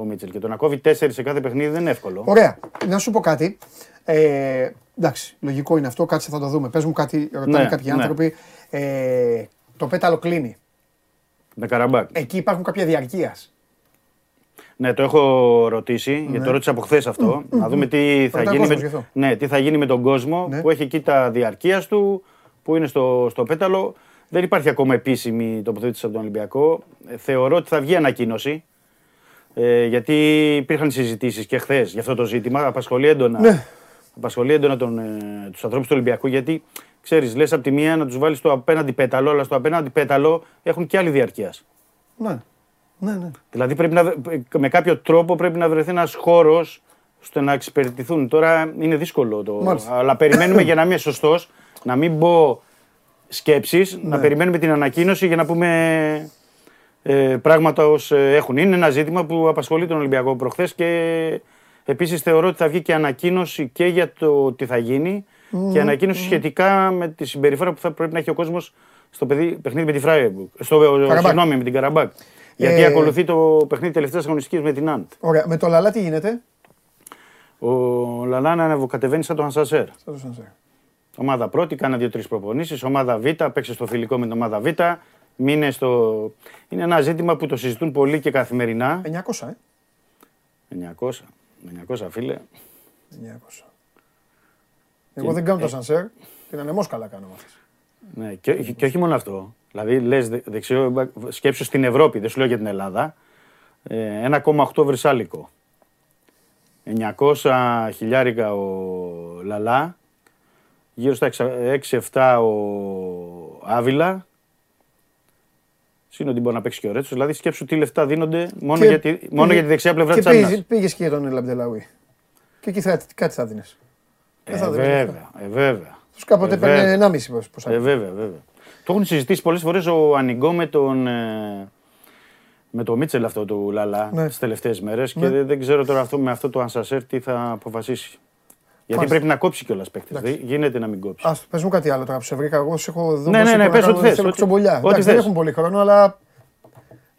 ο Μίτσελ. Και το να κόβει τέσσερις σε κάθε παιχνίδι δεν είναι εύκολο. Ωραία. Να σου πω κάτι. Ε, εντάξει, λογικό είναι αυτό. Κάτσε θα το δούμε. Πες μου κάτι, ρωτάνε ναι, κάποιοι ναι. άνθρωποι. Ε, το πέταλο κλείνει. Με καραμπάκ. Εκεί υπάρχουν κάποια διαρκείας. Ναι, το έχω ρωτήσει, ναι. γιατί το ρώτησα από χθες αυτό. να δούμε τι θα, γίνει με, ναι, τι θα γίνει με τον κόσμο ναι. που έχει εκεί τα διαρκείας του, που είναι στο, στο πέταλο. Δεν υπάρχει ακόμα επίσημη τοποθέτηση από τον Ολυμπιακό. Ε, θεωρώ ότι θα βγει ανακοίνωση ε, γιατί υπήρχαν συζητήσεις και χθες για αυτό το ζήτημα. Απασχολεί έντονα, ναι. απασχολεί έντονα τον, ε, τους ανθρώπους του Ολυμπιακού. Γιατί ξέρεις, λες από τη μία να τους βάλεις στο απέναντι πέταλο, αλλά στο απέναντι πέταλο έχουν και άλλη διαρκείας. Ναι. Ναι, ναι. Δηλαδή πρέπει να, με κάποιο τρόπο πρέπει να βρεθεί ένας χώρος ώστε να εξυπηρετηθούν. Τώρα είναι δύσκολο το. Μάλιστα. Αλλά περιμένουμε για να είμαι σωστός, να μην μπω σκέψεις, να ναι. περιμένουμε την ανακοίνωση για να πούμε ε, πράγματα ως ε, έχουν. Είναι ένα ζήτημα που απασχολεί τον Ολυμπιακό προχθές και επίσης θεωρώ ότι θα βγει και ανακοίνωση και για το τι θα γίνει και ανακοίνωση σχετικά με τη συμπεριφορά που θα πρέπει να έχει ο κόσμος στο παιχνίδι με τη Φράιμπουργκ. Στο, συγγνώμη, με την Καραμπάκ. Γιατί ε, ακολουθεί το παιχνίδι τελευταίας αγωνιστικής με την Άντ. Ωραία. Με το Λαλά τι γίνεται; Ο Λαλά να ανεβοκατεβαίνει σαν τον Ανσασέρ. Σαν τον Ομάδα πρώτη, κάνα δύο-τρεις προπονήσεις. Ομάδα Β, παίξε στο φιλικό με την ομάδα Β μείνε στο... Είναι ένα ζήτημα που το συζητούν πολύ και καθημερινά. 900, ε. 900. 900, φίλε. 900. Εγώ δεν κάνω το ε, σανσέρ, την ανεμόσκαλα κάνω αυτές. Ναι, και, και όχι μόνο αυτό. Δηλαδή, λες δεξιό, σκέψου στην Ευρώπη, δεν σου λέω για την Ελλάδα, 1,8 ε, βρυσάλικο. 900 χιλιάρικα ο Λαλά, γύρω στα 6-7 ο Άβυλα Συν ότι μπορεί να παίξει και ο Ρέτσος. Δηλαδή σκέψου τι λεφτά δίνονται μόνο, για, τη, μόνο για τη δεξιά πλευρά της άμυνας. Και πήγες και για τον Λαμπτελαούι. Και εκεί θα, κάτι θα δίνεις. Ε, βέβαια, ε, βέβαια. Τους κάποτε παίρνει 1,5 ποσά. Ε, βέβαια, βέβαια. Το έχουν συζητήσει πολλές φορές ο Ανιγκό με τον. Ε, με το Μίτσελ αυτό του Λαλά Ναι. τις τελευταίες μέρες και Ναι. δεν, δεν ξέρω τώρα αυτό, με αυτό το Ανσασέρ τι θα αποφασίσει. Γιατί Μάλιστα. πρέπει να κόψει κιόλας παίχτε. Δεν γίνεται να μην κόψει. Α πες μου κάτι άλλο τώρα που σε βρήκα. Εγώ σε έχω δει. Ναι, ναι, ναι, πες ό,τι θες, Θέλω ό,τι- κουτσομπολιά. ό,τι Εντάξει, δεν θες. έχουν πολύ χρόνο, αλλά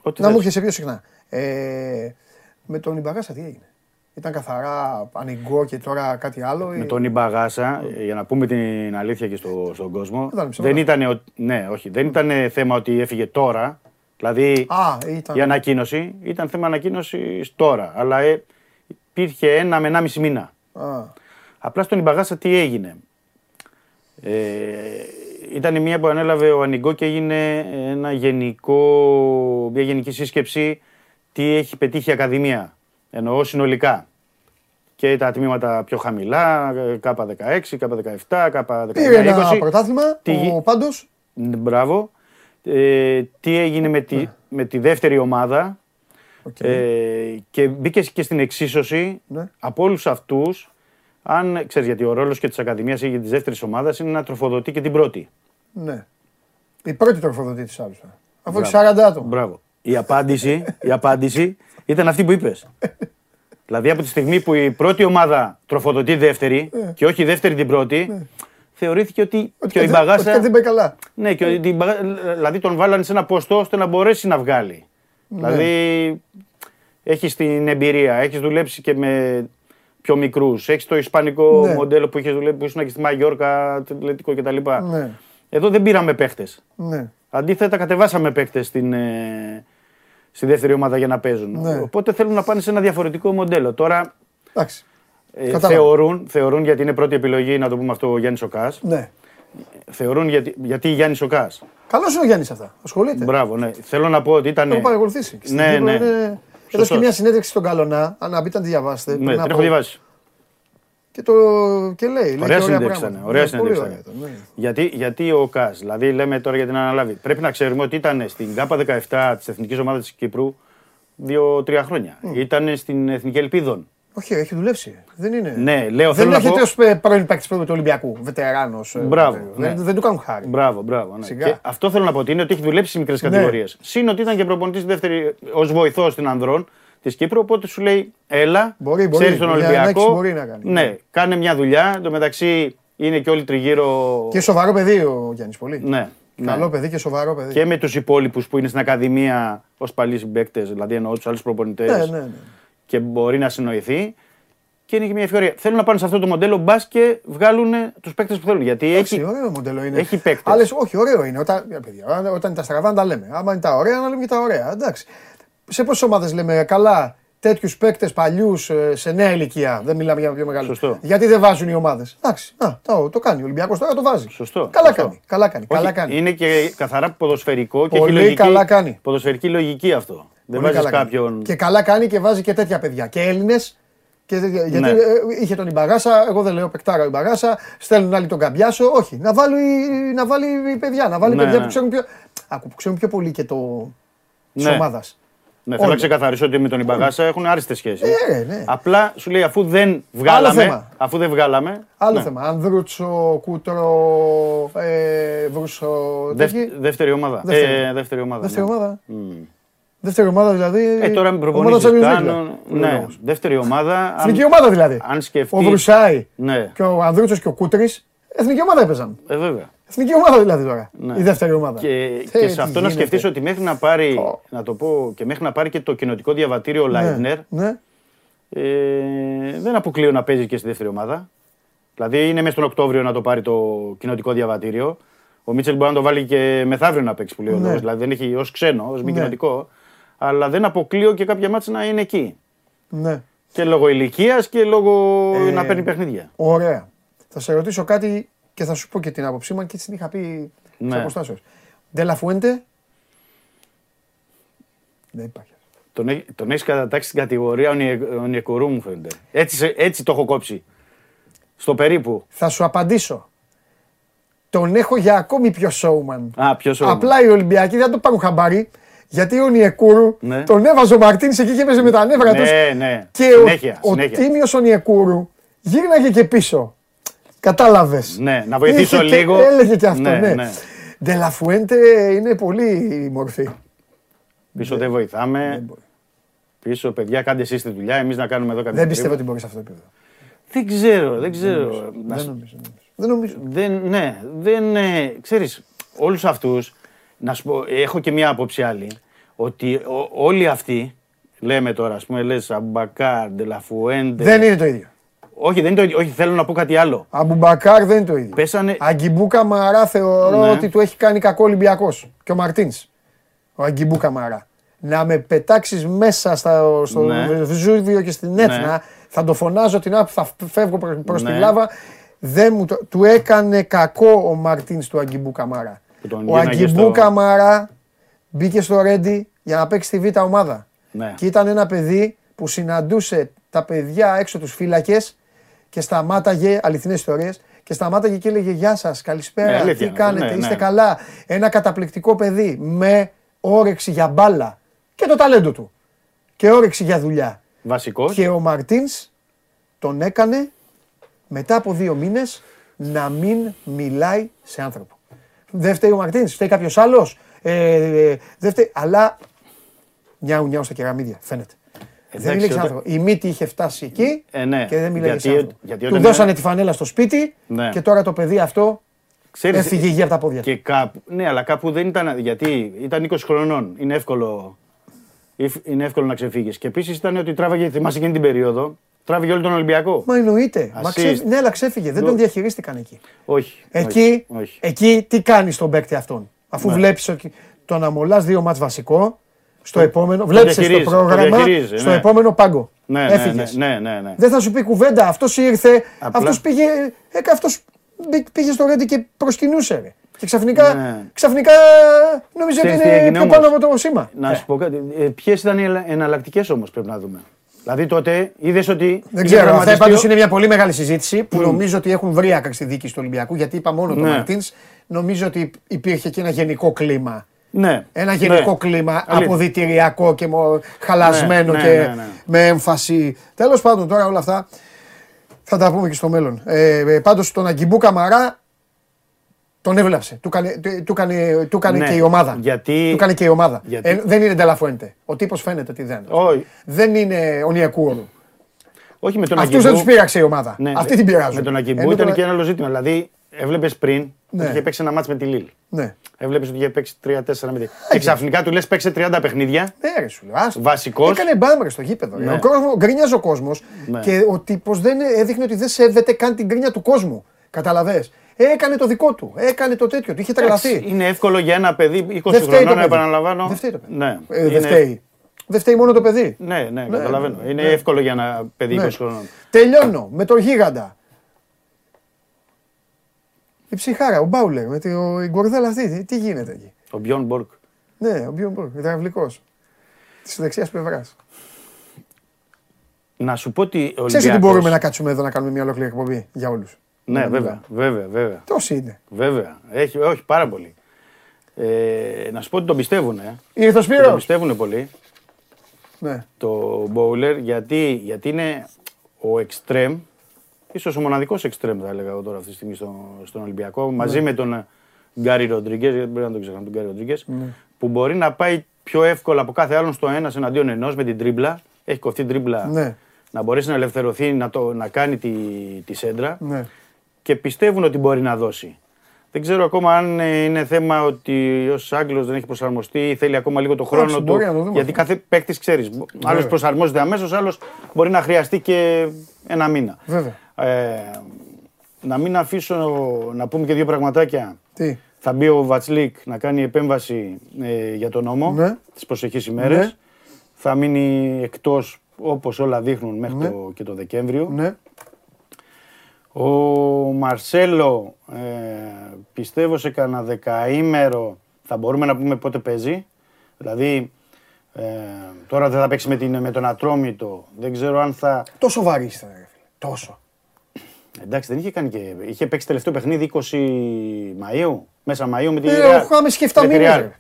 Ό,τι να μου θες. έρχεσαι πιο συχνά. Ε, με τον Ιμπαγάσα τι έγινε; Ήταν καθαρά ανοιγό και τώρα κάτι άλλο. Με ή- τον Ιμπαγάσα, ε, για να πούμε την αλήθεια και στο, στον κόσμο, ήταν ψέματα. δεν ήταν, ο- ναι, όχι, δεν ήταν θέμα ότι έφυγε τώρα. Δηλαδή Α, ήταν. η ανακοίνωση ήταν θέμα ανακοίνωσης τώρα. Αλλά ε, υπήρχε ένα με ένα μισή μήνα. Α, Απλά στον Ιμπαγάσα τι έγινε. Ε, ήταν μια που ανέλαβε ο Ανιγκό και έγινε ένα γενικό, μια γενική σύσκεψη τι έχει πετύχει η Ακαδημία. Εννοώ συνολικά. Και τα τμήματα πιο χαμηλά, K16, K17, K19, Πήρε ένα 20. πρωτάθλημα, Τι γι- ο πάντως. Ναι, Μπράβο. Ε, τι έγινε με τη, με τη δεύτερη ομάδα ε, και μπήκες και στην εξίσωση Ναι. από όλους αυτούς. Αν ξέρεις, γιατί ο ρόλος και της Ακαδημίας ή τη δεύτερη ομάδα είναι να τροφοδοτεί και την πρώτη. Ναι. Η πρώτη τροφοδοτή της άλλης. Αφού έχει Μπράβο. 40 άτομα. Μπράβο. Η απάντηση, η απάντηση ήταν αυτή που είπες. δηλαδή από τη στιγμή που η πρώτη ομάδα τροφοδοτεί δεύτερη Ε. και όχι η δεύτερη την πρώτη, θεωρήθηκε ότι, και ο κάτι- Ιμπαγάσα. ότι κάτι δεν πάει καλά. Ναι, και ο Ιμπαγά- δηλαδή τον βάλανε σε ένα ποστό ώστε να μπορέσει να βγάλει. Ναι. Δηλαδή έχεις την εμπειρία, έχεις δουλέψει και με πιο μικρούς. Έχεις το ισπανικό Ναι. μοντέλο που είχες δουλέψει, που ήσουν και στη Μαγιόρκα, Ατλετικό κτλ. Ναι. Εδώ δεν πήραμε παίχτες. Ναι. Αντίθετα, κατεβάσαμε παίκτε στην, ε, στη δεύτερη ομάδα για να παίζουν. Ναι. Οπότε θέλουν να πάνε σε ένα διαφορετικό μοντέλο. Τώρα Εντάξει. ε, Κατάλαβα. θεωρούν, θεωρούν, γιατί είναι πρώτη επιλογή, να το πούμε αυτό, ο Γιάννης Οκάς. Ναι. Θεωρούν γιατί, γιατί Γιάννης Οκάς. Καλός είναι ο Γιάννης αυτά. Ασχολείται. Μπράβο, ναι. Θέλω να πω ότι ήταν. Το έχω παρακολουθήσει. Στην Ναι, Κύπρο ναι. είναι- Έδωσε και μια συνέντευξη στον Καλονά. Αν μπείτε να τη διαβάσετε. Ναι, πριν την από- έχω διαβάσει. Και, το... και λέει. λέει Ωραία και συνέντευξη πράγματα. ήταν. Ωραία Ναι, πολύ συνέντευξη ωραία ήταν. ήταν, ναι. Γιατί, γιατί ο ΚΑΣ, δηλαδή λέμε τώρα για την αναλάβει. Πρέπει να ξέρουμε ότι ήταν στην ΚΑΠΑ 17 της Εθνικής Ομάδας της Κύπρου δύο-τρία χρόνια. Ήταν στην Εθνική Ελπίδων. Όχι, έχει δουλέψει. Δεν είναι. Ναι, λέω, δεν θέλω να έρχεται πω- ως πρώην παίκτης του Ολυμπιακού. Βετεράνος. Μπράβο, ναι. Δεν, δεν του κάνουν χάρη. Μπράβο, μπράβο. Ναι. Σιγά. Και αυτό θέλω να πω ότι είναι ότι έχει δουλέψει σε μικρές Ναι. κατηγορίες. Συν ότι ήταν και προπονητής δεύτερη ως βοηθός στην Ανδρών της Κύπρου. Οπότε σου λέει, έλα, Μπορεί, μπορεί. ξέρεις τον Για να Ολυμπιακό. έχεις μπορεί να κάνει. Ναι, κάνε μια δουλειά. Εν τω μεταξύ είναι και όλοι τριγύρω. Και σοβαρό παιδί ο Γιάννης. Πολύ. Ναι, ναι. Καλό παιδί και σοβαρό παιδί. Και με τους υπόλοιπους που είναι στην Ακαδημία ως παλιοί συμπαίκτες, δηλαδή εννοώ τους άλλους προπονητές. Ναι, ναι, ναι. Και μπορεί να συνοηθεί. Και είναι και μια ευκαιρία. Θέλουν να πάνε σε αυτό το μοντέλο μπας και βγάλουν τους παίκτες που θέλουν. Γιατί Εντάξει, έχει, ωραίο μοντέλο είναι. έχει παίκτες. Άλλες, όχι, ωραίο είναι. Όταν, ε, παιδιά, όταν- όταν είναι τα στραβά να τα λέμε. Άμα είναι τα ωραία, να λέμε και τα ωραία. Εντάξει. Σε πόσες ομάδες λέμε καλά τέτοιους παίκτες παλιούς σε νέα ηλικία. Δεν μιλάμε για πιο μεγάλο. Σωστό. Γιατί δεν βάζουν οι ομάδες. Εντάξει. Α, το, το κάνει. Ο Ολυμπιακός τώρα το βάζει. Σωστό. Καλά σωστό. κάνει. Καλά κάνει. Όχι, καλά κάνει. Είναι και καθαρά ποδοσφαιρικό και Πολύ έχει λογική, καλά κάνει. ποδοσφαιρική λογική αυτό. Δεν Πολύ βάζεις καλά κάνει. κάποιον. Και καλά κάνει και βάζει και τέτοια παιδιά. Και Έλληνες. Και, τέτοια- γιατί Ναι. ε, είχε τον Ιμπαγάσα, εγώ δεν λέω παικτάρα ο Ιμπαγάσα, στέλνουν άλλοι τον Καμπιάσο. Όχι, να βάλει, να βάλει παιδιά, να βάλει Ναι, παιδιά ναι. που ξέρουν πιο, άκου, που ξέρουν πιο πολύ και το της Ναι. ομάδας. Ναι, θέλω να Όλοι. ξεκαθαρίσω ότι με τον Ιμπαγάσα έχουν άριστες σχέσεις. Ε, ναι. Απλά σου λέει αφού δεν βγάλαμε. θέμα. Αφού δεν βγάλαμε. Άλλο ναι. θέμα. Ανδρούτσο, Κούτρο, ε, Βρούσο. Δεύ- τέτοιοι. δεύτερη ομάδα. Δεύτερη. Ε, δεύτερη ομάδα. Δεύτερη ναι. ομάδα. Μμ. Δεύτερη ομάδα δηλαδή. Ε, τώρα με ομάδα προπονήσεις Champions League, κάνουν. δηλαδή. Ναι, δεύτερη ομάδα. Εθνική ομάδα δηλαδή. Αν σκεφτεί. Ο Βρουσάη Ναι, και ο Ανδρούτσος και ο Κούτρης. Εθνική ομάδα έπαιζαν. ε, βέβαια. Εθνική ομάδα δηλαδή τώρα. Ναι. Η δεύτερη ομάδα. Και, Ε, και τι σε αυτό να γίνεται. σκεφτείς ότι μέχρι να πάρει, να το πω, και μέχρι να πάρει και το κοινοτικό διαβατήριο Λάιβνερ, Ναι. ε, δεν αποκλείω να παίζει και στη δεύτερη ομάδα. Δηλαδή είναι μέσα στον Οκτώβριο να το πάρει το κοινοτικό διαβατήριο. Ο Μίτσελ μπορεί να το βάλει και μεθαύριο να παίξει που λέει ο Ναι. λόγος. Δηλαδή δεν έχει ως ξένο, ως μη Ναι. κοινοτικό. Αλλά δεν αποκλείω και κάποια μάτια να είναι εκεί. ναι. Και λόγω ηλικίας και λόγω Ε, να παίρνει παιχνίδια. Ωραία. Θα σε ρωτήσω κάτι και θα σου πω και την άποψή μου, αν και έτσι την είχα πει Ναι. σε αποστάσεως. Ντέλα Φουέντε. Δεν υπάρχει. Τον, έχει- τον έχεις κατατάξει στην κατηγορία Ονιεκουρού μου φαίνεται. Έτσι, σε- έτσι το έχω κόψει. Στο περίπου. Θα σου απαντήσω. Τον έχω για ακόμη πιο showman. Α, ποιο ο. Απλά οι Ολυμπιακοί δεν το πάρουν χαμπάρι. Γιατί ο Νιεκούρου Ναι. τον έβαζε ο Μαρτίνς εκεί και έπαιζε με τα νεύρα τους. Ναι, ναι. Και συνέχεια, ο, ο συνέχεια. τίμιος ο Νιεκούρου γύρναγε και πίσω. Κατάλαβες. Ναι, να βοηθήσω Είχε και- λίγο. Έλεγε και αυτό, ναι. ναι. Ντελαφουέντε είναι πολύ μορφή. Πίσω δεν βοηθάμε. Πίσω, παιδιά, κάντε εσείς τη δουλειά. Εμείς να κάνουμε εδώ κάτι Δεν πιστεύω ότι μπορείς σε αυτό το επίπεδο. Δεν ξέρω, δεν ξέρω. Δεν νομίζω. Δεν νομίζω. Δεν, ναι, δεν. Ε, ξέρεις, όλους αυτούς, να σου πω, έχω και μια άποψη άλλη, ότι ο- όλοι αυτοί, λέμε τώρα, ας πούμε, λες Αμπακάρ, Ντε λα Φουέντε... Δεν είναι το ίδιο. Όχι, δεν είναι το ίδιο. Όχι, θέλω να πω κάτι άλλο. Αμπουμπακάρ δεν είναι το ίδιο. Πέσανε... Αγκιμπού Καμαρά θεωρώ Ναι. ότι του έχει κάνει κακό Ολυμπιακός. Και ο Μαρτίνς. Ο Αγκιμπού Καμαρά. Να με πετάξεις μέσα στα, στο Ναι. Βεζούβιο και στην Έθνα, θα το φωνάζω την ώρα που θα φεύγω προ Ναι. τη λάβα. Δεν μου το, του έκανε κακό ο Μαρτίνς του Αγκιμπού Καμαρά. Που τον Ο γίναγε Αγκιμπού στο- Καμαρά μπήκε στο Ρέντι για να παίξει στη Β' ομάδα. Ναι. Και ήταν ένα παιδί που συναντούσε τα παιδιά έξω τους φύλακες και σταμάταγε, αληθινές ιστορίες, και σταμάταγε και έλεγε «Γεια σας, καλησπέρα, Ναι, αλήθεια τι είναι. κάνετε, Ναι, είστε ναι. καλά». Ένα καταπληκτικό παιδί με όρεξη για μπάλα και το ταλέντο του και όρεξη για δουλειά. Βασικός. Και ο Μαρτίνς τον έκανε μετά από δύο μήνες να μην μιλάει σε άνθρωπο. Δεν φταίει ο Μαρτίνς, φταίει κάποιος άλλος. Ε, ε, δεν φταίει, αλλά νιάου νιάου στα κεραμίδια, φαίνεται. δεν Εντάξει, μιλάει σε όταν- άνθρωπο. Η μύτη είχε φτάσει εκεί Ε, ναι. και δεν μιλάει Γιατί- σε άνθρωπο. γιατί Του όταν δώσανε είναι- τη φανέλα στο σπίτι Ναι. και τώρα το παιδί αυτό Ξέρεις, έφυγε γύρω από τα πόδια. Και κάπου, ναι, αλλά κάπου δεν ήταν, γιατί ήταν 20 χρονών. Είναι εύκολο, είναι εύκολο να ξεφύγεις. Και επίσης ήταν ότι τράβαγε, θυμάσαι εκείνη την περίοδο, τράβηγε όλο τον Ολυμπιακό. Μα εννοείται. Μα Assist. ξε... Ναι, αλλά ξέφυγε. Δεν Νο- τον διαχειρίστηκαν εκεί. Όχι. Εκεί, όχι, όχι. εκεί τι κάνεις στον παίκτη αυτόν; Αφού Ναι. βλέπεις ότι το να μολάς δύο μάτς βασικό, στο Το- επόμενο, το βλέπεις στο διαχειρίζεσαι, το πρόγραμμα, διαχειρίζεσαι, στο ναι. επόμενο πάγκο. Ναι, ναι, Έφυγες. ναι, ναι, ναι, ναι. Δεν θα σου πει κουβέντα. Αυτός ήρθε, Απλά- αυτός πήγε, έκα, αυτός μπή- πήγε στο Ρέντι και προσκυνούσε. Ρε. Και ξαφνικά, Ναι. ξαφνικά νόμιζε ότι Ξέρεις τι είναι έγινε πιο όμως; πάνω από το σήμα. Να σου πω κάτι. Ε, Ποιες ήταν οι εναλλακτικές όμως πρέπει να δούμε. Δηλαδή τότε είδες ότι. Δεν είχε ξέρω. Αυτά τραυματιστεί πάντως ο- είναι μια πολύ μεγάλη συζήτηση που νομίζω ότι έχουν βρει άκρη στη δίκη του Ολυμπιακού. Γιατί είπα μόνο τον Ναι. Μαρτίνς. Νομίζω ότι υπήρχε και ένα γενικό κλίμα. Ναι. Ένα Ναι. γενικό κλίμα Αλήθεια. αποδητηριακό και μο- χαλασμένο Ναι, ναι, και ναι, ναι. με έμφαση. Τέλος πάντων, τώρα όλα αυτά θα τα πούμε και στο μέλλον. Ε, ε, Πάντως τον Αγκιμπού Καμαρά τον έβλαψε. Του έκανε, του, του έκανε, του έκανε Ναι, και η ομάδα. γιατί- Του έκανε και η ομάδα. γιατί- Ε, δεν είναι Ντελαφουέντε. Ο τύπος φαίνεται ότι δεν. είναι. Όχι. Δεν είναι ο Νιακούρου. Όχι με τον Αυτούς δεν Αγκιμπού. τους πείραξε η ομάδα. Ναι, Αυτή την πειράζουν. Με τον Αγκιμπού Ενώ ήταν τον- και ένα άλλο ζήτημα. Δηλαδή, έβλεπες πριν Ναι. ότι είχε παίξει ένα μάτς με τη Λίλ. Ναι. Έβλεπες ότι είχε παίξει 3-4 με τη Και ξαφνικά του λες: Παίξε 30 παιχνίδια. Ναι, ρε σου λέω. άστο. Βασικός. Έκανε μπάμρε στο γήπεδο. Ναι. Ο κόσμο, γκρίνιαζε ο κόσμος Ναι. και ο τύπος δεν έδειχνε ότι δεν σέβεται καν την γκρίνια του κόσμου. Καταλαβέ. Έκανε το δικό του. Έκανε το τέτοιο του. Είχε τρελαθεί. Είναι εύκολο για ένα παιδί 20 Δεν φταίει το χρονών, παιδί. επαναλαμβάνω. Δεν φταίει το παιδί. Ναι. Ε, δεν Είναι- φταίει. Δεν φταίει μόνο το παιδί. Ναι, ναι, Ναι, καταλαβαίνω. ναι, Είναι ναι. εύκολο για ένα παιδί Ναι. 20 χρονών. Τελειώνω με τον γίγαντα. Η ψυχάρα, ο Μπάουλερ, με την κορδέλα αυτή. Τι, τι γίνεται εκεί; Ο Μπιόν Μπορκ. Ναι, ο Μπιον Μπορκ, υδραυλικός. Της δεξιάς πλευράς. Να σου πω ότι ο Ξέρεις ότι Ολυμπιακός- μπορούμε να κάτσουμε εδώ να κάνουμε μια ολόκληρη εκπομπή για όλους; Ναι, βέβαια, βέβαια, βέβαια. Τόσοι είναι. Βέβαια. Έχει, όχι, πάρα πολύ. Ε, να σου πω ότι τον πιστεύουν. Ε. Ήρθε ο Σπύρος. Τον πιστεύουν πολύ. Ναι. Το Bowler γιατί, γιατί είναι ο extreme, ίσως ο μοναδικός extreme θα έλεγα εγώ τώρα αυτή τη στιγμή στο, στον Ολυμπιακό, μαζί Ναι. με τον Γκάρι Ροντρίγκες, γιατί πρέπει να τον ξεχνάμε τον Γκάρι Ροντρίγκες, Ναι. που μπορεί να πάει πιο εύκολα από κάθε άλλον στο ένας εναντίον ενός με την τρίμπλα. Έχει κοφτεί τρίμπλα Ναι. να μπορέσει να ελευθερωθεί, να, το, να κάνει τη, τη σέντρα Ναι. Και πιστεύουν ότι μπορεί να δώσει. Δεν ξέρω ακόμα αν ε, είναι θέμα ότι ως Άγγλος δεν έχει προσαρμοστεί ή θέλει ακόμα λίγο το χρόνο Εντάξει, του. μπορεί να το δούμε γιατί αυτό. κάθε παίκτης ξέρεις. Άλλο Βέβαια. προσαρμόζεται αμέσως, άλλος μπορεί να χρειαστεί και ένα μήνα. Βέβαια. Ε, να μην αφήσω να πούμε και δύο πραγματάκια. Τι; Θα μπει ο Βατσλίκ να κάνει επέμβαση ε, για τον νόμο Ναι. τις προσεχείς ημέρες. Ναι. Θα μείνει εκτός όπως όλα δείχνουν μέχρι Ναι. το, και το Δεκέμβριο. Ναι. Ο Μαρσέλο ε, πιστεύω σε κανένα δεκαήμερο θα μπορούμε να πούμε πότε παίζει. Δηλαδή ε, τώρα δεν θα παίξει με, την, με τον Ατρόμητο. Δεν ξέρω αν θα... Τόσο βαρύ ήταν, ρε φίλε. Τόσο. Εντάξει δεν είχε κάνει και... Είχε παίξει τελευταίο παιχνίδι 20 Μαΐου. Μέσα Μαΐου με τη Ε, Real. ο Χάμες είχε 7 με τη μήνες, Real. ρε.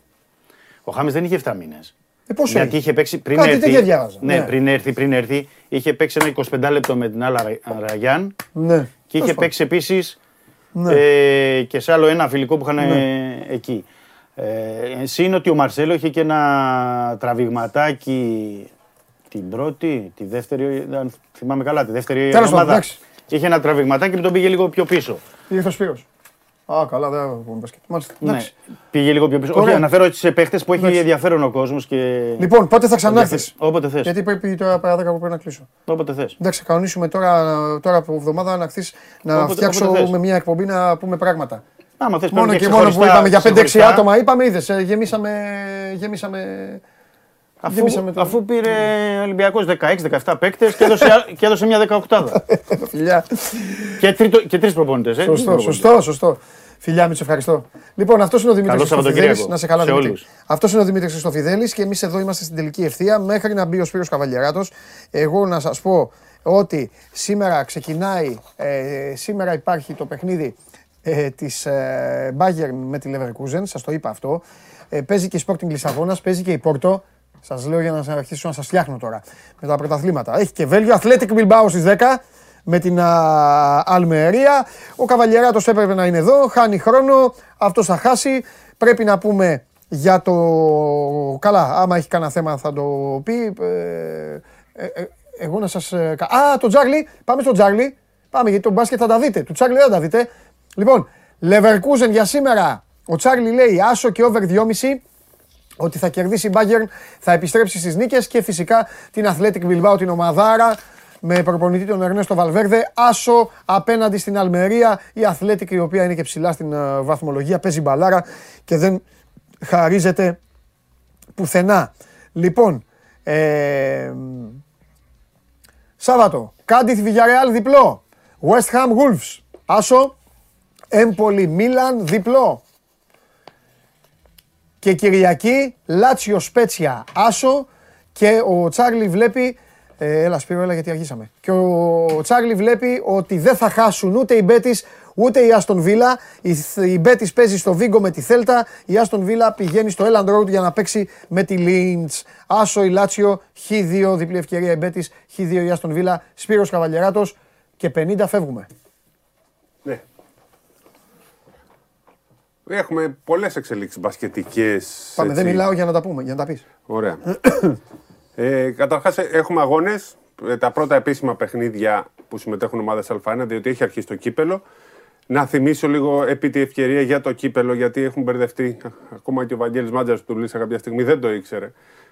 Ο Χάμες δεν είχε 7 μήνες. Ε, πόσο Γιατί είχε; είχε παίξει πριν Κάτι έρθει. τέτοια διάβαζα. Ναι, Ναι. πριν έρθει, πριν έρθει. Είχε παίξει ένα 25 λεπτό με την άλλα Ραγιάν Ναι. Και είχε Τέλος παίξει επίσης ναι. ε, και σε άλλο ένα φιλικό που είχαν ναι. εκεί. Ε, εσύ είναι ότι ο Μαρσέλο είχε και ένα τραβηγματάκι την πρώτη, τη δεύτερη, αν θυμάμαι καλά, τη δεύτερη Τέλος ομάδα. Είχε ένα τραβηγματάκι που τον πήγε λίγο πιο πίσω. Πήγε ο Σπύρος. Α, καλά, δεν πούμε μπασκετ. Μάλιστα. Ναι. Πήγε λίγο πιο πίσω. Όχι, αναφέρω έτσι σε παίχτες που έχει ενδιαφέρον ο κόσμος. Και... Λοιπόν, πότε θα ξανάρθεις; Όποτε θες. Γιατί πρέπει τώρα παράδειγμα που πρέπει να κλείσω. Όποτε θες. Εντάξει, κανονίσουμε τώρα, τώρα από εβδομάδα να χθεί να όποτε, φτιάξω με μια εκπομπή να πούμε πράγματα. Άμα θες, μόνο και μόνο που είπαμε για 5-6 άτομα, είπαμε, είδες, γεμίσαμε, γεμίσαμε Αφού, το... αφού πήρε ο Ολυμπιακός 16-17 παίκτες και, έδωσε, και έδωσε μια 18. Φιλιά. και, τρίτο, και τρεις προπονητές. Ε, σωστό, σωστό, σωστό. Φιλιά, Μίτσο, ευχαριστώ. Λοιπόν, αυτός είναι ο Δημήτρης Χριστοφιδέλης. Να σε καλά, Δημήτρη. Αυτός είναι ο Δημήτρης Χριστοφιδέλης και εμείς εδώ είμαστε στην τελική ευθεία μέχρι να μπει ο Σπύρος Καβαλιαράτο. Εγώ να σας πω ότι σήμερα ξεκινάει, ε, σήμερα υπάρχει το παιχνίδι ε, της ε, Bayern με τη Leverkusen. Σας το είπα αυτό. Ε, παίζει και η Sporting Λισαβόνας, παίζει και η Πόρτο. Σας λέω για να αρχίσω να σας φτιάχνω τώρα με τα πρωταθλήματα. Έχει και Βέλγιο, Athletic Bilbao στις 10 με την Αλμερία. Ο Καβαλιεράτος έπρεπε να είναι εδώ, χάνει χρόνο, αυτός θα χάσει. Πρέπει να πούμε για το. Καλά, άμα έχει κανένα θέμα θα το πει. Ε, ε, ε εγώ να σας. Ε, α, το Τζάρλι, πάμε στο Τζάρλι. Πάμε γιατί τον μπάσκετ θα τα δείτε. Του Τσάρλι δεν θα τα δείτε. Λοιπόν, Leverkusen για σήμερα. Ο Τσάρλι λέει άσο και over 2,5 ότι θα κερδίσει η Bayern, θα επιστρέψει στις νίκες και φυσικά την Athletic Bilbao, την ομαδάρα με προπονητή τον Ερνέστο Βαλβέρδε, άσο απέναντι στην Αλμερία, η Athletic η οποία είναι και ψηλά στην ε, βαθμολογία, παίζει μπαλάρα και δεν χαρίζεται πουθενά. Λοιπόν, ε, Σάββατο, Κάντιθ Villarreal διπλό, West Ham Wolves, άσο, Έμπολη Μίλαν διπλό, και Κυριακή, Λάτσιο Σπέτσια. Άσο και ο Τσάρλι βλέπει. Ε, έλα Σπύρο, έλα γιατί αργήσαμε. Και ο Τσάρλι βλέπει ότι δεν θα χάσουν ούτε οι Μπέτης ούτε η Άστον Βίλα. Η, η Μπέτης παίζει στο Βίγκο με τη Θέλτα. Η Άστον Βίλα πηγαίνει στο Έλαντ Road για να παίξει με τη Λίντς. Άσο η Λάτσιο, Χ2, διπλή ευκαιρία η Μπέτης, Χ2 η Άστον Βίλα, Σπύρος Καβαλιεράτος και 50 φεύγουμε. Ναι. Έχουμε πολλές εξελίξεις μπασκετικές. Πάμε, δεν μιλάω για να τα πούμε, για να τα πεις. Ωραία. ε, Καταρχάς, έχουμε αγώνες. Ε, τα πρώτα επίσημα παιχνίδια που συμμετέχουν ομάδες Α1, διότι έχει αρχίσει το κύπελο. Να θυμίσω λίγο επί τη ευκαιρία για το κύπελο, γιατί έχουν μπερδευτεί. Ακόμα και ο Βαγγέλης Μάτζα του Λύσα κάποια στιγμή δεν το ήξερε.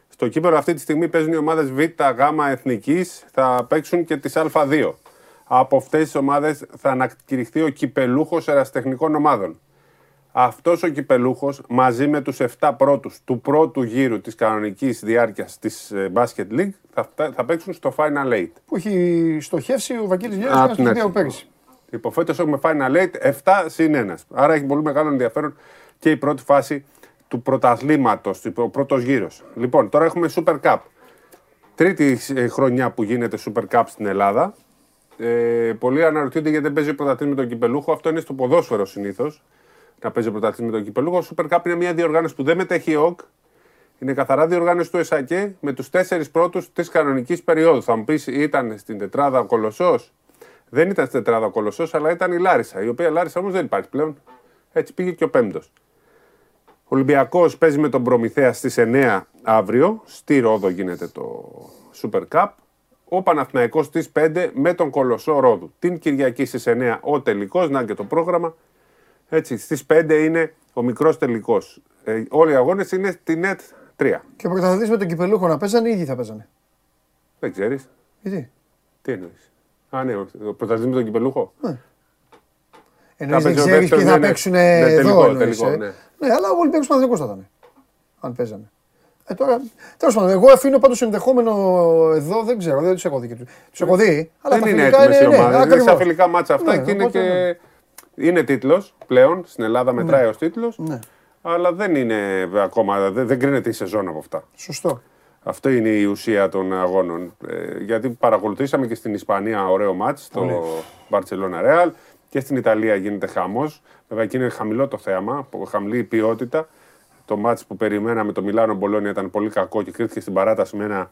Στο κύπελο αυτή τη στιγμή παίζουν οι ομάδες Β, Γ Εθνικής, θα παίξουν και τις Α2. Από αυτές τις ομάδες θα ανακηρυχθεί ο κυπελούχος εραστεχνικών ομάδων. Αυτός ο κυπελούχος μαζί με τους 7 πρώτους του πρώτου γύρου της κανονικής διάρκειας της ε, Basket League θα, θα παίξουν στο Final 8. Που έχει στοχεύσει ο Βαγγέλης Γιάννη στην αρχή πέρυσι. Λοιπόν, φέτος έχουμε Final 8, 7 συν 1. Άρα έχει πολύ μεγάλο ενδιαφέρον και η πρώτη φάση του πρωταθλήματος, ο πρώτος γύρος. Λοιπόν, τώρα έχουμε Super Cup. Τρίτη ε, χρονιά που γίνεται Super Cup στην Ελλάδα. Ε, πολλοί αναρωτιούνται γιατί δεν παίζει πρωταθλήμα με τον κυπελούχο. Αυτό είναι στο ποδόσφαιρο συνήθως να παίζει πρωτάθλημα με τον Κυπελούχο. Ο Super Cup είναι μια διοργάνωση που δεν μετέχει η ΟΚ. Είναι καθαρά διοργάνωση του ΕΣΑΚΕ με τους τέσσερις πρώτους της κανονικής περίοδου. Θα μου πεις, ήταν στην τετράδα ο Κολοσσός; Δεν ήταν στην τετράδα ο Κολοσσός, αλλά ήταν η Λάρισα. Η οποία Λάρισα όμως δεν υπάρχει πλέον. Έτσι πήγε και ο πέμπτος. Ο Ολυμπιακός παίζει με τον Προμηθέα στις 9 αύριο. Στη Ρόδο γίνεται το Super Cup. Ο Παναθηναϊκός στις 5 με τον Κολοσσό Ρόδου. Την Κυριακή στις 9 ο τελικός, να και το πρόγραμμα. Έτσι, στις 5 είναι ο μικρός τελικός. Ε, όλοι οι αγώνες είναι στη ΝΕΤ 3. Και ο πρωταθλητή με τον κυπελούχο να παίζανε ή ήδη θα παίζανε; Δεν ξέρεις. Γιατί. Τι; Εννοείς; Α, ναι, ο πρωταθλητή με τον κυπελούχο; Ναι. Εννοείς δεν ξέρεις ποιοι θα παίξουν εδώ. Τελικό, τελικό, ε. ναι. ναι, αλλά ο Ολυμπιακό Παναθηνικό θα ήταν. Αν παίζανε. Ε, τώρα, τέλος πάντων, εγώ αφήνω πάντως ενδεχόμενο εδώ, δεν ξέρω, δεν τους έχω δει. Του έχω δει. Αλλά δεν είναι έτοιμες οι ομάδες. Είναι σαν φιλικά μάτσα αυτά ναι, και είναι και είναι τίτλος πλέον. Στην Ελλάδα μετράει ναι. ως τίτλος. Ναι. Αλλά δεν είναι ακόμα. Δεν, δεν κρίνεται η σεζόν από αυτά. Σωστό. Αυτό είναι η ουσία των αγώνων. Ε, γιατί παρακολουθήσαμε και στην Ισπανία ωραίο μάτς, το Barcelona Real και στην Ιταλία γίνεται χαμός. Βέβαια εκεί είναι χαμηλό το θέαμα, χαμηλή ποιότητα. Το μάτς που περιμέναμε το Μιλάνο Μπολόνια ήταν πολύ κακό και κρίθηκε στην παράταση με ένα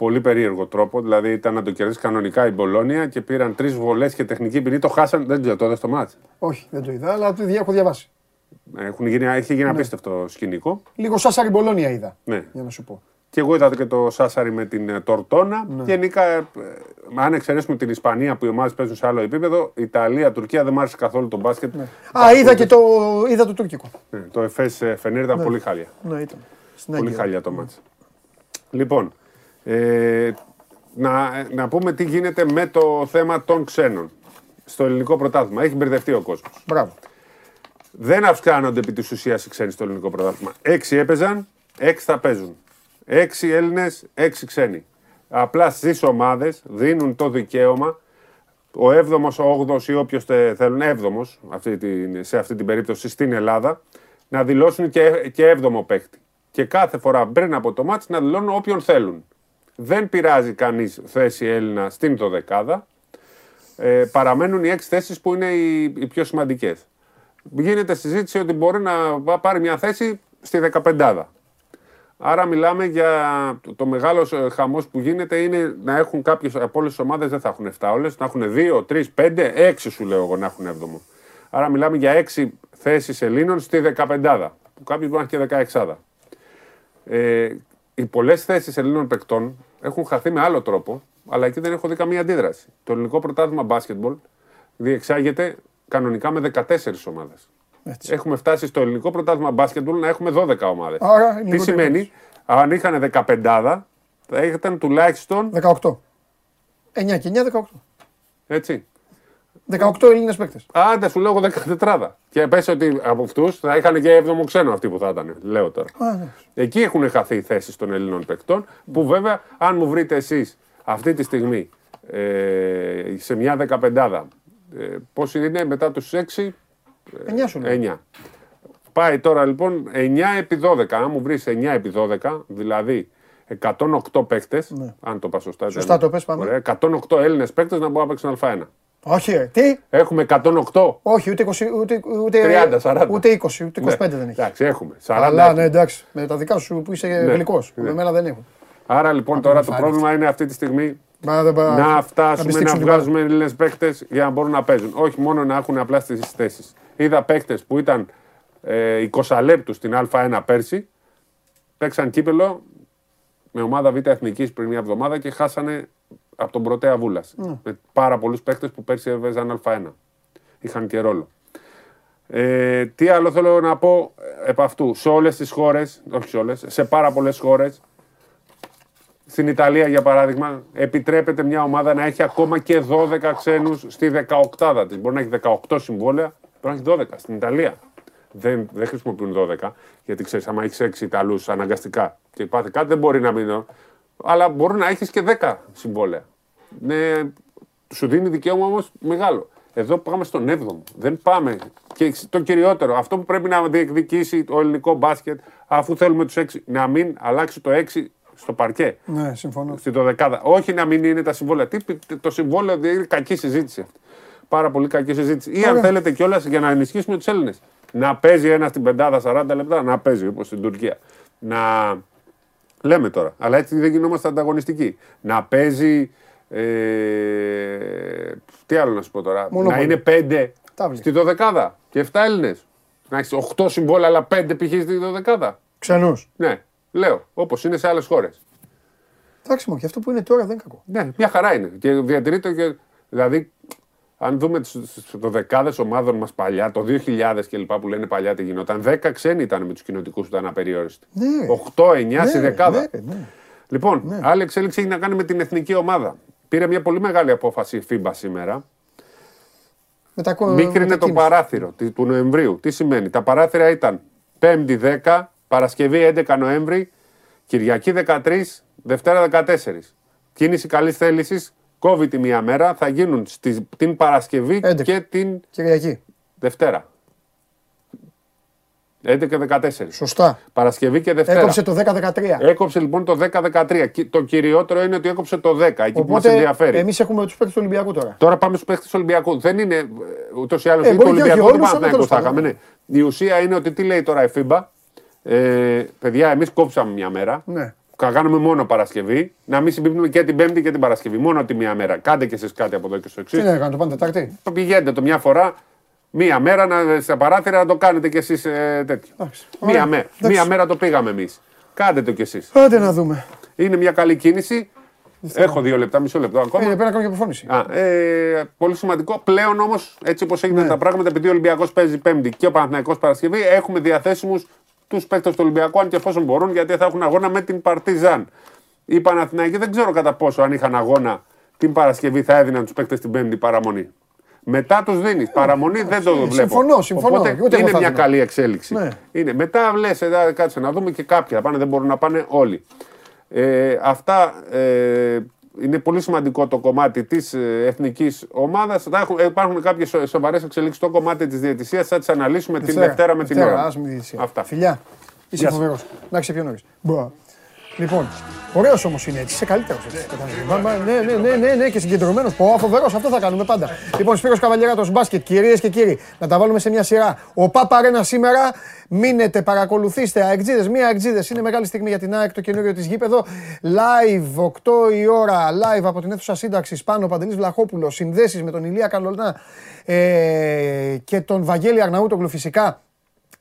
πολύ περίεργο τρόπο. Δηλαδή ήταν να το κερδίσει κανονικά η Μπολόνια και πήραν τρεις βολές και τεχνική ποινή. Το χάσαν. Δεν ξέρω, το είδα στο μάτς. Όχι, δεν το είδα, αλλά το έχω διαβάσει. Έχουν γίνει, έχει γίνει απίστευτο σκηνικό. Λίγο Σάσαρη Μπολόνια είδα. Ναι. Για να σου πω. Και εγώ είδα και το Σάσαρη με την ε, Τορτόνα. Γενικά, ε, αν εξαιρέσουμε την Ισπανία που οι ομάδες παίζουν σε άλλο επίπεδο, Ιταλία, Τουρκία δεν μ' άρεσε καθόλου το μπάσκετ. Α, είδα και το, είδα το τουρκικό. Ναι, το ΕΦΕΣ Φενέρ ήταν πολύ χάλια. Ναι, ήταν. Στην Πολύ Άγκυρα. χάλια το μάτς. Λοιπόν, ε, να, να πούμε τι γίνεται με το θέμα των ξένων στο ελληνικό πρωτάθλημα. Έχει μπερδευτεί ο κόσμος. Μπράβο. Δεν αυξάνονται επί της ουσίας οι ξένοι στο ελληνικό πρωτάθλημα. Έξι έπαιζαν, έξι θα παίζουν. Έξι Έλληνες, έξι ξένοι. Απλά στις ομάδες δίνουν το δικαίωμα ο 7ο, ο 8ο ή όποιος θέλουν, 7ο αυτή την, σε αυτή την περίπτωση στην Ελλάδα, να δηλώσουν και, και 7ο παίκτη. Και κάθε φορά πριν από το μάτς να δηλώνουν όποιον θέλουν. Δεν πειράζει κανείς θέση Έλληνα στην δωδεκάδα. Ε, παραμένουν οι έξι θέσεις που είναι οι, οι πιο σημαντικές. Γίνεται συζήτηση ότι μπορεί να πάρει μια θέση στη 15 Άρα μιλάμε για το, το μεγάλος ε, χαμός που γίνεται είναι να έχουν κάποιες από όλες τις ομάδες δεν θα έχουν 7 όλες, να έχουν 2, 3, 5, 6 σου λέω εγώ να έχουν 7. Άρα μιλάμε για 6 θέσεις Ελλήνων στη 15 που κάποιος μπορεί να έχει και 16 ε, οι πολλές θέσεις Ελλήνων παικτών έχουν χαθεί με άλλο τρόπο, αλλά εκεί δεν έχω δει καμία αντίδραση. Το ελληνικό πρωτάθλημα μπάσκετμπολ διεξάγεται κανονικά με 14 ομάδες. Έχουμε φτάσει στο ελληνικό πρωτάθλημα μπάσκετμπολ να έχουμε 12 ομάδες. Άρα είναι Τι λίγο σημαίνει, αν είχαν 15, θα ήταν τουλάχιστον 18. 9 και 9, 18. έτσι. 18 Έλληνες παίκτες. Άντε, σου λέω 14. Και πες ότι από αυτούς θα είχαν και 7ο ξένο αυτοί που θα ήταν. Λέω τώρα. Εκεί έχουν χαθεί οι θέσεις των Ελλήνων παικτών, που βέβαια, αν μου βρείτε εσείς αυτή τη στιγμή ε, σε μια δεκαπεντάδα, ε, πόσοι είναι μετά τους 6, 9 σου λέω. 9. Πάει τώρα λοιπόν 9 επί 12. Αν μου βρεις 9 επί 12, δηλαδή 108 παίκτες, αν το πας σωστά. Ναι. Σωστά το πες, πάμε. Ωραία, 108 Έλληνες παίκτες να μπορούν να παίξουν Α1. Όχι, ρε. Τι; Έχουμε 108. Όχι, ούτε 20, ούτε, ούτε, 30, 40. ούτε 20, ούτε 25 Ναι. δεν έχει. Εντάξει, έχουμε. 40 Αλλά έχουμε. ναι, εντάξει. Με τα δικά σου που είσαι Ναι. γλυκός. Ναι. Με μένα δεν έχουν. Άρα λοιπόν τώρα το πρόβλημα είναι αυτή τη στιγμή Μα δεν πα- να φτάσουμε να, πιστήξουν την βγάζουμε Έλληνες παίκτες για να μπορούν να παίζουν. Όχι μόνο να έχουν απλά στις θέσει. Είδα παίκτες που ήταν ε, 20 λεπτού στην Α1 πέρσι, παίξαν κύπελο με ομάδα Β' Εθνικής πριν μια εβδομάδα και χάσανε από τον Πρωτέα Βούλας. Ναι. Με πάρα πολλούς παίκτες που πέρσι έβαιζαν Α1. Είχαν και ρόλο. Ε, τι άλλο θέλω να πω ε, επ' αυτού. Σε όλες τις χώρες, όχι σε όλες, σε πάρα πολλές χώρες, στην Ιταλία, για παράδειγμα, επιτρέπεται μια ομάδα να έχει ακόμα και 12 ξένους στη 18 της. Μπορεί να έχει 18 συμβόλαια, μπορεί να έχει 12 στην Ιταλία. Δεν, δεν χρησιμοποιούν 12, γιατί ξέρεις, άμα έχεις 6 Ιταλούς αναγκαστικά και πάθεις κάτι, δεν μπορεί να μείνει. Αλλά μπορεί να έχεις και 10 συμβόλαια. Ναι, σου δίνει δικαίωμα όμως μεγάλο. Εδώ πάμε στον 7ο. Δεν πάμε. Και το κυριότερο, αυτό που πρέπει να διεκδικήσει το ελληνικό μπάσκετ, αφού θέλουμε τους 6, να μην αλλάξει το 6 στο παρκέ. Ναι, συμφωνώ. Στην δωδεκάδα. Όχι να μην είναι τα συμβόλαια. Τι, το συμβόλαιο δεν είναι κακή συζήτηση αυτή. Πάρα πολύ κακή συζήτηση. Ή αν Ωραία. θέλετε κιόλας για να ενισχύσουμε τους Έλληνες. Να παίζει ένας στην πεντάδα 40 λεπτά, να παίζει όπως στην Τουρκία. Να. Λέμε τώρα, αλλά έτσι δεν γινόμαστε ανταγωνιστικοί. Να παίζει. Ε, τι άλλο να σου πω τώρα. Μόνο να πολύ. είναι πέντε Τάβλη. στη δωδεκάδα και 7 Έλληνες. Να έχεις 8 συμβόλαια, αλλά 5 π.χ. στη δωδεκάδα. Ξενούς. Ναι, λέω, όπως είναι σε άλλες χώρες. Εντάξει, μου, και αυτό που είναι τώρα δεν είναι κακό. Ναι, μια χαρά είναι. Και διατηρείται και. Δηλαδή, αν δούμε τις δεκάδες ομάδων μας παλιά, το 2000 και λοιπά που λένε παλιά τι γινόταν, 10 ξένοι ήταν με τους κοινοτικούς που ήταν απεριόριστοι. Ναι. 8-9 στη Ναι, δεκάδα. ναι, ναι. Λοιπόν, άλλη εξέλιξη έχει να κάνει με την εθνική ομάδα. Πήρε μια πολύ μεγάλη απόφαση η FIBA σήμερα. Μετακο... Μίκρινε το μετακίνηση. παράθυρο τη- του Νοεμβρίου. Τι σημαίνει, τα παράθυρα ήταν 5η 10, Παρασκευή 11 Νοέμβρη, Κυριακή 13, Δευτέρα 14. Κίνηση καλής θέλησης, κόβει τη μία μέρα, θα γίνουν στη, την Παρασκευή 11. και την Κυριακή. Δευτέρα. 11 και 14. Σωστά. Παρασκευή και Δευτέρα. Έκοψε το 10-13. Έκοψε λοιπόν το 10-13. Και Το κυριότερο είναι ότι έκοψε το 10, εκεί που μας Οπότε ενδιαφέρει. εμείς έχουμε τους παίκτες του Ολυμπιακού τώρα. Τώρα πάμε στους παίχτε του Ολυμπιακού. Δεν είναι ούτως ή άλλως. Ε, Ε, το μπορεί και όχι Ολυμπιακό του όλους, αλλά Παναθηναϊκού τέλος θα πάντων. είχαμε. Ναι. Η ουσία είναι ότι τι λέει τώρα η FIBA. Ε, παιδιά, εμείς κόψαμε μια μέρα. Ναι. Θα κάνουμε μόνο Παρασκευή. Να μην συμπίπτουμε και την Πέμπτη και την Παρασκευή. Μόνο τη μία μέρα. Κάντε και εσείς κάτι από εδώ και στο εξής. Τι να κάνω, το πάνε Τετάρτη; Πηγαίνετε το μια φορά, μία μέρα να, στα παράθυρα να το κάνετε κι εσείς ε, τέτοιο. Μία, μέ, μία μέρα το πήγαμε εμείς. Κάντε το κι εσείς. Άντε να δούμε. Είναι μια καλή κίνηση. Έχω δύο λεπτά, μισό λεπτό ακόμα. Ε, πρέπει να κάνω και αποφώνηση. Α, ε, πολύ σημαντικό. Πλέον όμως, έτσι όπως έγιναν Ναι. τα πράγματα, επειδή ο Ολυμπιακός παίζει Πέμπτη και ο Παναθηναϊκός Παρασκευή, έχουμε διαθέσιμους τους παίκτες του Ολυμπιακού, αν και εφόσον μπορούν, γιατί θα έχουν αγώνα με την Παρτιζάν. Οι Παναθηναϊκοί δεν ξέρω κατά πόσο αν είχαν αγώνα την Παρασκευή θα έδιναν τους παίκτες την Πέμπτη παραμονή. Μετά τους δίνεις. Παραμονή δεν το βλέπω. συμφωνώ, συμφωνώ. Οπότε Ούτε εγώ είναι θα μια έδινα. καλή εξέλιξη. Ναι. Είναι. Μετά λες, κάτσε να δούμε και κάποιοι θα πάνε, δεν μπορούν να πάνε όλοι. Ε, αυτά ε, είναι πολύ σημαντικό το κομμάτι της ε, εθνικής ομάδας. Υπάρχουν κάποιες σοβαρές εξελίξεις στο κομμάτι της διαιτησίας. Θα τις αναλύσουμε την Δευτέρα με την Δευτέρα, ώρα. ας μην διαιτησία. Αυτά. Φιλιά. Είσαι Γεια σας. φοβερός. Να είσαι πιο νωρί. Λοιπόν, ωραίος όμως είναι έτσι. Είσαι καλύτερος έτσι. Μα- μα- Ναι, ναι, ναι, ναι, ναι, και συγκεντρωμένος. Πω, φοβερό, αυτό θα κάνουμε πάντα. Λοιπόν, Σπύρος Καβαλιέράτος μπάσκετ, κυρίες και κύριοι, να τα βάλουμε σε μια σειρά. Ο Παπαρένα σήμερα. Μείνετε, παρακολουθήστε. Αεκτζίδε, μία αεκτζίδε. Είναι μεγάλη στιγμή για την ΑΕΚ, το καινούριο της γήπεδο. Live, 8 η ώρα, live από την αίθουσα σύνταξης πάνω, Παντελής Βλαχόπουλος. Συνδέσεις με τον Ηλία Καλολνά ε, και τον Βαγγέλη Αρναούτογλου φυσικά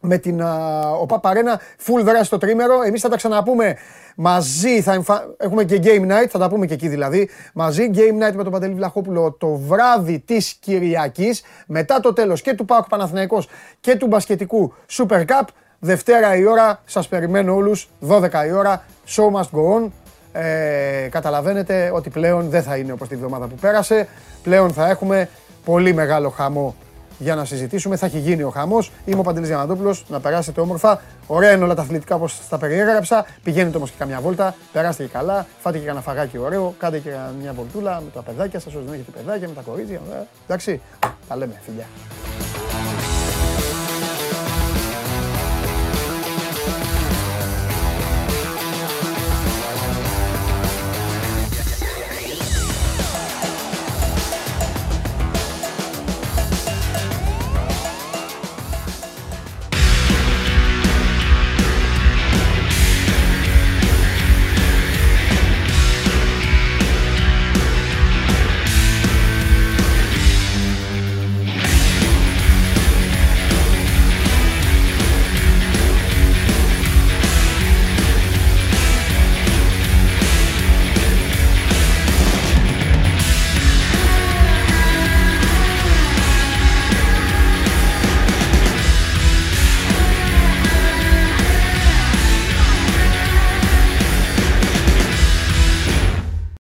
με την α, ΟΠΑ Παρένα, full δράση στο τρίμερο. Εμείς θα τα ξαναπούμε μαζί, θα εμφα... έχουμε και Game Night, θα τα πούμε και εκεί δηλαδή. Μαζί, Game Night με τον Παντελή Βλαχόπουλο το βράδυ της Κυριακής, μετά το τέλος και του ΠΑΟΚ Παναθηναϊκός και του μπασκετικού Super Cup. Δευτέρα η ώρα, σας περιμένω όλους, 12 η ώρα, show must go on. Ε, καταλαβαίνετε ότι πλέον δεν θα είναι όπως τη βδομάδα που πέρασε. Πλέον θα έχουμε πολύ μεγάλο χαμό για να συζητήσουμε. Θα έχει γίνει ο χαμός. Είμαι ο Παντελής Διαμαντόπουλος. Να περάσετε όμορφα. Ωραία είναι όλα τα αθλητικά όπως τα περιέγραψα. Πηγαίνετε όμως και καμιά βόλτα. Περάστε και καλά. Φάτε και κανένα φαγάκι ωραίο. Κάντε και μια βολτούλα με τα παιδάκια σας. Όσο δεν έχετε παιδάκια, με τα κορίτσια. Ε, Εντάξει. Τα λέμε, φιλιά.